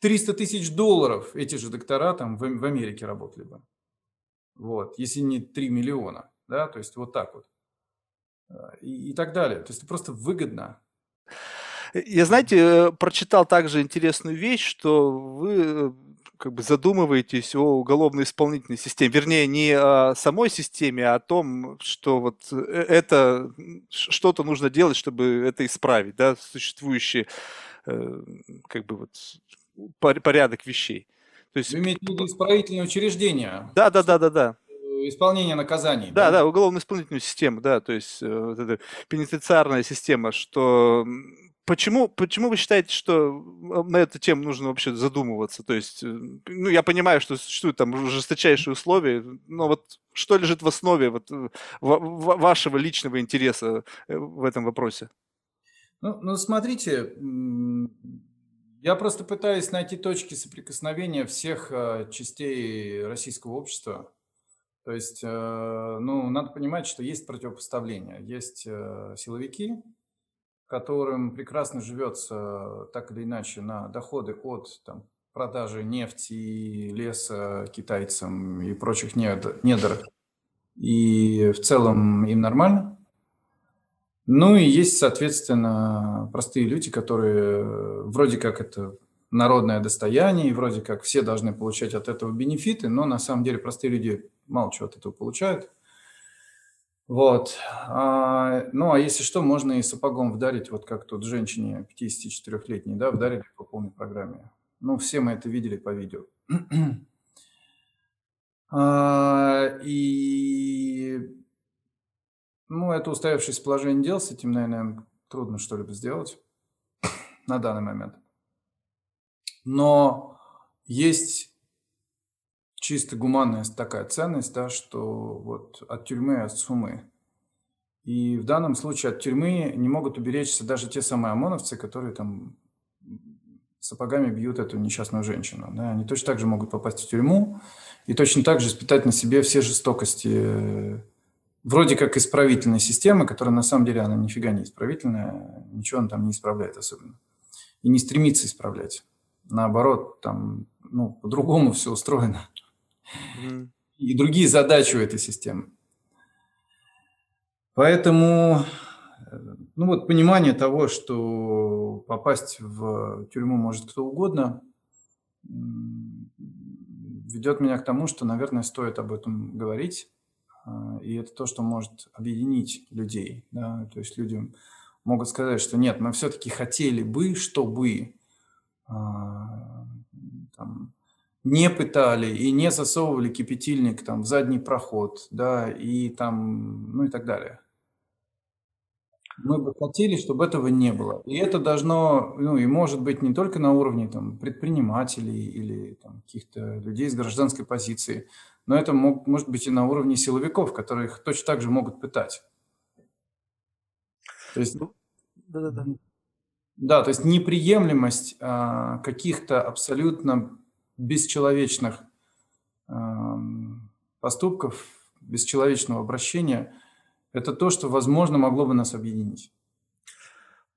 300 тысяч долларов, эти же доктора там в, Америке работали бы. Вот, если не 3 миллиона, да, то есть вот так вот. А, и, и так далее. То есть это просто выгодно. Я, знаете, прочитал также интересную вещь, что вы э, как бы задумываетесь о уголовно-исполнительной системе, вернее, не о самой системе, а о том, что вот э, это что-то нужно делать, чтобы это исправить, да, существующий э, как бы вот порядок вещей. То есть, Вы имеете в виду исправительные учреждения? Да, да, да, да, да. Исполнение наказаний. Да, да, да уголовно-исполнительную систему, да, то есть вот эта пенитенциарная система, что Почему, почему вы считаете, что на эту тему нужно вообще задумываться? То есть, э, ну, я понимаю, что существуют там жесточайшие условия, но вот что лежит в основе вот, э, вашего личного интереса э, в этом вопросе? Ну, ну, смотрите, я просто пытаюсь найти точки соприкосновения всех частей российского общества. То есть, ну, надо понимать, что есть противопоставление. Есть силовики, которым прекрасно живется так или иначе на доходы от там, продажи нефти, леса китайцам и прочих недр. И в целом им нормально. Ну и есть, соответственно, простые люди, которые вроде как это народное достояние, и вроде как все должны получать от этого бенефиты, но на самом деле простые люди мало чего от этого получают. Вот. А, ну, а если что, можно и сапогом вдарить, вот как тут женщине 54-летней, да, вдарили по полной программе. Ну, все мы это видели по видео. (clears throat) а, и, ну, это устоявшееся положение дел, с этим, наверное, трудно что-либо сделать (clears throat) на данный момент. Но есть чисто гуманная такая ценность, да, что вот от тюрьмы, от сумы. И в данном случае от тюрьмы не могут уберечься даже те самые ОМОНовцы, которые там сапогами бьют эту несчастную женщину. Да, они точно так же могут попасть в тюрьму и точно так же испытать на себе все жестокости э, вроде как исправительной системы, которая на самом деле она нифига не исправительная, ничего он там не исправляет особенно. И не стремится исправлять. Наоборот, там ну, по-другому все устроено и другие задачи у этой системы. Поэтому, ну вот понимание того, что попасть в тюрьму может кто угодно, ведет меня к тому, что, наверное, стоит об этом говорить. А, и это то, что может объединить людей. Да? То есть люди могут сказать, что нет, мы все-таки хотели бы, чтобы а, там, не пытали и не засовывали кипятильник там в задний проход, да, и там, ну и так далее. Мы бы хотели, чтобы этого не было. И это должно, ну и может быть не только на уровне там предпринимателей или там каких-то людей из гражданской позиции, но это мог, может быть и на уровне силовиков, которые их точно так же могут пытать. То есть, ну, да-да-да. Да, то есть неприемлемость а, каких-то абсолютно бесчеловечных эм, поступков, бесчеловечного обращения, это то, что, возможно, могло бы нас объединить.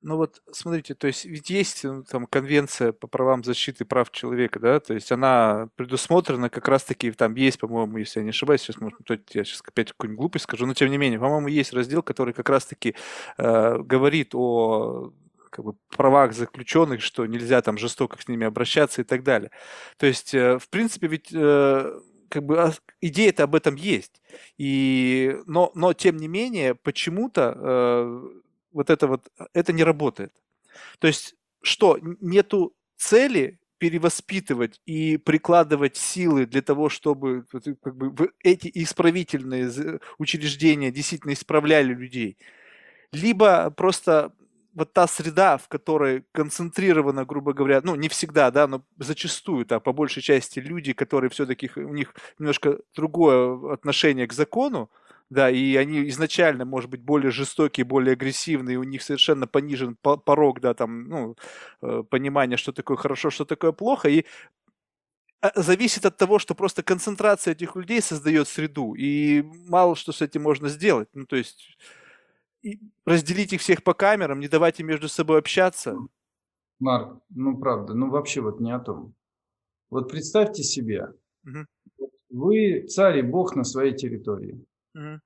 Ну вот, смотрите, то есть ведь есть ну, там конвенция по правам защиты прав человека, да, то есть она предусмотрена как раз-таки, там есть, по-моему, если я не ошибаюсь, сейчас, может, я сейчас опять какую-нибудь глупость скажу, но тем не менее, по-моему, есть раздел, который как раз-таки э, говорит о как бы, правах заключенных, что нельзя там жестоко с ними обращаться и так далее. То есть, э, в принципе, ведь э, как бы а, идея-то об этом есть. И, но, но тем не менее, почему-то э, вот это вот, это не работает. То есть, что, нету цели перевоспитывать и прикладывать силы для того, чтобы как бы, эти исправительные учреждения действительно исправляли людей. Либо просто вот та среда, в которой концентрировано, грубо говоря, ну, не всегда, да, но зачастую, да, по большей части люди, которые все-таки, у них немножко другое отношение к закону, да, и они изначально, может быть, более жестокие, более агрессивные, у них совершенно понижен порог, да, там, ну, э, понимания, что такое хорошо, что такое плохо, и а, зависит от того, что просто концентрация этих людей создает среду, и мало что с этим можно сделать. Ну, то есть разделить их всех по камерам, не давать им между собой общаться. Марк, ну правда, ну вообще вот не о том. Вот представьте себе, угу. вы царь и бог на своей территории. Угу.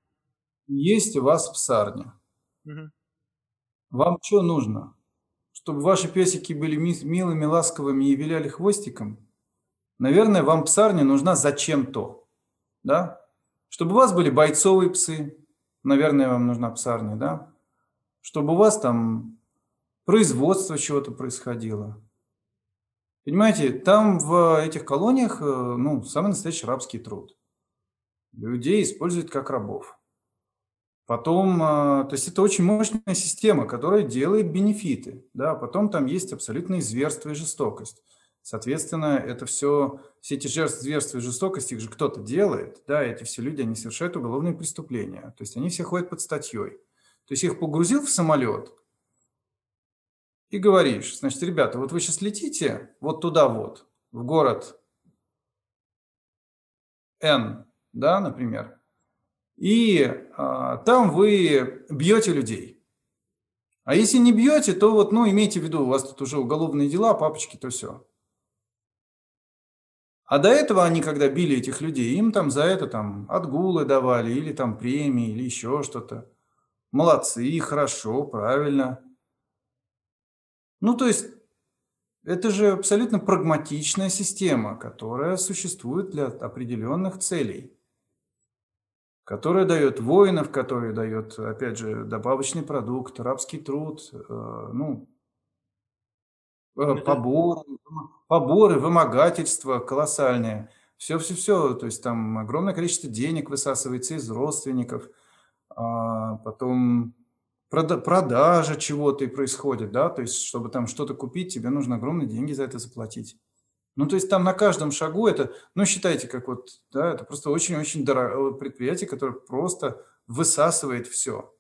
Есть у вас псарня. Угу. Вам что нужно? Чтобы ваши песики были милыми, ласковыми и виляли хвостиком? Наверное, вам псарня нужна зачем-то. Да? Чтобы у вас были бойцовые псы. Наверное, вам нужна псарня, да? Чтобы у вас там производство чего-то происходило. Понимаете, там в этих колониях, э, ну, самый настоящий рабский труд людей используют как рабов. Потом, а, то есть это очень мощная система, которая делает бенефиты. Да? Потом там есть абсолютные зверство и жестокость. Соответственно, это все, все эти жертвы, зверства и жестокость, их же кто-то делает. Да? Эти все люди, они совершают уголовные преступления. То есть они все ходят под статьей. То есть их погрузил в самолет и говоришь, значит, ребята, вот вы сейчас летите вот туда вот, в город Н, да, например, и а, там вы бьете людей. А если не бьете, то вот, ну, имейте в виду, у вас тут уже уголовные дела, папочки, то все. А до этого они, когда били этих людей, им там за это там отгулы давали, или там премии, или еще что-то. Молодцы, хорошо, правильно. Ну, то есть это же абсолютно прагматичная система, которая существует для определенных целей которая дает воинов, которая дает, опять же, добавочный продукт, рабский труд, э, ну, поборы, поборы, вымогательства колоссальные. Все-все-все, то есть там огромное количество денег высасывается из родственников, а потом продажа чего-то и происходит, да, то есть чтобы там что-то купить, тебе нужно огромные деньги за это заплатить. Ну, то есть там на каждом шагу это, ну, считайте, как вот, да, это просто очень-очень дорогое предприятие, которое просто высасывает все.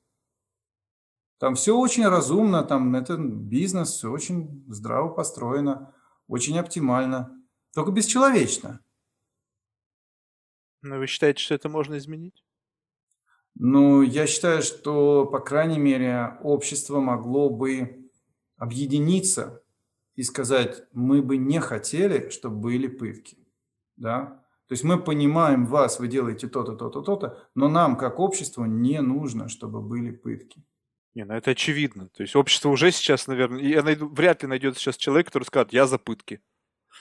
Там все очень разумно, там это бизнес, все очень здраво построено, очень оптимально, только бесчеловечно. Но вы считаете, что это можно изменить? Ну, я считаю, что, по крайней мере, общество могло бы объединиться и сказать, мы бы не хотели, чтобы были пытки. Да? То есть мы понимаем вас, вы делаете то-то, то-то, то-то, но нам, как обществу, не нужно, чтобы были пытки. Не, ну это очевидно. То есть общество уже сейчас, наверное, я найду, вряд ли найдется сейчас человек, который скажет, я за пытки.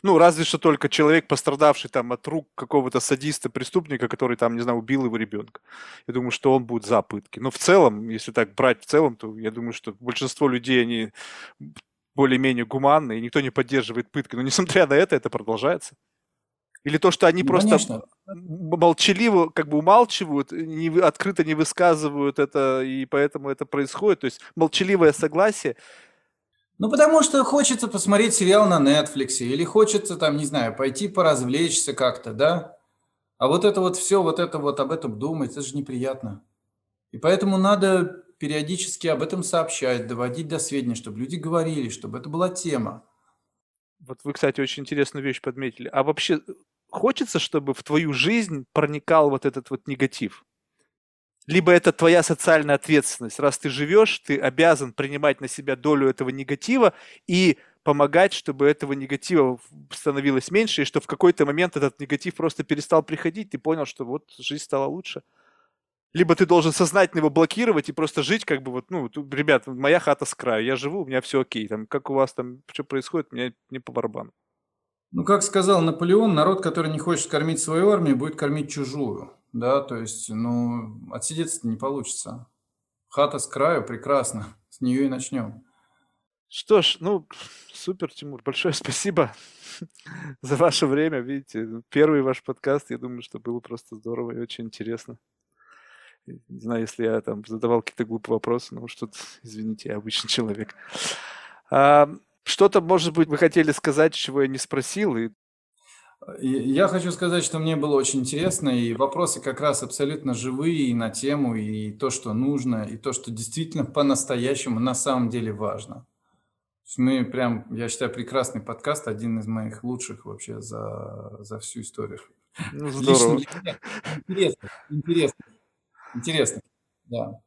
Ну, разве что только человек, пострадавший там от рук какого-то садиста, преступника, который там, не знаю, убил его ребенка. Я думаю, что он будет за пытки. Но в целом, если так брать в целом, то я думаю, что большинство людей, они более-менее гуманны, и никто не поддерживает пытки. Но несмотря на это, это продолжается. Или то, что они ну, просто конечно. Молчаливо как бы умалчивают, не, открыто не высказывают это, и поэтому это происходит. То есть молчаливое согласие. Ну, потому что хочется посмотреть сериал на Netflix, или хочется там, не знаю, пойти поразвлечься как-то, да? А вот это вот все, вот это вот об этом думать, это же неприятно. И поэтому надо периодически об этом сообщать, доводить до сведения, чтобы люди говорили, чтобы это была тема. Вот вы, кстати, очень интересную вещь подметили. А вообще хочется, чтобы в твою жизнь проникал вот этот вот негатив? Либо это твоя социальная ответственность. Раз ты живешь, ты обязан принимать на себя долю этого негатива и помогать, чтобы этого негатива становилось меньше, и что в какой-то момент этот негатив просто перестал приходить, ты понял, что вот жизнь стала лучше. либо ты должен сознательно его блокировать и просто жить как бы вот, ну, ребят, моя хата с краю, я живу, у меня все окей, там, как у вас там, что происходит, мне не по барабану. Ну, как сказал Наполеон, народ, который не хочет кормить свою армию, будет кормить чужую, да, то есть, ну, отсидеться не получится. Хата с краю прекрасно, (laughs) с нее и начнем. Что ж, ну, супер, Тимур, большое спасибо (laughs) за ваше время, видите, первый ваш подкаст, я думаю, что было просто здорово и очень интересно. Не знаю, если я там задавал какие-то глупые вопросы, но что-то, извините, я обычный человек. Что-то, может быть, вы хотели сказать, чего я не спросил? И... Я хочу сказать, что мне было очень интересно, и вопросы как раз абсолютно живые и на тему, и то, что нужно, и то, что действительно по-настоящему на самом деле важно. Мы прям, я считаю, прекрасный подкаст, один из моих лучших вообще за, за всю историю. Ну, здорово. Лично, интересно, интересно. Интересно, да.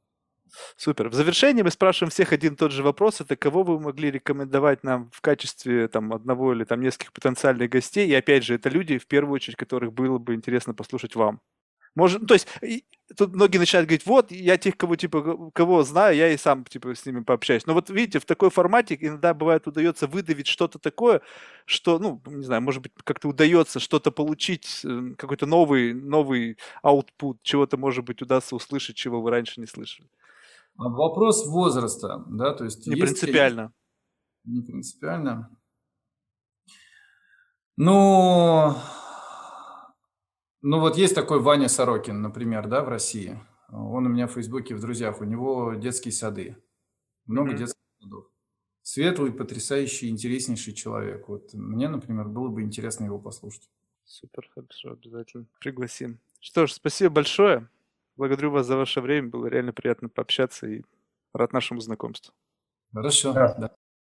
Супер. В завершении мы спрашиваем всех один и тот же вопрос. Это кого вы могли рекомендовать нам в качестве там, одного или там, нескольких потенциальных гостей? И опять же, это люди, в первую очередь, которых было бы интересно послушать вам. Может, ну, то есть, тут многие начинают говорить, вот, я тех, кого, типа, кого знаю, я и сам, типа, с ними пообщаюсь. Но вот, видите, в такой формате иногда бывает удается выдавить что-то такое, что, ну, не знаю, может быть, как-то удается что-то получить, э, какой-то новый, новый output, чего-то, может быть, удастся услышать, чего вы раньше не слышали. А вопрос возраста, да, то есть... Не принципиально. Не принципиально. Ну... Ну вот есть такой Ваня Сорокин, например, да, в России. Он у меня в Фейсбуке в друзьях, у него детские сады, много mm-hmm. детских садов. Светлый, потрясающий, интереснейший человек. Вот мне, например, было бы интересно его послушать. Супер, хорошо, обязательно пригласим. Что ж, спасибо большое. Благодарю вас за ваше время. Было реально приятно пообщаться и рад нашему знакомству. Хорошо. Да. Да.